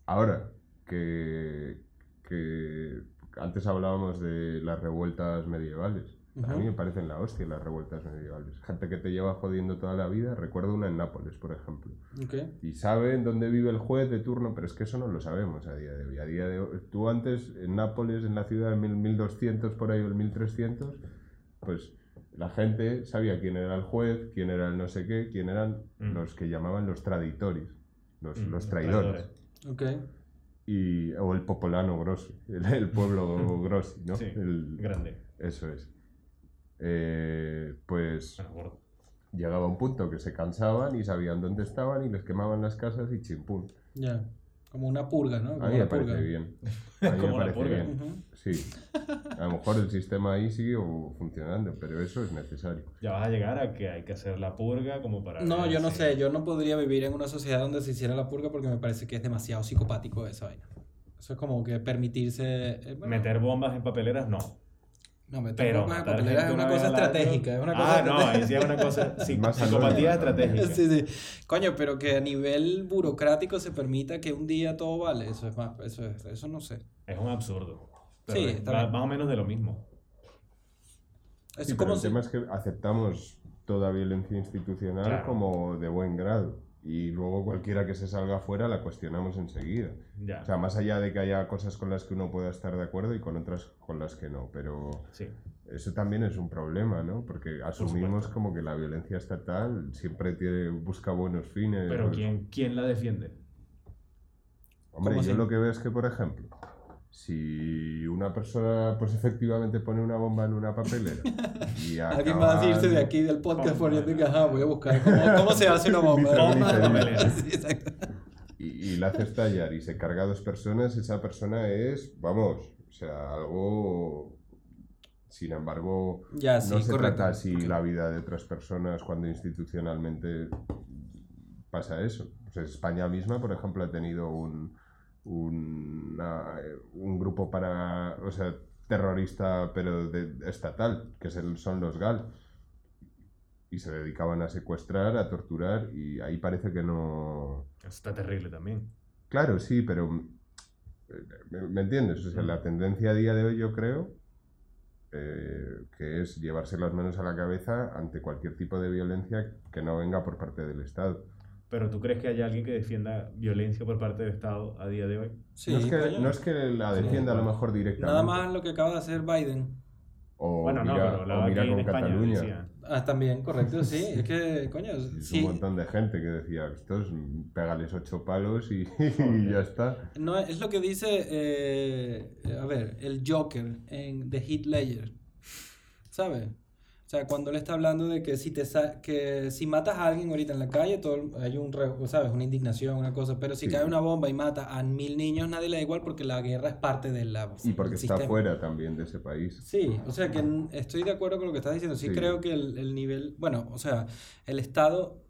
Ahora, que, que antes hablábamos de las revueltas medievales. A Ujú. mí me parecen la hostia las revueltas medievales. Gente que te lleva jodiendo toda la vida. Recuerdo una en Nápoles, por ejemplo. Ok. Y saben dónde vive el juez de turno, pero es que eso no lo sabemos a día de hoy. A día de hoy, tú antes en Nápoles, en la ciudad en 1200 por ahí o el 1300, pues la gente sabía quién era el juez, quién era el no sé qué, quién eran Mm. los que llamaban los traditores, los, Mm, los traidores. Ok. Y, o el popolano grossi, el, el pueblo [laughs] grossi, ¿no? Sí, El- grande. eso es. Eh, pues llegaba un punto que se cansaban y sabían dónde estaban y les quemaban las casas y chimpún. Ya. Como una purga, ¿no? A Como mí me la parece purga. bien. [laughs] A mí me Como la parece purga. bien. Ujú. Sí. A lo mejor el sistema ahí sigue funcionando, pero eso es necesario. Ya vas a llegar a que hay que hacer la purga como para... No, yo no sé, yo no podría vivir en una sociedad donde se hiciera la purga porque me parece que es demasiado psicopático esa vaina. Eso es como que permitirse... eh, bueno, Meter bombas en papeleras, no. No, meter Pero matar papelera es gente una cosa estratégica. Es una ah, cosa no, ahí sí es una cosa... Sí, [laughs] Más psicopatía estratégica. Sí, sí. Coño, pero que a nivel burocrático se permita que un día todo vale, eso es más, eso es, eso no sé. Es un absurdo. Pero Sí, es está más o menos de lo mismo. Es Sí, pero como el si- tema es que aceptamos toda violencia institucional Claro. como de buen grado. Y luego cualquiera que se salga fuera la cuestionamos enseguida. Ya. O sea, más allá de que haya cosas con las que uno pueda estar de acuerdo y con otras con las que no. Pero sí. eso también es un problema, ¿no? Porque asumimos como que la violencia estatal siempre tiene, busca buenos fines. Pero ¿quién, ¿quién la defiende? Hombre, ¿Cómo yo lo que veo es que, por ejemplo, si una persona pues efectivamente pone una bomba en una papelera [laughs] y Alguien va a decirse de acaban- aquí del podcast Bomba. poniendo que, ajá, voy a buscar cómo, cómo se hace una bomba. Papelera. Sí, y, y la hace estallar y se carga a dos personas, esa persona es, vamos, o sea, algo... Sin embargo, Ya, sí, no se correcto. trata así la vida de otras personas cuando institucionalmente pasa eso. O sea, España misma, por ejemplo, ha tenido un, una- un grupo para... O sea, terrorista, pero de- estatal, que son los GAL. Y se dedicaban a secuestrar, a torturar, y ahí parece que no... Está terrible también. Claro, sí, pero... eh, ¿Me, me entiendes? O sea, la tendencia a día de hoy yo creo eh, que es llevarse las manos a la cabeza ante cualquier tipo de violencia que no venga por parte del Estado. Pero ¿tú crees que haya alguien que defienda violencia por parte del Estado a día de hoy? Sí, no, es que, no es que la defienda a lo mejor directamente. Nada más lo que acaba de hacer Biden. O bueno, no, mira, pero o la mira en con España Cataluña. decía, Ah, también, correcto, sí. [laughs] Es que, coño, Es sí. un montón de gente que decía, estos pégales ocho palos y, [laughs] y ya está. No, es lo que dice, eh, a ver, el Joker en The Heath Ledger, ¿sabes? O sea, cuando él está hablando de que si te sa- que si matas a alguien ahorita en la calle, todo el- hay un, re- ¿sabes? Una indignación, una cosa, pero si Sí. cae una bomba y mata a mil niños, nadie le da igual porque la guerra es parte de la Y porque está fuera también de ese país. Sí, o sea que estoy de acuerdo con lo que estás diciendo. Sí, Sí. creo que el, el nivel, bueno, o sea, el Estado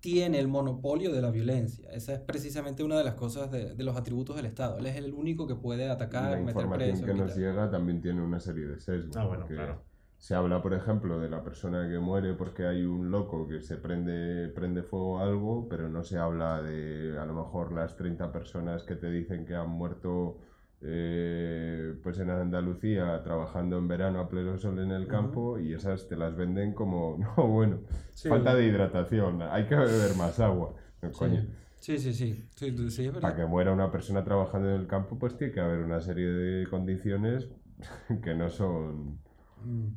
tiene el monopolio de la violencia. Esa es precisamente una de las cosas de, de los atributos del Estado. Él es el único que puede atacar, la meter información preso. que nos llega también tiene una serie de sesgos. Ah, bueno, porque claro. Se habla, por ejemplo, de la persona que muere porque hay un loco que se prende, prende fuego a algo, pero no se habla de a lo mejor las 30 personas que te dicen que han muerto eh, pues en Andalucía trabajando en verano a pleno sol en el campo y esas te las venden como, [laughs] no, bueno, Sí. falta de hidratación, hay que beber más agua. No, coño. Sí, sí, sí. Sí, sí, sí. Para que muera una persona trabajando en el campo, pues tiene que haber una serie de condiciones [laughs] que no son, Mm.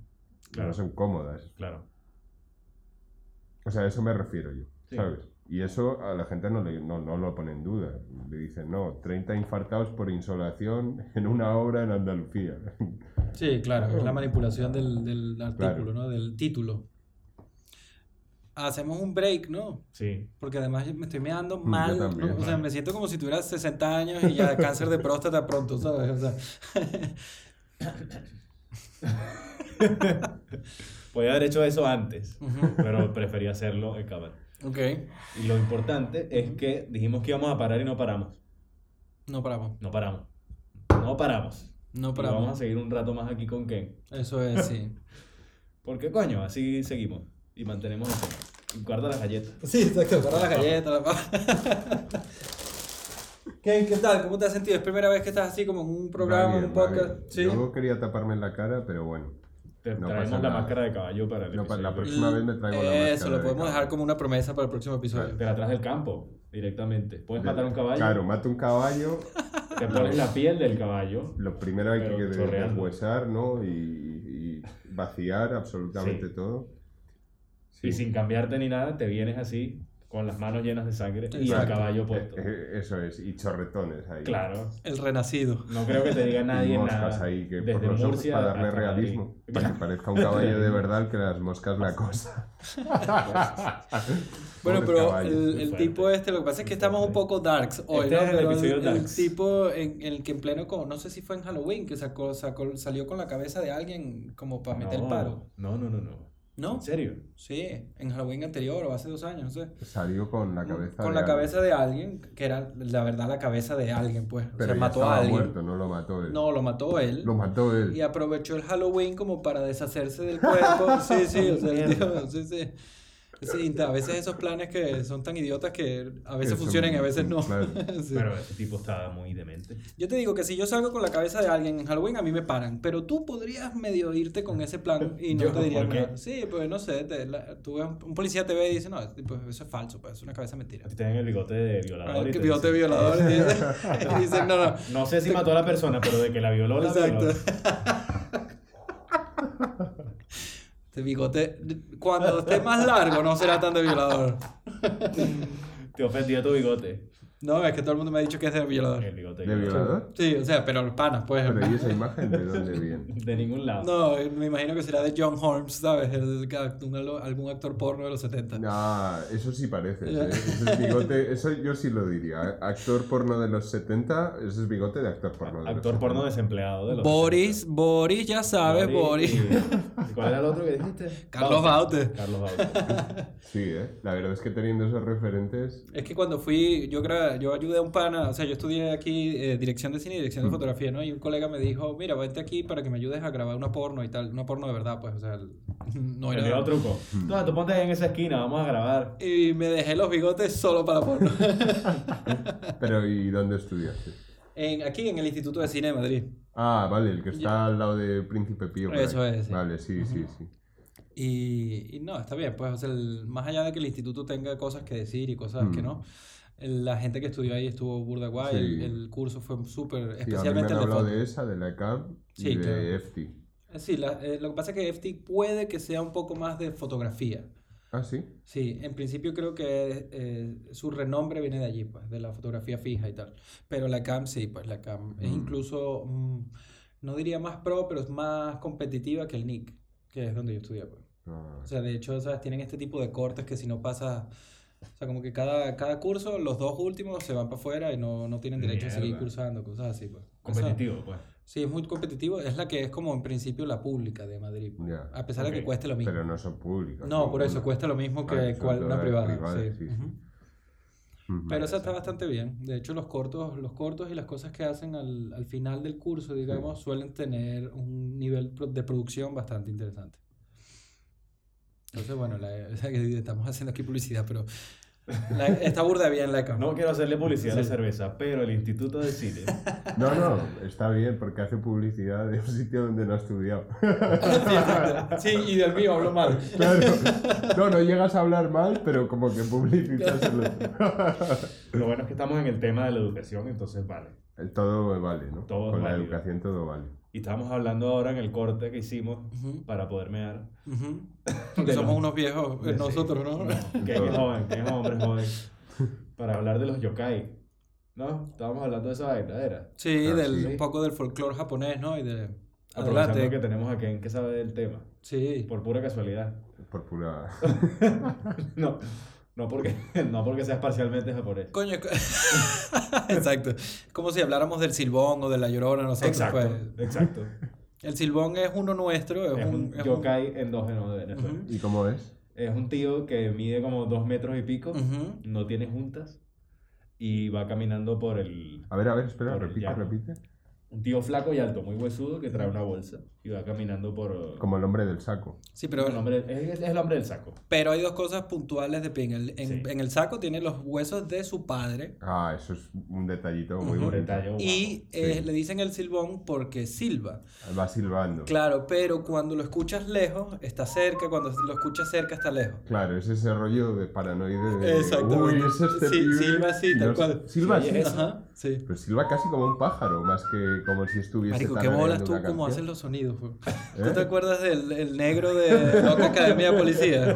Claro. no son cómodas. claro. O sea, a eso me refiero yo, Sí. ¿sabes? Y eso a la gente no, le, no, no lo pone en duda. Le dicen, no, 30 infartados por insolación en una obra en Andalucía. [laughs] Sí, claro, es la manipulación del, del artículo, Claro. ¿no? Del título. Hacemos un break, ¿no? Sí. Porque además me estoy meando mal. O sea, me siento como si tuviera 60 años y ya cáncer de próstata pronto, ¿sabes? O sea, [laughs] [laughs] [laughs] Podía haber hecho eso antes, Ujú. pero preferí hacerlo en cámara. ok. Y lo importante es que dijimos que íbamos a parar y no paramos. No paramos. No paramos. No paramos. No Y paramos. vamos a seguir un rato más aquí con Ken. Eso es, sí. [laughs] Porque coño, así seguimos. Y mantenemos el tema. Y guarda las galletas. Sí, exacto. Para las galletas, la papa. ¿Qué, [laughs] ¿Qué tal? ¿Cómo te has sentido? ¿Es primera vez que estás así como en un programa, en un podcast? bien. Sí. Yo quería taparme la cara, pero bueno. Te No traemos la nada. máscara de caballo para el No, para la episodio. próxima vez me traigo la máscara Eso, lo de podemos dejar como una promesa para el próximo episodio. Te la traes del campo, directamente. Puedes matar un caballo, Claro, mato un caballo, [laughs] te pones la piel del caballo. lo primero hay que deshuesar, ¿no? Y, y vaciar absolutamente Sí. todo. Y sin cambiarte ni nada, te vienes así, con las manos llenas de sangre y el Exacto. caballo puesto. Eh, eh, Eso es, y chorretones ahí. Claro. El renacido. No creo que te diga [laughs] nadie moscas nada. ahí que Desde por los ojos Murcia para darle realismo. Madrid. Para que parezca un caballo de verdad que las moscas la cosa. [laughs] Bueno, pero el, el tipo este, lo que pasa es que estamos un poco darks hoy, Este ¿no? es el episodio el, darks. tipo en el que en pleno, como, no sé si fue en Halloween, que sacó, sacó, salió con la cabeza de alguien como para meter no, paro. No, no, no, no. ¿No? ¿En serio? Sí, en Halloween anterior o hace dos años, no sé. Salió con la cabeza Con de la alguien. cabeza de alguien, que era la verdad la cabeza de alguien, pues. o Pero sea, ya mató estaba a alguien. muerto, no lo mató él. No, lo mató él. Lo mató él. Y aprovechó el Halloween como para deshacerse del cuerpo. [laughs] Sí, sí, o sea, el [laughs] tío, sí, sí. Sí, a veces esos planes que son tan idiotas que a veces Que funcionan y a veces no. claro. [laughs] Sí. Pero ese tipo estaba muy demente. Yo te digo que si yo salgo con la cabeza de alguien en Halloween, a mí me paran. Pero tú podrías medio irte con ese plan y no Yo, te diría ¿por qué? nada. Sí, pues no sé. te- la- tú ves un, policía te ve y dice, no, pues eso es falso, pues es una cabeza mentira. Te ven el bigote de violador. Ah, te bigote dicen- violador. Y dice, [laughs] [laughs] y dice, no, no. No sé si mató a la persona, pero de que la violó, la Exacto. violó. Este bigote, cuando esté más largo, no será tan de violador. Te ofendió tu bigote. No, es que todo el mundo me ha dicho que es de violador. El bigote ¿De violador? Sí, o sea, pero los panas, pues. Pero ¿y esa imagen de dónde viene? [laughs] De ningún lado. No, me imagino que será de John Holmes, ¿sabes? El, un- algún actor porno de los 70. Ah, eso sí parece. ¿eh? Ese es bigote, [laughs] eso yo sí lo diría. Actor porno de los 70, ese es bigote de actor porno de los Actor 70. porno desempleado de los Boris, Boris, ya sabes, Boris. [laughs] ¿Y cuál era el otro que dijiste? Carlos Baute. Carlos Baute. Sí, ¿eh? La verdad es que teniendo esos referentes... Es que cuando fui, yo creo, yo ayudé a un pana, o sea, yo estudié aquí eh, dirección de cine y dirección de Mm. fotografía, ¿no? Y un colega me dijo, mira, vente aquí para que me ayudes a grabar una porno y tal, una porno de verdad, pues, o sea, [laughs] el- no era... otro truco. No, tú ponte ahí en esa esquina, vamos a grabar. Y me dejé los bigotes solo para porno. [laughs] Pero ¿y dónde estudiaste? en, aquí en el Instituto de Cine de Madrid. Ah, vale, el que está al lado de Príncipe Pío. por ahí. Eso es, sí. Vale, sí, sí, sí. Y, y no, está bien, pues, o sea, el- más allá de que el instituto tenga cosas que decir y cosas que Mm. no, el- la gente que estudió ahí estuvo burda guay, el, Sí. el curso fue súper, Sí, a mí me especialmente han el de hablado foto. de esa, de la CAM y Sí, de claro. Eh, Sí, la- eh, lo que pasa es que FT puede que sea un poco más de fotografía. Ah, sí. Sí, en principio creo que eh, su renombre viene de allí, pues, de la fotografía fija y tal. Pero la CAM sí, pues la CAM es Mm. incluso, mm, no diría más pro, pero es más competitiva que el NIC, que es donde yo estudié, pues. Ah, O sea, de hecho, ¿sabes? Tienen este tipo de cortes que si no pasa... O sea, como que cada, cada curso, los dos últimos se van para afuera y no, no tienen derecho a seguir cursando, cosas así, pues. Competitivo, pues. sí, es muy competitivo. Es la que es como en principio la pública de Madrid. pues. A pesar de que cueste lo mismo. Pero no son públicas. No, por eso cuesta lo mismo que Ah, cual- una privada. privadas, sí. sí. Pero esa está bastante bien. De hecho, los cortos, los cortos y las cosas que hacen al, al final del curso, digamos, suelen tener un nivel de producción bastante interesante. Entonces, bueno, la- [laughs] o sea, que estamos haciendo aquí publicidad, pero la- está burda bien la ECA. No quiero hacerle publicidad a la cerveza, pero el Instituto de Cine. [laughs] No, no, está bien porque hace publicidad de un sitio donde no ha estudiado. [laughs] sí, y del mío hablo mal. Claro. No, no llegas a hablar mal, pero como que publicitas el otro. Lo bueno es que estamos en el tema de la educación, entonces vale. Todo vale, ¿no? Todo Con la educación todo vale. Y estábamos hablando ahora en el corte que hicimos Ujú, para poder mear. Porque [laughs] De somos los- unos viejos, eh, de- nosotros, ¿no? [laughs] Que es joven, que es hombre joven. Para hablar de los yokai. ¿No? Estábamos hablando de esa vaina, ¿era? Sí, Ah, del, sí. un poco del folclore japonés, ¿no? Y de... Aprovechando Adelante. que tenemos a Ken que sabe del tema. Sí. Por pura casualidad. Por pura. [laughs] No, no porque, [laughs] no porque seas parcialmente japonés. Coño, co- [laughs] exacto. Como si habláramos del silbón o de la llorona nosotros. Exacto, pues. exacto. [laughs] El silbón es uno nuestro, es, Es un, un es un- yokai endógeno de Venezuela. ¿Y cómo es? Es un tío que mide como dos metros y pico, no tiene juntas y va caminando por el... A ver, a ver, espera, repite, repite. Un tío flaco y alto, muy huesudo, que trae una bolsa y va caminando por... Como el hombre del saco. Sí, pero, el hombre, es, es el hombre del saco. pero hay dos cosas puntuales de Ping. El- en, Sí. en el saco tiene los huesos de su padre Ah, eso es un detallito muy Ujú. Un bonito. detalle guapo. y eh, Sí. le dicen el silbón porque silba. Va silbando. Claro, pero cuando lo escuchas lejos, está cerca, cuando lo escuchas cerca, está lejos. Claro, es ese rollo de paranoide de... Exactamente. Uy, es este Sí, pibe", silba así, tal no- cual. Silba Sí, así. Ajá, sí. Pero silba casi como un pájaro, más que como si estuviese Marico, qué tarareando bolas tú cómo haces canción. los sonidos. Fue. ¿Tú ¿Eh? te acuerdas del el negro de Loca Academia de Policía? [laughs]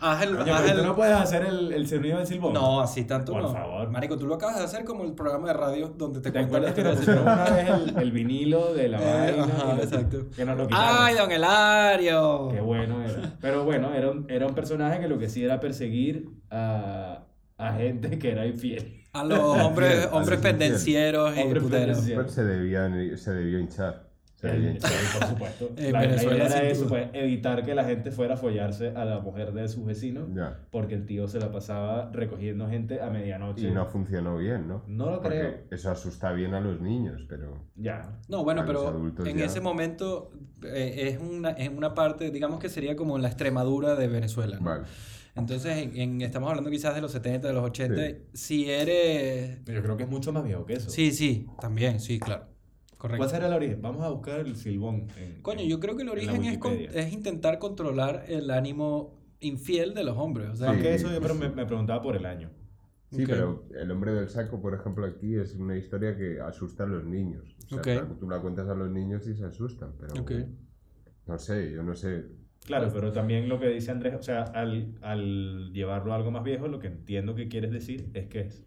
haz el, Coño, haz pero tú no puedes hacer el, el sonido del silbón. No, así tanto Por no. favor. Marico, tú lo acabas de hacer como el programa de radio donde te ¿Te acuerdas que la nos historia pusieron una vez el, el vinilo de la Eh, vaina? ajá, y lo- exacto. Que nos lo quitaron. ¡Ay, don Elario! Qué bueno era. Pero bueno, era un, era un personaje que lo que sí era perseguir a, a gente que era infiel. A los hombres, hombres pendencieros y Hombres puteros. se, debían, se debió hinchar. Se debió hinchar. por supuesto. [laughs] En la, la Venezuela, idea era eso, pues, evitar que la gente fuera a follarse a la mujer de su vecino, Ya. porque el tío se la pasaba recogiendo gente a medianoche. Y no funcionó bien, ¿no? No lo Porque creo. Eso asusta bien a los niños, pero... Ya. No, bueno, pero en ya. ese momento eh, es, una, es una parte, digamos que sería como la Extremadura de Venezuela. ¿no? Vale. Entonces, en, en- estamos hablando quizás de los 70, de los 80. Sí. Si eres... Yo creo que es mucho más viejo que eso. Sí, sí, también, sí, claro. Correcto. ¿Cuál será el origen? Vamos a buscar el silbón. en- Coño, en- yo creo que el origen es, con- es intentar controlar el ánimo infiel de los hombres. O sea, Sí. Aunque eso yo pero me, me preguntaba por el año. Sí, Ok. pero el hombre del saco, por ejemplo, aquí es una historia que asusta a los niños. O sea, Ok. claro, tú la cuentas a los niños y se asustan, pero Ok. no sé, yo no sé. Claro, pero también lo que dice Andrés, o sea, al, al llevarlo a algo más viejo, lo que entiendo que quieres decir es que es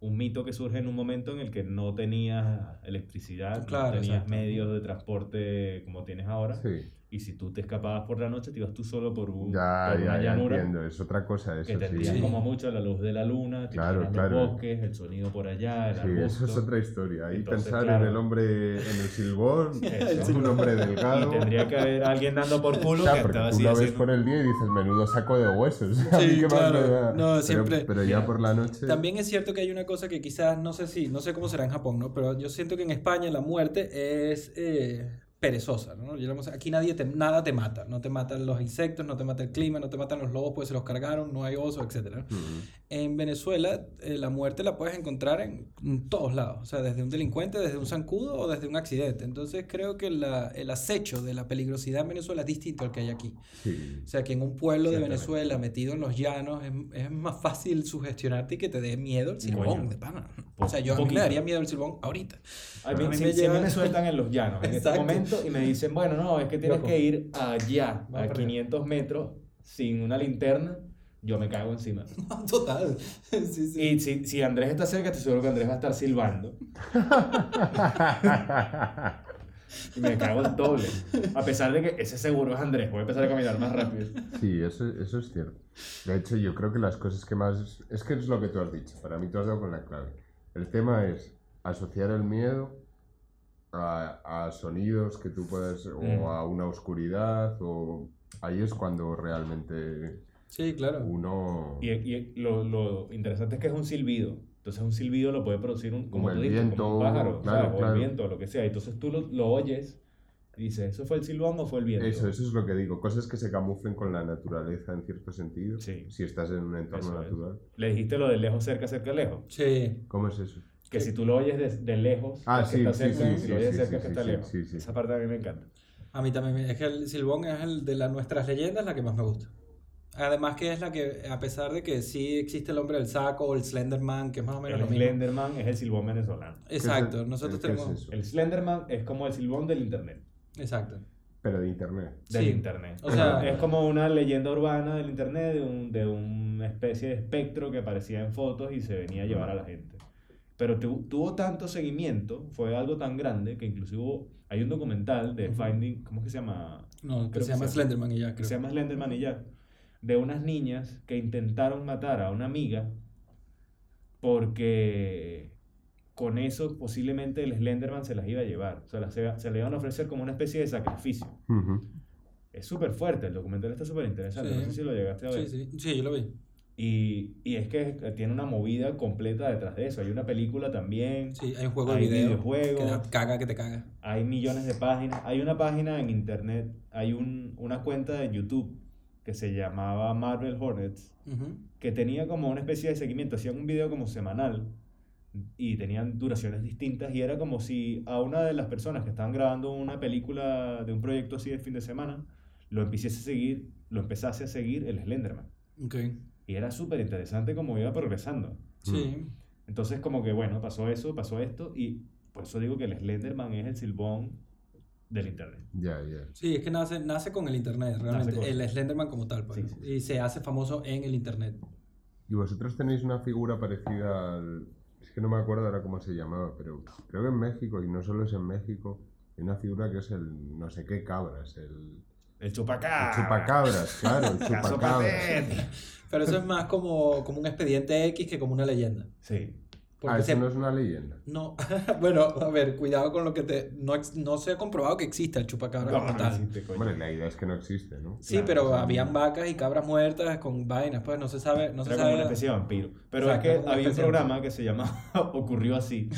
un mito que surge en un momento en el que no tenías electricidad, Claro, no tenías exacto. medios de transporte como tienes ahora, Sí, Y si tú te escapabas por la noche, te ibas tú solo por, un, Ya, por una ya, ya llanura. entiendo. Es otra cosa eso, que tendrías sí. como mucho la luz de la luna, te Claro, imaginas claro. los bosques, el sonido por allá, el Sí, arbusto. eso es otra historia. Ahí Entonces, pensar claro. en el hombre, en el silbón, [laughs] Eso. un hombre Y delgado. tendría que haber alguien dando por culo Claro, que porque estaba tú así lo ves haciendo- por el día y dices, menudo saco de huesos. [laughs] A mí Sí, qué más claro. me da. No, Pero- siempre- Pero, ya Mira, por la noche. También es cierto que hay una cosa que quizás, no sé si, no sé cómo será en Japón, ¿no? Pero yo siento que en España la muerte es eh, perezosa, ¿no? Aquí nadie te, nada te mata. No te matan los insectos, no te mata el clima, no te matan los lobos, pues se los cargaron, no hay osos, etc. En Venezuela eh, la muerte la puedes encontrar en, en todos lados, o sea, desde un delincuente, desde un zancudo o desde un accidente. Entonces creo que la- el acecho de la peligrosidad en Venezuela es distinto al que hay aquí. Sí. O sea, que en un pueblo de. Venezuela metido en los llanos es, es más fácil sugestionarte y que te dé miedo el silbón, Coño. de pana. O sea, yo a mí me daría miedo el silbón ahorita. A mí, A mí si, me si me sueltan en los llanos en este Exacto. Momento y me dicen, bueno, no, es que tienes Loco. que ir allá, a para allá. 500 metros, sin una linterna, yo me cago encima. [laughs] Total. Sí, sí. Y si, si Andrés está cerca, estoy seguro que Andrés va a estar silbando. [laughs] Y me cago el doble. A pesar de que ese seguro es Andrés, voy a empezar a caminar más rápido. Sí, eso, eso es cierto. De hecho, yo creo que las cosas que más... Es que es lo que tú has dicho. Para mí tú has dado con la clave. El tema es asociar el miedo a, a sonidos que tú puedes... Mm. O a una oscuridad. O... Ahí es cuando realmente Sí, claro. uno... Y, y lo, lo interesante es que es un silbido. Entonces un silbido lo puede producir un, como Como tú el dices, como un viento, pájaro, claro, o claro. el viento, o lo que sea. Entonces tú lo, lo oyes y dices, ¿eso fue el silbón o fue el viento? Eso, eso es lo que digo. Cosas que se camuflen con la naturaleza en cierto sentido. Sí. Si estás en un entorno Eso es. natural. Le dijiste lo de lejos, cerca, cerca, lejos. Sí. ¿Cómo es eso? Que si tú lo oyes de, de lejos, Ah, es que sí, está sí, cerca, sí, si sí, lo oyes sí, cerca, sí, es que sí, está sí, lejos. sí, sí. Esa parte a mí me encanta. A mí también. me- Es que el silbón es el de las nuestras leyendas la que más me gusta. Además que es la que, a pesar de que sí existe el hombre del saco o el Slenderman, que es más o menos El lo mismo. Slenderman es el silbón venezolano. Exacto. ¿Qué es- Nosotros es tenemos... eso? El Slenderman es como el silbón del internet. Exacto. Pero de internet. Del Sí. internet. O sea- es como una leyenda urbana del internet de, un, de una especie de espectro que aparecía en fotos y se venía a llevar a la gente. Pero tu- tuvo tanto seguimiento, fue algo tan grande que inclusive hubo- hay un documental de Ujú. Finding, ¿cómo es que se llama? No, que Creo se llama que Slenderman y ya, Que creo. se llama Slenderman y ya. De unas niñas que intentaron matar a una amiga porque con eso posiblemente el Slenderman se las iba a llevar. O sea, las- se, se le iban a ofrecer como una especie de sacrificio. Ujú. Es súper fuerte, el documental está súper interesante. No Sí. sé si lo llegaste a ver. Sí, sí. Sí, yo lo vi. Y, y es que tiene una movida completa detrás de eso. Hay una película también, Sí, hay un juego de Hay video videojuegos. que da- caga que te caga. hay millones de páginas. Hay una página en internet, hay un, una cuenta de YouTube que se llamaba Marvel Hornets, Ujú. que tenía como una especie de seguimiento. Hacían un video como semanal y tenían duraciones distintas. Y era como si a una de las personas que estaban grabando una película de un proyecto así de fin de semana, lo empezase a seguir, lo empezase a seguir el Slenderman. Ok. Y era súper interesante cómo iba progresando. Sí. Entonces, como que bueno, pasó eso, pasó esto, y por eso digo que el Slenderman es el silbón del internet. Ya, ya. Sí, es que nace, nace con el internet, realmente. con- El Slenderman como tal, pues. Sí, sí, Y se hace famoso en el internet. ¿Y vosotros tenéis una figura parecida al... Es que no me acuerdo ahora cómo se llamaba, pero creo que en México, y no solo es en México, hay una figura que es el no sé qué cabras, el, El el chupacabra. chupacabras, claro, el chupacabras. Pero eso es más como, como un expediente X que como una leyenda. Sí. Porque Ah, eso se- no es una leyenda. No, [laughs] bueno, a ver, cuidado con lo que te... No, ex- no se ha comprobado que exista el chupacabra No, como no tal. existe, coño. Hombre, la idea es que no existe, ¿no? Sí, Claro, pero o sea, habían vacas y cabras muertas con vainas, pues no se sabe, no se Era como sabe. una especie de vampiro. Pero Exacto, es que había un programa que se llamaba [laughs] Ocurrió Así,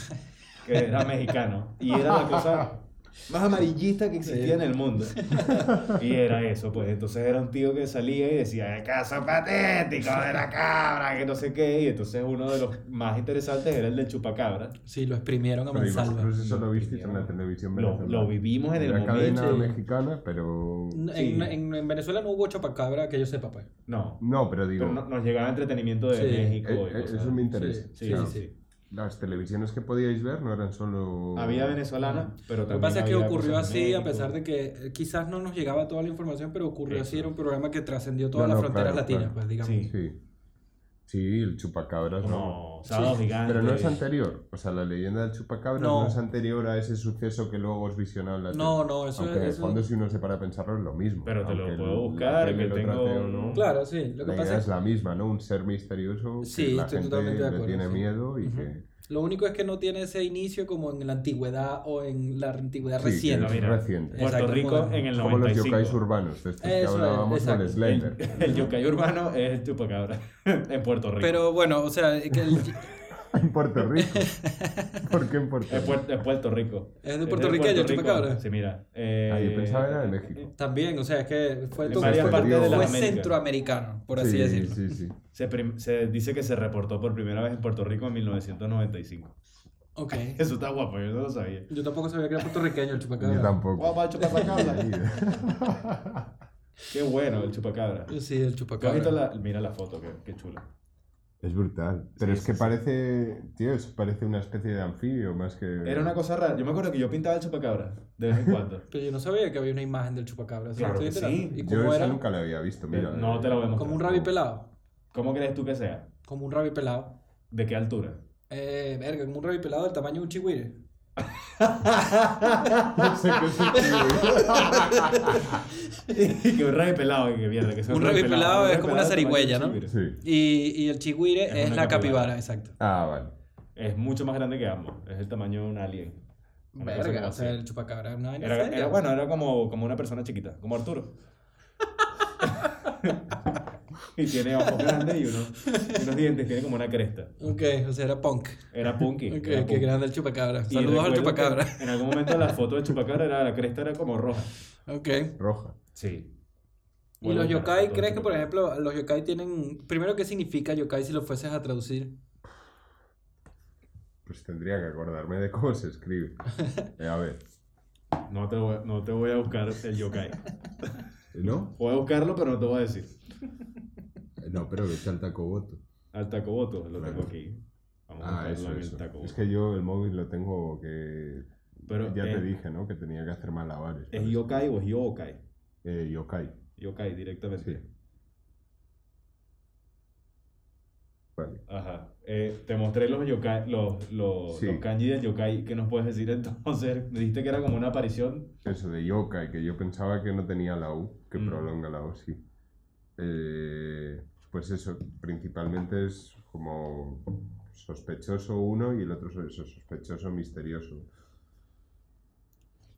que era mexicano, y era la cosa [laughs] más amarillista que existía Sí. en el mundo. [laughs] Y era eso, pues. Entonces era un tío que salía y decía, el caso patético de la cabra, que no sé qué. Y entonces uno de los más interesantes era el del chupacabra. Sí, lo exprimieron a Pero ¿y mansalva. eso lo visteis en la televisión Lo, venezolana. lo vivimos en el Una cadena momento. mexicana, pero... En, Sí. en- en Venezuela no hubo chupacabra que yo sepa, pues. No, No, pero digo, pero no- nos llegaba entretenimiento de Sí. México. eh, y eh, eso me interesa. Sí, Sí, Claro. sí, sí. Las televisiones que podíais ver no eran solo... Había venezolana, pero Lo que también pasa es que ocurrió así, a pesar de que eh, quizás no nos llegaba toda la información, pero ocurrió así, era un programa que trascendió todas No, las no, fronteras claro, latinas, claro. pues digamos. Sí. Sí. Sí, el chupacabras, ¿no? Sábado gigante. Pero no es anterior. O sea, la leyenda del chupacabras No. no, es anterior a ese suceso que luego es visionado en la No, tele. no, eso Aunque en es. el fondo, si uno se para a pensarlo, es lo mismo. Pero te lo puedo buscar, que lo tengo trate o un- no, Claro, sí. Lo que la pasa idea es es la misma, ¿no? Un ser misterioso Sí, que la estoy gente totalmente de le acuerdo, tiene sí. miedo y que... Lo único es que no tiene ese inicio como en la antigüedad o en la antigüedad Sí, reciente. es reciente. Puerto Exacto, Rico moderno. en el Como los 95. yokais urbanos, de estos que hablábamos con Slender. El, [laughs] el yokai urbano es el chupacabra [laughs] en Puerto Rico. Pero bueno, o sea, que el- [laughs] En Puerto Rico. ¿Por qué en Puerto es, Rico? es puerto Rico. Es de de puertorriqueño, el Puerto Rico. chupacabra. Sí, mira. eh, Ah, yo pensaba era de México. también, o sea, es que fue, todo- fue- partes de fue centroamericano, por así sí, decirlo. Sí, sí. Se, se dice que se reportó por primera vez en Puerto Rico en 1995. Ok. [laughs] Eso está guapo, yo no lo sabía. Yo tampoco sabía que era puertorriqueño el chupacabra. Yo tampoco. Guapa, chupacabra. Ahí. [laughs] Qué bueno el chupacabra. Sí, el ¿Tú has chupacabra. la, mira la foto, qué, qué chula. Es brutal. Pero Sí, es que sí, sí. parece, tío, es- parece una especie de anfibio más que... Era una cosa rara. Yo me acuerdo que yo pintaba el chupacabra de vez en cuando. [laughs] Pero yo no sabía que había una imagen del chupacabra. Claro Estoy que enterando. sí. ¿Y Yo cómo era? nunca la había visto, mira. no te la voy a mostrar. Como un rabi pelado. ¿Cómo crees tú que sea? Como un rabi pelado. ¿De qué altura? Eh, verga, como un rabi pelado del tamaño de un chihuire. No sé qué es [laughs] que un rabi pelado, que mierda. Que sea Un rabi pelado es como una zarigüeya, ¿no? chigüire. Sí. Y, y el chihuire Es la capibara. capibara, exacto. Ah, vale. Es mucho más grande que ambos. Es el tamaño de un alien. Una Verga, o sea, el chupacabra era- bueno, era como, como una persona chiquita, como Arturo. [laughs] y tiene ojos grandes y unos, y unos dientes, tiene como una cresta. Ok, o sea, era punk. Era punky. Ok, era qué grande el chupacabra. Y Saludos al recuerdo chupacabra. En algún momento la foto del chupacabra era la cresta era como roja. Ok. Roja. Sí. ¿Y Bueno, los yokai, crees que, por ejemplo, los yokai tienen... Primero, ¿qué significa yokai si lo fueses a traducir? Pues tendría que acordarme de cómo se escribe. [laughs] Eh, a ver. No te, voy, no te voy a buscar el yokai. ¿No? Voy a buscarlo, pero no te voy a decir. No, pero que está el tacoboto. Al tacoboto, lo tengo aquí. Vamos a Ah, buscarlo eso, en el tacoboto. Es que yo el móvil lo tengo que... Pero ya te dije, ¿no? Que tenía que hacer malabares. ¿Es yokai o es yokai? Eh, yokai. Yokai directamente. Sí. Vale. Ajá. Eh, te mostré los yokai, los, los, Sí. los kanji del yokai. ¿Qué nos puedes decir [laughs] entonces? Me dijiste que era como una aparición. Eso de yokai, que yo pensaba que no tenía la U, que Mm. prolonga la U, sí. Eh, pues eso, principalmente es como sospechoso uno y el otro es eso, sospechoso misterioso.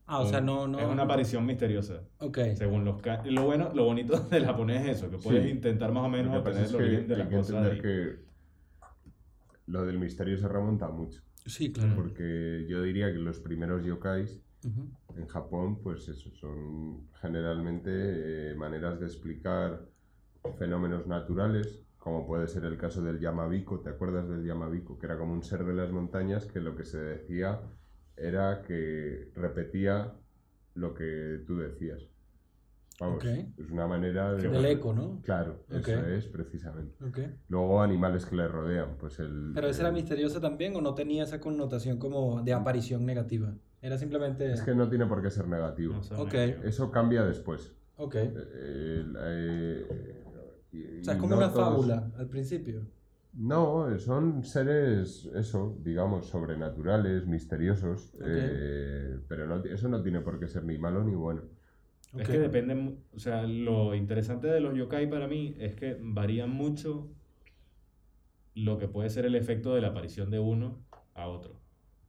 Ah, o sea, Un- no... no... Es una aparición misteriosa. Ok. Según los. Lo bueno, lo bonito [laughs] del japonés es eso, que puedes Sí. intentar más o menos Lo que pasa obtener es el que origen de hay las que entender que lo del misterio se remonta mucho, Sí, claro. porque yo diría que los primeros yokais en Japón, pues eso, son generalmente eh, maneras de explicar fenómenos naturales, como puede ser el caso del Yamabiko, ¿te acuerdas del Yamabiko? Que era como un ser de las montañas que lo que se decía era que repetía lo que tú decías. Vamos, es una manera de... Del eco, ¿no? Claro, Ok. eso es precisamente. Luego animales que le rodean, pues el... ¿Pero esa era el- misteriosa también o no tenía esa connotación como de aparición negativa? Era simplemente... Es que no tiene por qué ser negativo. No. Eso cambia después. Ok. Eh, eh, y- O sea, es como no una todos- fábula al principio. No, son seres, eso, digamos, sobrenaturales, misteriosos, eh, pero no, eso no tiene por qué ser ni malo ni bueno. Es que depende, o sea, lo interesante de los yokai para mí es que varían mucho lo que puede ser el efecto de la aparición de uno a otro.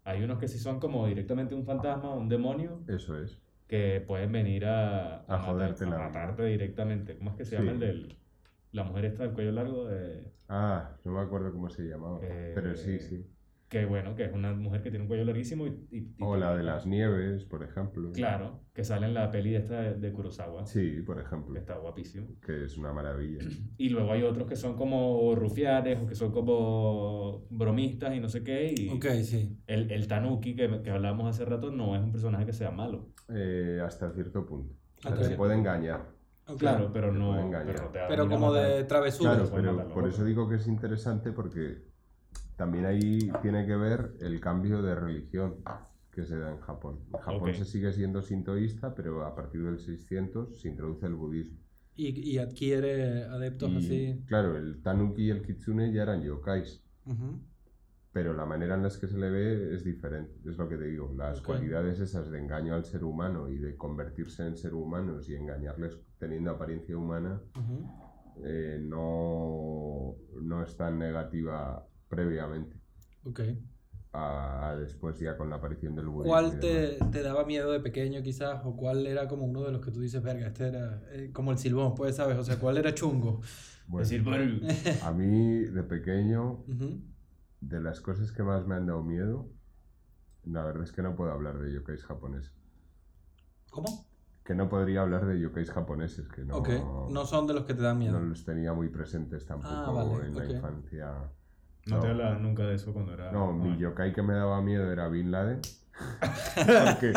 Hay unos que sí son como directamente un fantasma, un demonio, Eso es. que pueden venir a, A matarte directamente. ¿Cómo es que se Sí. llama el del... La mujer esta del cuello largo de... Ah, no me acuerdo cómo se llamaba, Eh, pero sí, sí. Que bueno, que es una mujer que tiene un cuello larguísimo y... y- y O la de las nieves, por ejemplo. Claro, que sale en la peli esta de, de Kurosawa. Sí, por Que ejemplo, está guapísimo. que es una maravilla. [clears throat] Y luego hay otros que son como rufianes o que son como bromistas y no sé qué. Y Ok, sí. el, el Tanuki que, que hablábamos hace rato no es un personaje que sea malo. Eh, hasta cierto punto. O sea, te puede engañar. Ok. Claro, pero no, pero no te Pero como de travesura. Claro, pero matarlo, por eso digo que es interesante porque también ahí tiene que ver el cambio de religión que se da en Japón. En Japón Ok. se sigue siendo sintoísta, pero a partir del 600 se introduce el budismo. Y, y adquiere adeptos Y, así. Claro, el Tanuki y el Kitsune ya eran yokais. Ujú. Pero la manera en la que se le ve es diferente, es lo que te digo, las Ok. cualidades esas de engaño al ser humano y de convertirse en ser humanos y engañarles teniendo apariencia humana Ujú. eh, no, no es tan negativa previamente Ok. a, a después ya con la aparición del budismo. ¿Cuál te, te daba miedo de pequeño quizás? ¿O cuál era como uno de los que tú dices, verga, este era eh, como el silbón, pues, ¿sabes? O sea, ¿cuál era chungo? Bueno, Decir, bueno, a mí de pequeño, Ujú. De las cosas que más me han dado miedo, la verdad es que no puedo hablar de yokais japoneses. ¿Cómo? Que no podría hablar de yokais japoneses, que no... ok. No son de los que te dan miedo. no los tenía muy presentes tampoco Ah, vale, en la infancia. no te No. hablaban nunca de eso cuando era. No, mi yokai que me daba miedo era Bin Laden. Porque,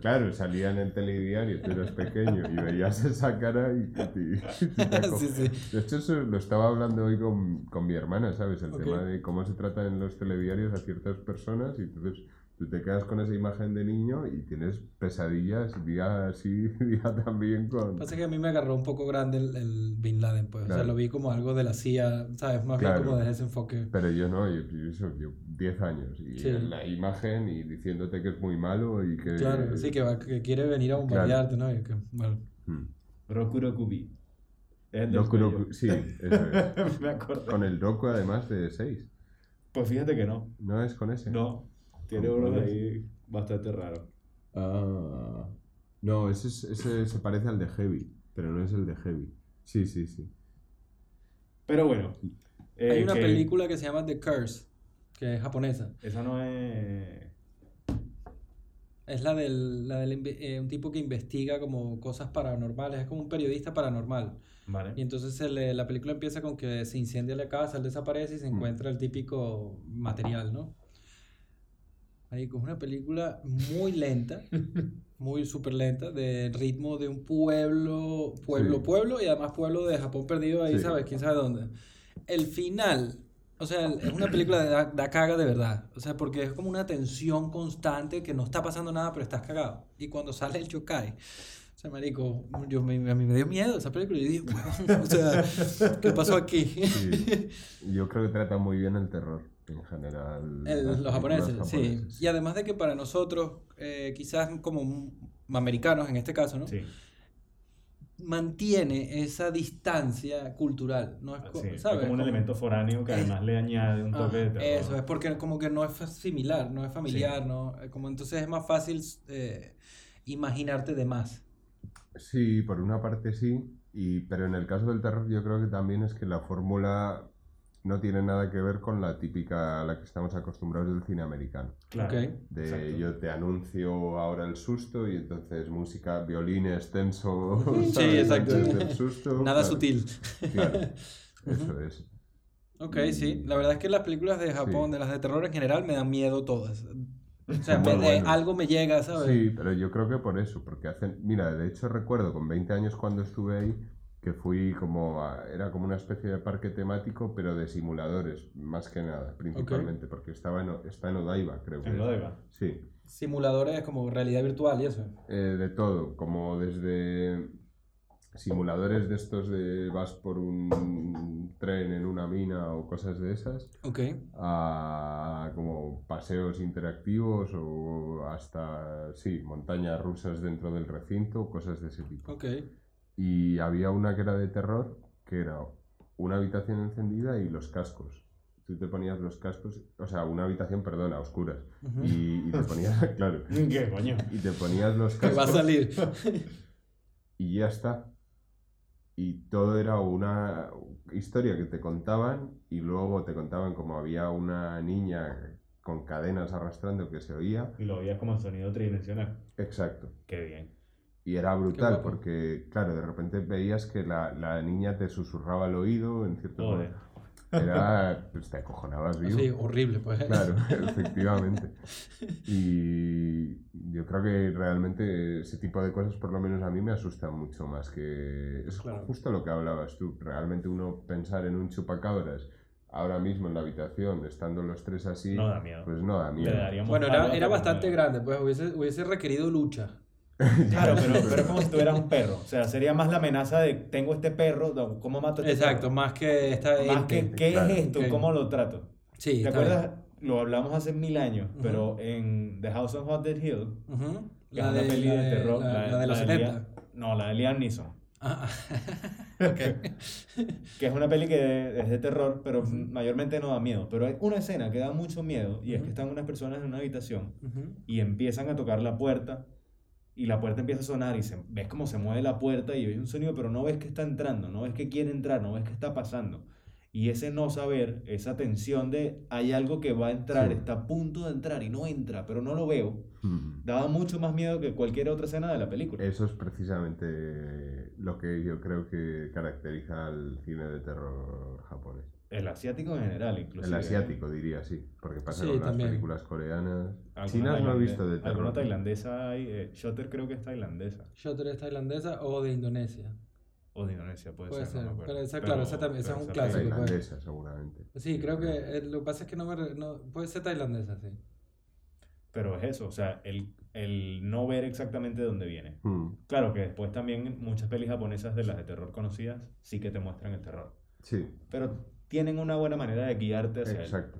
claro, salía en el telediario, tú eras pequeño y veías esa cara y, y- y te [laughs] sí, sí. De hecho, eso lo estaba hablando hoy con, con mi hermana, ¿sabes? El tema de cómo se tratan en los telediarios a ciertas personas y entonces tú te quedas con esa imagen de niño y tienes pesadillas día sí, [laughs] día también con... Pasa que a mí me agarró un poco grande el, el Bin Laden, pues. O sea, Claro. lo vi como algo de la CIA, ¿sabes? Más Claro. bien como desde ese enfoque. Pero yo no, yo, yo eso, yo 10 años y Sí. en la imagen y diciéndote que es muy malo y que... Claro, sí, que, va- que quiere venir a bombardearte, ¿no? Y que, bueno. Mm. Rokurokubi. Doku- sí, eso es. [laughs] Me acuerdo. Con el Doku además de 6. Pues fíjate que no. ¿No es con ese? No. Tiene ¿Con unos ahí bastante raros. Ah. No, ese, es- ese se parece al de Heavy, pero no es el de Heavy. Sí, sí, sí. Pero bueno. eh, Hay una que película que se llama The Curse, que es japonesa. Esa no es. Es la del, la del eh, un tipo que investiga como cosas paranormales, es como un periodista paranormal. Y Vale. entonces se le- la película empieza con que se incendia la casa, él desaparece y se Mm. encuentra el típico material, ¿no? Marico, es una película muy lenta, [laughs] muy súper lenta, de ritmo de un pueblo, pueblo, Sí. pueblo, y además pueblo de Japón perdido ahí, Sí. ¿sabes? ¿Quién sabe dónde? El final, o sea, es una película de da, da caga de verdad, o sea, porque es como una tensión constante que no está pasando nada, pero estás cagado. Y cuando sale el yokai, o sea, marico, yo, me- a mí me dio miedo esa película, y yo dije, "Weón, o sea, ¿qué pasó aquí? Sí. Yo creo que trata muy bien el terror en general. El- los japoneses, sí. Y además de que para nosotros, eh, quizás como americanos en este caso, ¿no? Sí. Mantiene esa distancia cultural, ¿no? Es, co- Sí, es ¿sabes? como un elemento foráneo que además le añade un Ah, toque de terror. Eso, es porque como que no es similar, no es familiar, ¿no? Como entonces es más fácil eh, imaginarte de más. Sí, por una parte sí, y, pero en el caso del terror yo creo que también es que la fórmula no tiene nada que ver con la típica a la que estamos acostumbrados del cine americano. Claro. Ok. De Exacto. yo te anuncio ahora el susto y entonces música, violines, tenso. [laughs] Sí, ¿sabes? exacto. Antes del susto. [laughs] Nada claro, sutil. Claro, [laughs] eso es. Ok, sí. La verdad es que las películas de Japón, Sí. de las de terror en general, me dan miedo todas. O sea, Son muy me- de- algo me llega, ¿sabes? Sí, pero yo creo que por eso, porque hacen... Mira, de hecho recuerdo con 20 años cuando estuve ahí que fui como... a- Era como una especie de parque temático, pero de simuladores, más que nada, principalmente, porque estaba en, O- está en Odaiba, creo que En. Odaiba. Sí, Simuladores como realidad virtual y eso. Eh, de todo, como desde simuladores de estos de vas por un tren en una mina o cosas de esas, Ok. a como paseos interactivos o hasta, sí, montañas rusas dentro del recinto, cosas de ese tipo. Ok. Y había una que era de terror, que era una habitación encendida y los cascos. Tú te ponías los cascos, o sea, una habitación, perdona, a oscuras. Y, y te ponías, [laughs] claro, ¿Qué coño? y te ponías los Que va a cascos salir. [laughs] y ya está. Y todo era una historia que te contaban y luego te contaban como había una niña con cadenas arrastrando que se oía. Y lo veías como sonido tridimensional. Exacto. Qué bien. Y era brutal porque, claro, de repente veías que la, la niña te susurraba al oído en cierto Joder. modo. Era, [laughs] pues te acojonabas vivo. Sí, horrible, pues. Claro, [laughs] efectivamente. Y yo creo que realmente ese tipo de cosas, por lo menos a mí, me asustan mucho más que... Es Claro. justo lo que hablabas tú. Realmente uno pensar en un chupacabras ahora mismo en la habitación, estando los tres así, No da miedo. pues no da miedo. Bueno, era, a era bastante grande, pues hubiese, hubiese requerido lucha. [laughs] Claro, pero, pero es como si tuvieras un perro. O sea, sería más la amenaza de tengo este perro, ¿cómo mato a este Exacto, perro? más que esta Más ente. que, ¿qué Claro. es esto? Ok. ¿Cómo lo trato? Sí, ¿Te acuerdas? Lo hablamos hace mil años, Ujú. pero en The House on Haunted Hill, bien. Ujú. que es una peli de, terror. La, la de los Liam- 70. no, la de Liam Neeson. Ah, [laughs] ok. Que es una peli que es de terror, pero mayormente no da miedo. Pero hay una escena que da mucho miedo y es que están unas personas en una habitación y empiezan a tocar la puerta y la puerta empieza a sonar y se, ves cómo se mueve la puerta y oyes un sonido, pero no ves que está entrando, no ves que quiere entrar, no ves que está pasando. Y ese no saber, esa tensión de hay algo que va a entrar, Sí. está a punto de entrar y no entra, pero no lo veo, Mm. daba mucho más miedo que cualquier otra escena de la película. Eso es precisamente lo que yo creo que caracteriza al cine de terror japonés. El asiático en general, inclusive. El asiático, diría, sí. Porque pasa Sí, con las también. películas coreanas. Alguna Chinas no he visto de terror. Alguna tailandesa hay. Eh, Shutter creo que es tailandesa. Shutter es tailandesa o de Indonesia. O de Indonesia, puede, Puede ser. no ser, me acuerdo. pero esa, claro, esa también- esa es un clásico. película- Tailandesa, seguramente. Sí, creo que eh, lo que pasa es que no me... No, puede ser tailandesa, sí. Pero es eso, o sea, el, el no ver exactamente de dónde viene. Mm, Claro que después también muchas pelis japonesas de las de terror conocidas sí que te muestran el terror. Sí, Pero tienen una buena manera de guiarte hacia él. exacto.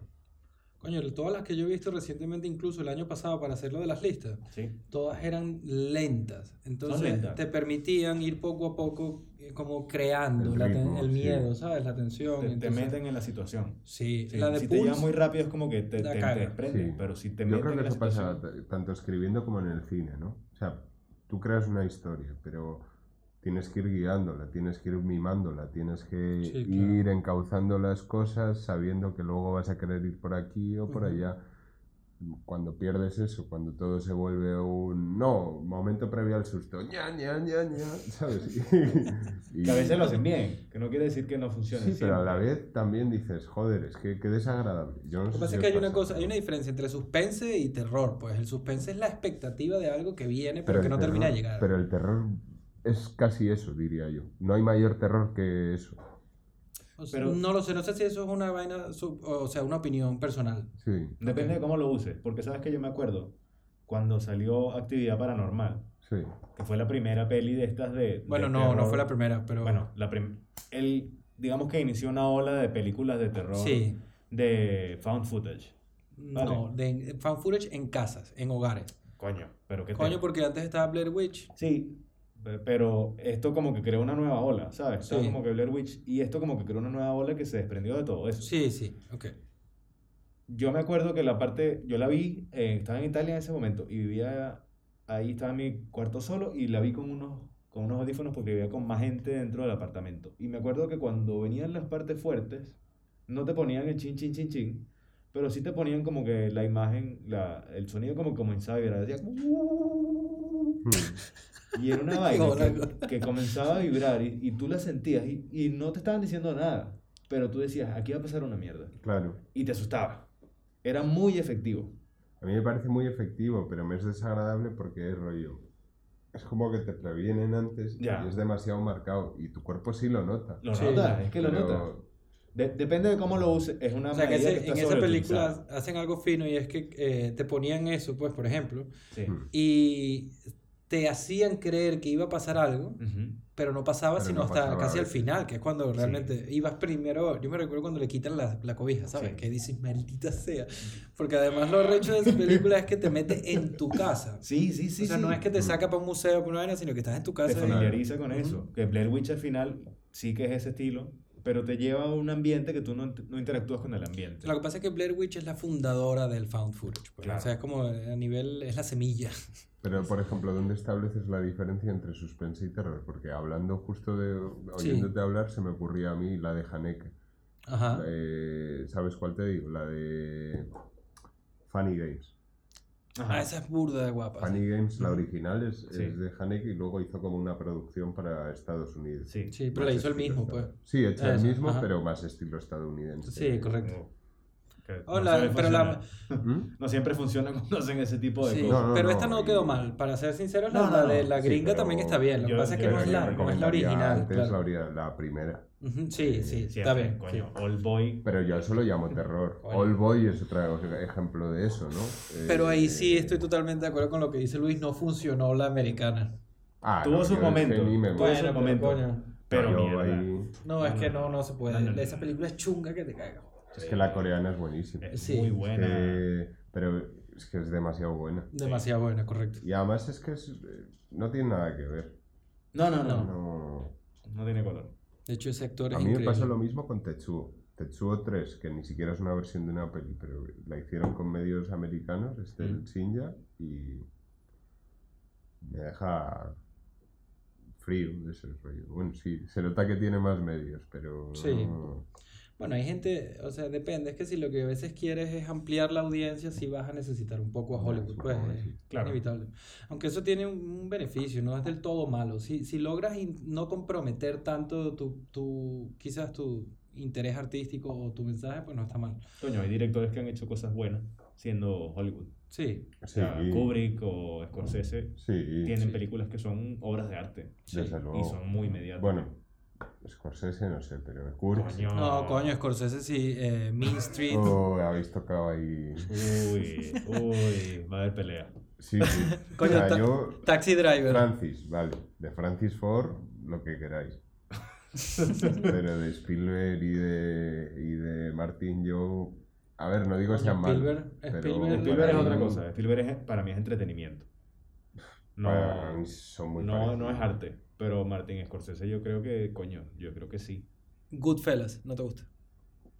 Coño, todas las que yo he visto recientemente, incluso el año pasado para hacerlo de las listas, Sí. todas eran lentas. Entonces lentas. te permitían ir poco a poco eh, como creando El la ritmo, el sí. miedo, ¿sabes? La tensión. Te, te entonces- meten en la situación. Sí, Sí, la de si te lleva Pulse, muy rápido es como que te, la te, te Sí. pero si te Yo meten creo en que la eso pasa tanto escribiendo como en el cine, ¿no? O sea, tú creas una historia, pero tienes que ir guiándola, tienes que ir mimándola, tienes que Sí, claro. ir encauzando las cosas sabiendo que luego vas a querer ir por aquí o por Ujú. allá. Cuando pierdes eso, cuando todo se vuelve un no, momento previo al susto, ña, ña, ña, ña, [laughs] ¿sabes? Y- Que a veces lo hacen bien, que no quiere decir que no funcione Sí, pero a la siempre. vez también dices, joder, es que qué desagradable. Yo no Lo que sé pasa si es que hay una cosa, hay una diferencia entre suspense y terror. Pues el suspense es la expectativa de algo que viene pero, Pero que no termina de terror- llegar. Pero el terror es casi eso, diría yo. No hay mayor terror que eso. O sea, pero- no lo sé, no sé si eso es una vaina, sub- o sea, una opinión personal. Sí, Depende de cómo lo uses, porque sabes que yo me acuerdo cuando salió Actividad Paranormal, sí. que fue la primera peli de estas de... Bueno, de no, no fue la primera, pero... Bueno, la prim- él, digamos que inició una ola de películas de terror sí. de found footage. No, de fan footage en casas, en hogares. Coño, pero qué Coño, tema. porque antes estaba Blair Witch. Sí, pero esto como que creó una nueva ola, ¿sabes? Estaba Sí. como que Blair Witch y esto como que creó una nueva ola que se desprendió de todo eso. Sí, sí, ok. Yo me acuerdo que la parte, yo la vi, eh, estaba en Italia en ese momento y vivía, ahí estaba en mi cuarto solo y la vi con unos, con unos audífonos porque vivía con más gente dentro del apartamento. Y me acuerdo que cuando venían las partes fuertes, no te ponían el chin, chin, chin, chin, pero sí te ponían como que la imagen, la, el sonido como que comenzaba a vibrar, decía... Mm. [laughs] Y era una [laughs] vaina que, que comenzaba a vibrar y, y tú la sentías y, y no te estaban diciendo nada, pero tú decías, aquí va a pasar una mierda. Claro. Y te asustaba. Era muy efectivo. A mí me parece muy efectivo, pero me es desagradable porque es rollo. Es como que te previenen antes Ya. y es demasiado marcado y tu cuerpo sí lo nota. Lo Sí. notas, es que lo Pero- notas. De- depende de cómo lo uses, es una O sea, que ese- que está en esa película hacen algo fino y es que eh, te ponían eso, pues, por ejemplo, Sí. Mm. y te hacían creer que iba a pasar algo, Ujú. pero no pasaba Pero sino no hasta pasaba casi al final, que es cuando realmente ibas primero. Yo me recuerdo cuando le quitan la, la cobija, ¿sabes? Sí. Que dices, maldita sea. Porque además lo recho de esa película es que te mete en tu casa. [laughs] Sí, sí, sí. o sea, sí. no es que te saca para un museo, para una vaina, sino que estás en tu casa. te y- familiariza con Ujú. eso. Que Blair Witch al final sí que es ese estilo, pero te lleva a un ambiente que tú no, no interactúas con el ambiente. Lo que pasa es que Blair Witch es la fundadora del found footage. pues. Claro. O sea, es como a nivel, es la semilla. Pero, por ejemplo, ¿dónde estableces la diferencia entre suspense y terror? Porque hablando justo de. Sí. oyéndote hablar, se me ocurría a mí la de Haneke. Ajá. Eh, ¿Sabes cuál te digo? La de. Funny Games. Ajá. Ah, esa es burda de guapa. Funny Games, la original, es, Sí. es de Haneke y luego hizo como una producción para Estados Unidos. Sí. Sí, pero la hizo el mismo, pues. Sí, hecha el Eso, mismo, ajá. pero más estilo estadounidense. Sí, correcto. Que no siempre funciona cuando hacen ese tipo de Sí, cosas. No, no, pero no, esta no y- quedó mal. Para ser sinceros, la, No, no, la no. de la Sí, gringa también está bien. Lo que pasa es que no es la, yo no es la original. Antes claro. la, primera. Ujú, Sí, sí, está bien. Coño, sí. Old Boy. Pero yo eso lo llamo terror. Coño. All Boy es otro ejemplo de eso, ¿no? Pero ahí sí Eh, estoy totalmente de acuerdo con lo que dice Luis. No funcionó la americana. Ah, Tuvo no, su momento. Tuvo su momento. coño. Pero ahí- No, es que no, no se puede. Esa película es chunga que te caga. Es que la coreana es buenísima. Es Sí. muy Es buena. que- pero es que es demasiado buena. Demasiado buena, correcto. Y además es que es- eh, no tiene nada que ver. No, no, no. No. No tiene color. De hecho, ese actor es A mí me pasa lo mismo con Tetsuo. Tetsuo 3, que ni siquiera es una versión de una peli, pero la hicieron con medios americanos, este el Mm. Shinja, y me deja frío de ese rollo. Bueno, sí, se nota que tiene más medios, pero Sí. no- Bueno, hay gente, o sea, depende. Es que si lo que a veces quieres es ampliar la audiencia, sí vas a necesitar un poco a Hollywood, pues es. Claro. inevitable. Aunque eso tiene un, un beneficio, no es del todo malo. Si, si logras no comprometer tanto tu, tu, quizás tu interés artístico o tu mensaje, pues no está mal. Coño, hay directores que han hecho cosas buenas siendo Hollywood. Sí, O sea, Sí. Kubrick o Scorsese Sí, tienen sí. películas que son obras de arte. Y son muy mediáticas. Bueno, Scorsese no sé, pero sí. Coño. No, coño, Scorsese sí, eh, Mean [laughs] Street. Oh, habéis tocado ahí. Uy, uy, va a haber pelea. Sí, sí. [laughs] Coño, o sea, ta- yo Taxi Driver. Francis, vale. De Francis Ford, lo que queráis. [laughs] Pero de Spielberg y de, y de Martin, yo. A ver, no digo sean malos. Spielberg- pero Spielberg- Spielberg es otra cosa. Spielberg es, para mí es entretenimiento. No, para mí son muy no, no es arte. Pero Martin Scorsese yo creo que, coño, yo creo que sí. Goodfellas, ¿no te gusta?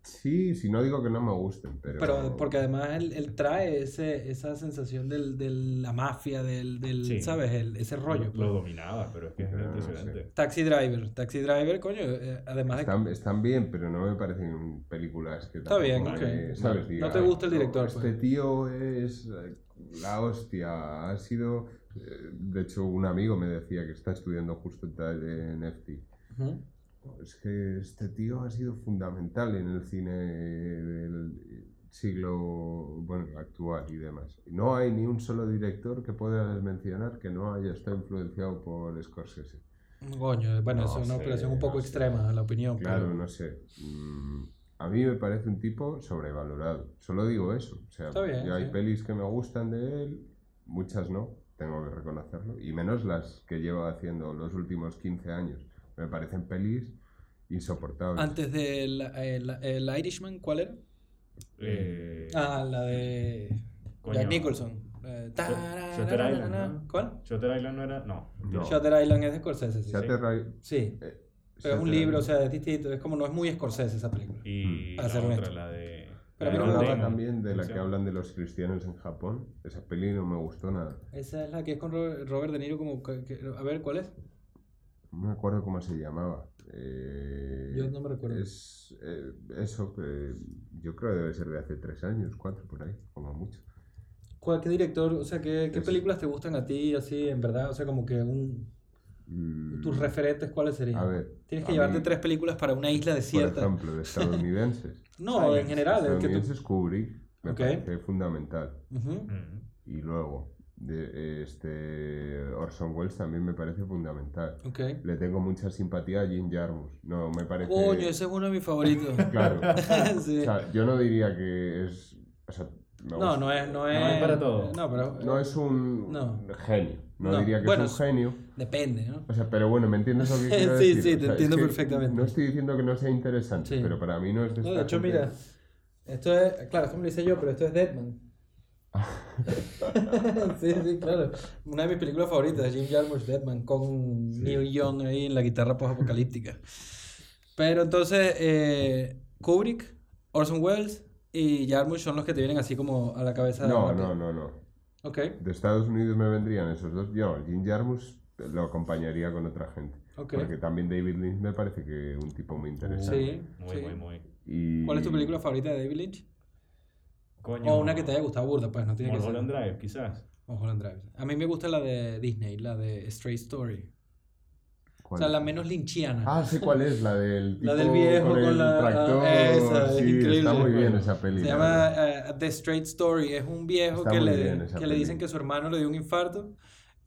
Sí, sí, no digo que no me gusten, pero. Pero porque además él, él trae ese, esa sensación del, de la mafia, del, del Sí. ¿sabes? El- ese rollo. Lo, pues. lo dominaba, pero es que es No, no impresionante. Taxi Driver. Taxi Driver, coño, eh, además de... Están, están bien, pero no me parecen películas que Está bien, tampoco ok. me- ¿sabes? No Diga, te gusta el director, Este pues". tío es eh, la hostia. Ha sido. Eh, De hecho, un amigo me decía que está estudiando justo en FT. Ujú. Es que este tío ha sido fundamental en el cine del siglo bueno, actual y demás. No hay ni un solo director que pueda mencionar que no haya estado influenciado por Scorsese. Coño, bueno, No es una operación un poco no sé. extrema, la opinión. Claro, pero- no sé. Mm, A mí me parece un tipo sobrevalorado. Solo digo eso. O sea, Está bien, yo hay pelis que me gustan de él, muchas no, tengo que reconocerlo. Y menos las que lleva haciendo los últimos 15 años. Me parecen pelis insoportables. Antes del el, el Irishman, ¿cuál era? Eh, Ah, la de coño. Jack Nicholson. Eh, Shutter Island, ¿no? ¿Cuál? Shutter Island no era. No. No. Shutter Island es de Scorsese, sí. Shutter Island- Sí, eh, pero es un libro, o sea, es distinto. Es como no es muy Scorsese esa película. Y Para la otra, la de. Pero Yo no hablaba Damon. también de ¿Cómo la que hablan de los cristianos en Japón. Esa peli no me gustó nada. Esa es la que es con Ro- Robert De Niro como... que- que- a ver, ¿cuál es? No me acuerdo cómo se llamaba. Eh, Yo no me recuerdo. Es eh, eso que yo creo que debe ser de hace tres años, cuatro por ahí, como mucho. ¿Cuál, ¿Qué director, o sea, qué, qué películas te gustan a ti, así, en verdad? O sea, como que un, tus referentes, ¿cuáles serían? A ver. Tienes que llevarte mí, tres películas para una isla Por desierta. ejemplo, de [laughs] estadounidenses. no, en general, el que tú... estadounidenses Kubrick me Ok. parece fundamental. Ujú. Mm. Y luego, de este Orson Welles también me parece fundamental. Ok. Le tengo mucha simpatía a Jim Jarmusch. No, me parece. Coño, ese es uno de mis favoritos. [laughs] Claro. [laughs] Sí. O sea, yo no diría que es. O sea, No, no es, no es... No es para todo. No, pero... No es un No. genio. No, No, diría que bueno, es un genio. Depende, ¿no? O sea, pero bueno, ¿me entiendes lo que [laughs] quiero Sí, decir? sí, te sea, es entiendo que perfectamente. No estoy diciendo que no sea interesante, Sí. pero para mí no es de No, de hecho, gente- mira, esto es, claro, esto me lo hice yo, pero esto es Deadman. [laughs] [laughs] sí, sí, claro. Una de mis películas favoritas, Jim Jarmusch, Deadman, con Neil Young ahí en la guitarra post-apocalíptica. Pero entonces, eh, Kubrick, Orson Welles y Jarmusch son los que te vienen así como a la cabeza. No, rápido. no, no, no. Ok, De Estados Unidos me vendrían esos dos. Yo, Jim Jarmusch lo acompañaría con otra gente. ok. Porque también David Lynch me parece que un tipo muy interesante. Sí, Muy, sí. muy, muy. Y... ¿Cuál es tu película favorita de David Lynch? Coño. O una que te haya gustado burda, pues no tiene que ser. Mulholland Drive, quizás. Mulholland Drive. A mí me gusta la de Disney, la de Stray Story. O sea, la menos linchiana. Ah, sé cuál es, la del tipo [laughs] La del viejo con, con el la- tractor. esa, es sí, increíble. está muy bien esa peli. Se la llama eh, The Straight Story. Es un viejo Está que, le, esa que le dicen que su hermano le dio un infarto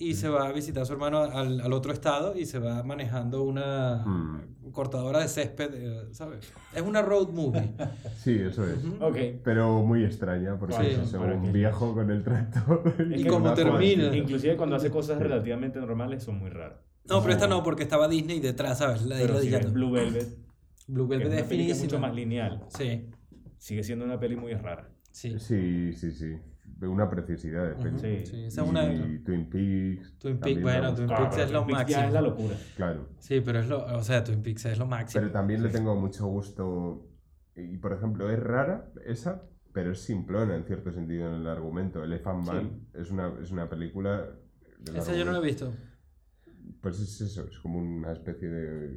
y se va a visitar a su hermano al, al otro estado y se va manejando una Mm. cortadora de césped, eh, ¿sabes? Es una road movie. [laughs] Sí, eso es. Ok. Pero muy extraña, porque Sí, es un viejo con el tractor. [laughs] Y una termina. joven. Inclusive cuando hace cosas relativamente normales son muy raras. No, pero esta no, porque estaba Disney detrás, ¿sabes? La Pero si Blue Velvet, Blue Velvet una es es mucho finísima. más lineal, Sí, sigue siendo una peli muy rara. sí. Sí, sí, sí. De una precisidad de peli. Sí. Sí, esa es una... Y Twin Peaks. Twin bueno. Twin Claro, Peaks es lo Twin Peaks Ya máximo. es la locura. Claro. Sí, pero es lo... O sea, Twin Peaks es lo máximo. Pero también le tengo mucho gusto. Y por ejemplo, es rara esa, pero es simplona en cierto sentido en el argumento. Elephant Man es, una, es una película. Esa yo no la he visto. Pues es eso, es como una especie de.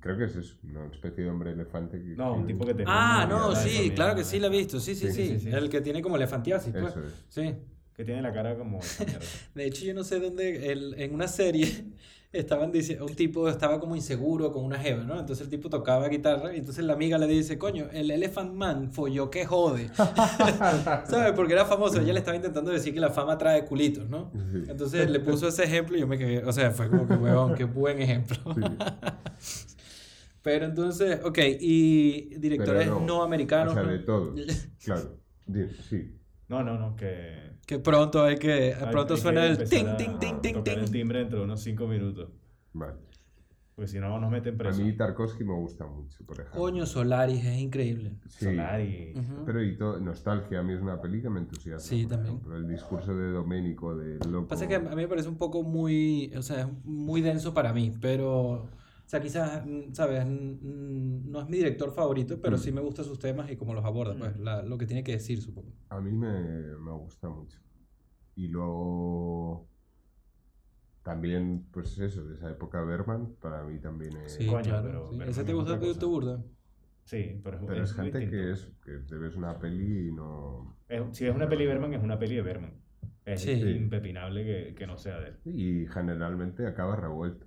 Creo que es eso, una especie de hombre elefante. Que, No, un tipo que te. Ah, no, sí, claro que sí la he visto. Sí, sí, Sí, sí. sí, sí. El que tiene como elefantiasis, pues. Eso es. Sí. Que tiene la cara como. [laughs] De hecho, yo no sé dónde, el- en una serie estaban diciendo, un tipo estaba como inseguro con una jeva, ¿no? Entonces el tipo tocaba guitarra y entonces la amiga le dice, coño, el Elephant Man folló que jode. [laughs] ¿Sabes? Porque era famoso, ella le estaba intentando decir que la fama trae culitos, ¿no? Sí. Entonces le puso ese ejemplo y yo me quedé, o sea, fue como que, huevón, qué buen ejemplo. Sí. [laughs] Pero entonces, ok, y directores no, americanos, O sea, ¿no? de todos. [laughs] Claro. Sí. No, no, no, que. Que pronto hay que, hay- pronto hay que suena el empezar ting, a ting, ting, ting, el ting. timbre dentro de unos 5 minutos. Vale. Porque si no, nos meten A preso. mí Tarkovsky me gusta mucho, por ejemplo. Coño, Solaris es increíble. Sí. Solari. Ujú. Pero y todo, Nostalgia, a mí es una peli que me entusiasma. Sí, también. ejemplo. El discurso de Domenico, de loco. Pasa que a mí me parece un poco muy, o sea, es muy denso para mí, pero, sea, quizás, mm, ¿sabes? Mm, mm, No es mi director favorito, pero Mm. sí me gustan sus temas y cómo los aborda, pues, la- lo que tiene que decir, supongo. A mí me, me gusta mucho. Y luego también, pues eso, de esa época Berman, para mí también es... Sí, Coño, claro. pero- sí. ¿Ese te gusta cosa. burda? Sí, pero es, Pero es gente que es que te ves una peli y no... Es- si es una peli de Berman, es una peli de Berman. Es Sí. impepinable que, que no sea de él. Y generalmente acaba revuelto.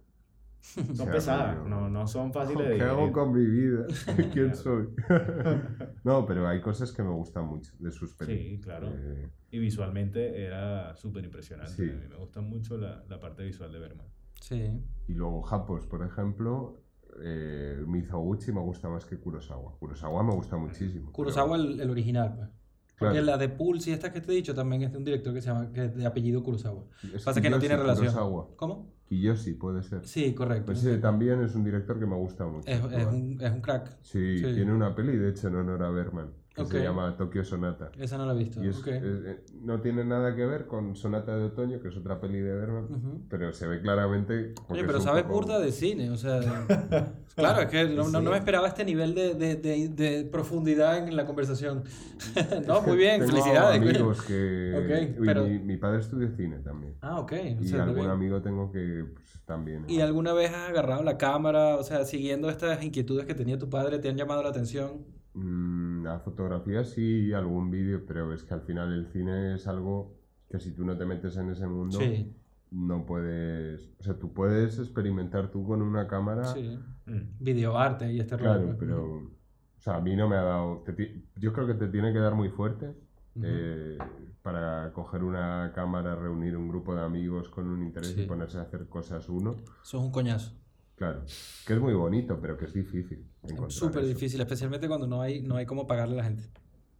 [laughs] Son pesadas, no, no son fáciles de ¿Qué hago con mi vida? [laughs] ¿Quién soy? [laughs] no, pero hay cosas que me gustan mucho de sus pelis. Sí, claro. Eh, Y visualmente era súper impresionante. Sí. A mí me gusta mucho la, la parte visual de Berman. Sí. y luego Japos, por ejemplo, eh, Mizoguchi me gusta más que Kurosawa. Kurosawa me gusta muchísimo. Kurosawa, el, el original, pues. Claro. Porque la de Pulse y estas que te he dicho también es de un director que se llama, que es de apellido Kurosawa. pero es Pasa que no tiene relación. Kurosawa. ¿Cómo? Kiyoshi puede ser. Sí, correcto. Pues ese también es un director que me gusta mucho. es, es un, es un crack. Sí, sí. tiene una peli, de hecho, en honor a Berman, que se llama Tokyo Sonata. Esa no la he visto. Y es- ok. es- eh, no tiene nada que ver con Sonata de Otoño, que es otra peli de Berman, pero se ve claramente... Oye, pero un sabes poco- burda de cine, o sea... [laughs] claro, es que no, no- no me esperaba este nivel de, de, de, de profundidad en la conversación. [laughs] no, muy bien, Tengo felicidades. amigos que... Ok, y pero- mi, mi padre estudia cine también. Ah, ok. o Y sea, algún bien. amigo tengo que pues, también... ¿Y alguna vez has agarrado la cámara, o sea, siguiendo estas inquietudes que tenía tu padre, te han llamado la atención? Mm, la fotografía sí, algún vídeo, pero es que al final el cine es algo que si tú no te metes en ese mundo, Sí, no puedes... O sea, tú puedes experimentar tú con una cámara... sí. Mm. Videoarte y este. Claro, pero... O sea, a mí no me ha dado... te yo creo que te tiene que dar muy fuerte eh, para coger una cámara, reunir un grupo de amigos con un interés Sí. y ponerse a hacer cosas uno. Eso es un coñazo. Claro, que es muy bonito, pero que es difícil. encontrar Súper difícil, especialmente cuando no hay, no hay cómo pagarle a la gente.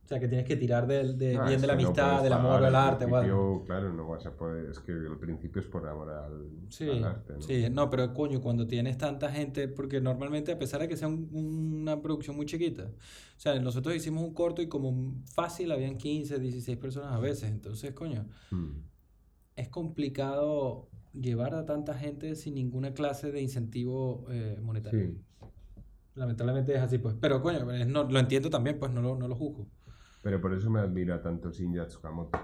O sea, que tienes que tirar del, de, Ah, bien de la no amistad, puedes del amor, al arte. principio, Claro, no vas a poder. Es que el principio es por amor al, Sí, al arte. ¿no? sí, no, pero coño, cuando tienes tanta gente, porque normalmente a pesar de que sea un- una producción muy chiquita, o sea, nosotros hicimos un corto y como fácil habían 15, 16 personas a veces, entonces, coño, Mm. es complicado llevar a tanta gente sin ninguna clase de incentivo eh, monetario. Sí. Lamentablemente es así, pues, pero coño, no, lo entiendo también, pues no lo, no lo juzgo. Pero por eso me admira tanto Shinya Tsukamoto.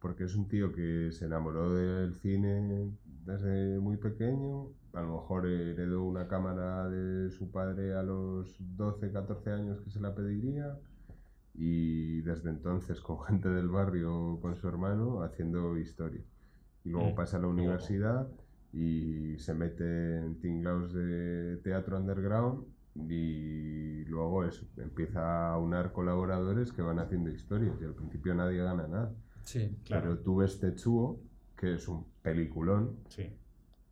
Porque es un tío que se enamoró del cine desde muy pequeño. A lo mejor heredó una cámara de su padre a los 12, 14 años que se la pediría. Y desde entonces con gente del barrio, con su hermano, haciendo historia. Y luego Mm, pasa a la universidad y se mete en tinglaos de teatro underground y luego eso, empieza a unar colaboradores que van haciendo historias y al principio nadie gana nada. Sí. Claro. Pero tú ves Tetsuo, que es un peliculón, Sí.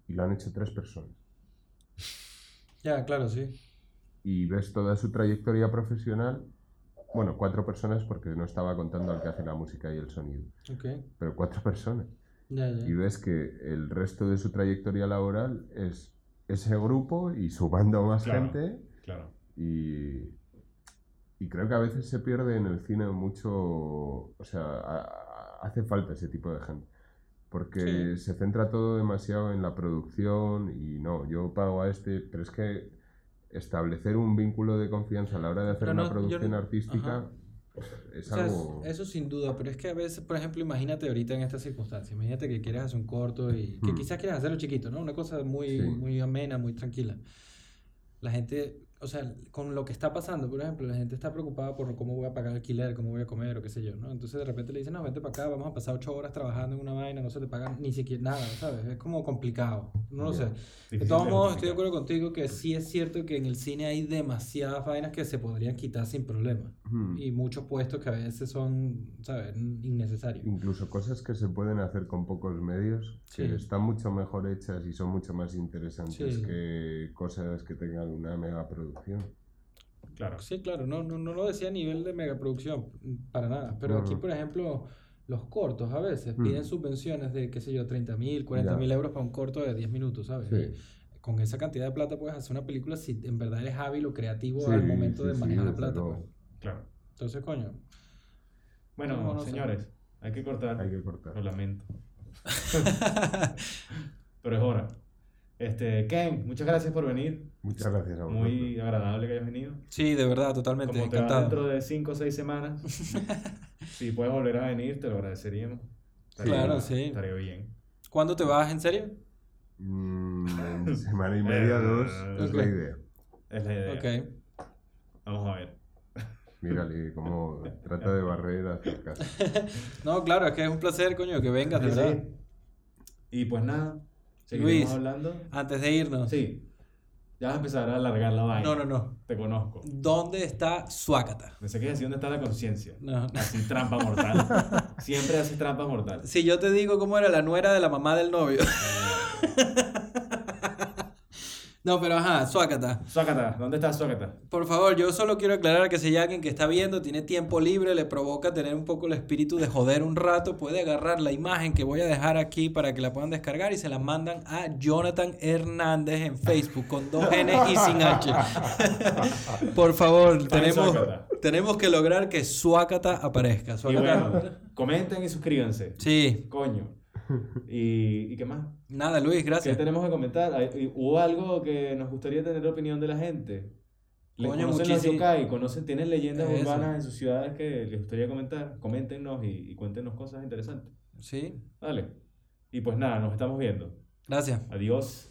y lo han hecho tres personas. [laughs] Ya, claro, sí. Y ves toda su trayectoria profesional, bueno, cuatro personas porque no estaba contando al que hace la música y el sonido, Ok. pero cuatro personas. Ya, ya. Y ves que el resto de su trayectoria laboral es ese grupo y sumando más Claro. gente Claro. y, y creo que a veces se pierde en el cine mucho, o sea, a- a- hace falta ese tipo de gente. Porque se centra todo demasiado en la producción y no, yo pago a este, pero es que establecer un vínculo de confianza a la hora de hacer una yo producción artística ajá. Es O sea, algo... eso sin duda, pero es que a veces, por ejemplo, imagínate ahorita en estas circunstancias, imagínate que quieres hacer un corto y que Hmm. quizás quieras hacerlo chiquito, ¿no? Una cosa muy, Sí. muy amena, muy tranquila. La gente, o sea, con lo que está pasando, por ejemplo, la gente está preocupada por cómo voy a pagar alquiler, cómo voy a comer o qué sé yo, ¿no? Entonces de repente le dicen, no, vente para acá, vamos a pasar ocho horas trabajando en una vaina, no se te pagan ni siquiera nada, ¿sabes? Es como complicado, no lo sé. De todos modos, estoy de acuerdo contigo que sí es cierto que en el cine hay demasiadas vainas que se podrían quitar sin problema. Y muchos puestos que a veces son, ¿sabes? Innecesarios. Incluso cosas que se pueden hacer con pocos medios, que Sí. están mucho mejor hechas y son mucho más interesantes Sí. que cosas que tengan una mega producción. Claro. Sí, claro, no, no, no lo decía a nivel de megaproducción, para nada. Pero aquí, por ejemplo, los cortos a veces Mm. piden subvenciones de, qué sé yo, 30 mil, 40 mil euros para un corto de 10 minutos, ¿sabes? Sí. Con esa cantidad de plata puedes hacer una película si en verdad eres hábil o creativo Sí, al momento sí, de sí, manejar la plata. pues. Claro. Entonces, coño. Bueno, No, no sé. señores, hay que cortar. Hay que cortar. Lo lamento. [laughs] Pero es hora. Este, Ken, muchas gracias por venir. Muchas gracias a vosotros. Muy agradable que hayas venido. Sí, de verdad, totalmente, Como te encantado. dentro de 5 o 6 semanas, [laughs] si puedes volver a venir, te lo agradeceríamos. Claro, sí. Estaría bien. ¿Cuándo te vas, en serio? Mm, en [laughs] semana y media, dos, es la idea. Es la idea. Ok. Vamos a ver. Mírale [laughs] cómo trata de barrer hacia casa. No, claro, es que es un placer, coño, que vengas, de Sí, verdad. sí. Y pues nada, Luis. hablando. Antes de irnos. Sí, ya vas a empezar a alargar la vaina. No, no, no. Te conozco. ¿Dónde está Suácata? Pensé que decía dónde está la conciencia. No. Así, trampa mortal. [laughs] Siempre haces trampa mortal. Si yo te digo cómo era la nuera de la mamá del novio. No, pero ajá, Suácata. Suácata, ¿dónde está Suácata? Por favor, yo solo quiero aclarar que si hay alguien que está viendo, tiene tiempo libre, le provoca tener un poco el espíritu de joder un rato, puede agarrar la imagen que voy a dejar aquí para que la puedan descargar y se la mandan a Jonathan Hernández en Facebook con dos N y sin H. [laughs] Por favor, tenemos, tenemos que lograr que Suácata aparezca. Y Suácata- bueno, comenten y suscríbanse. Sí, Coño. [laughs] ¿Y, ¿y qué más? nada, Luis, ¿Qué gracias. tenemos que comentar? ¿Hay- ¿Hubo algo que nos gustaría tener la opinión de la gente? ¿Le Coño, conocen los muchísimo. yokai? ¿Conocen, ¿Tienen leyendas Eso. urbanas en sus ciudades que les gustaría comentar? Coméntenos y, y cuéntenos cosas interesantes. Sí, Dale. Y pues nada, nos estamos viendo. gracias. Adiós.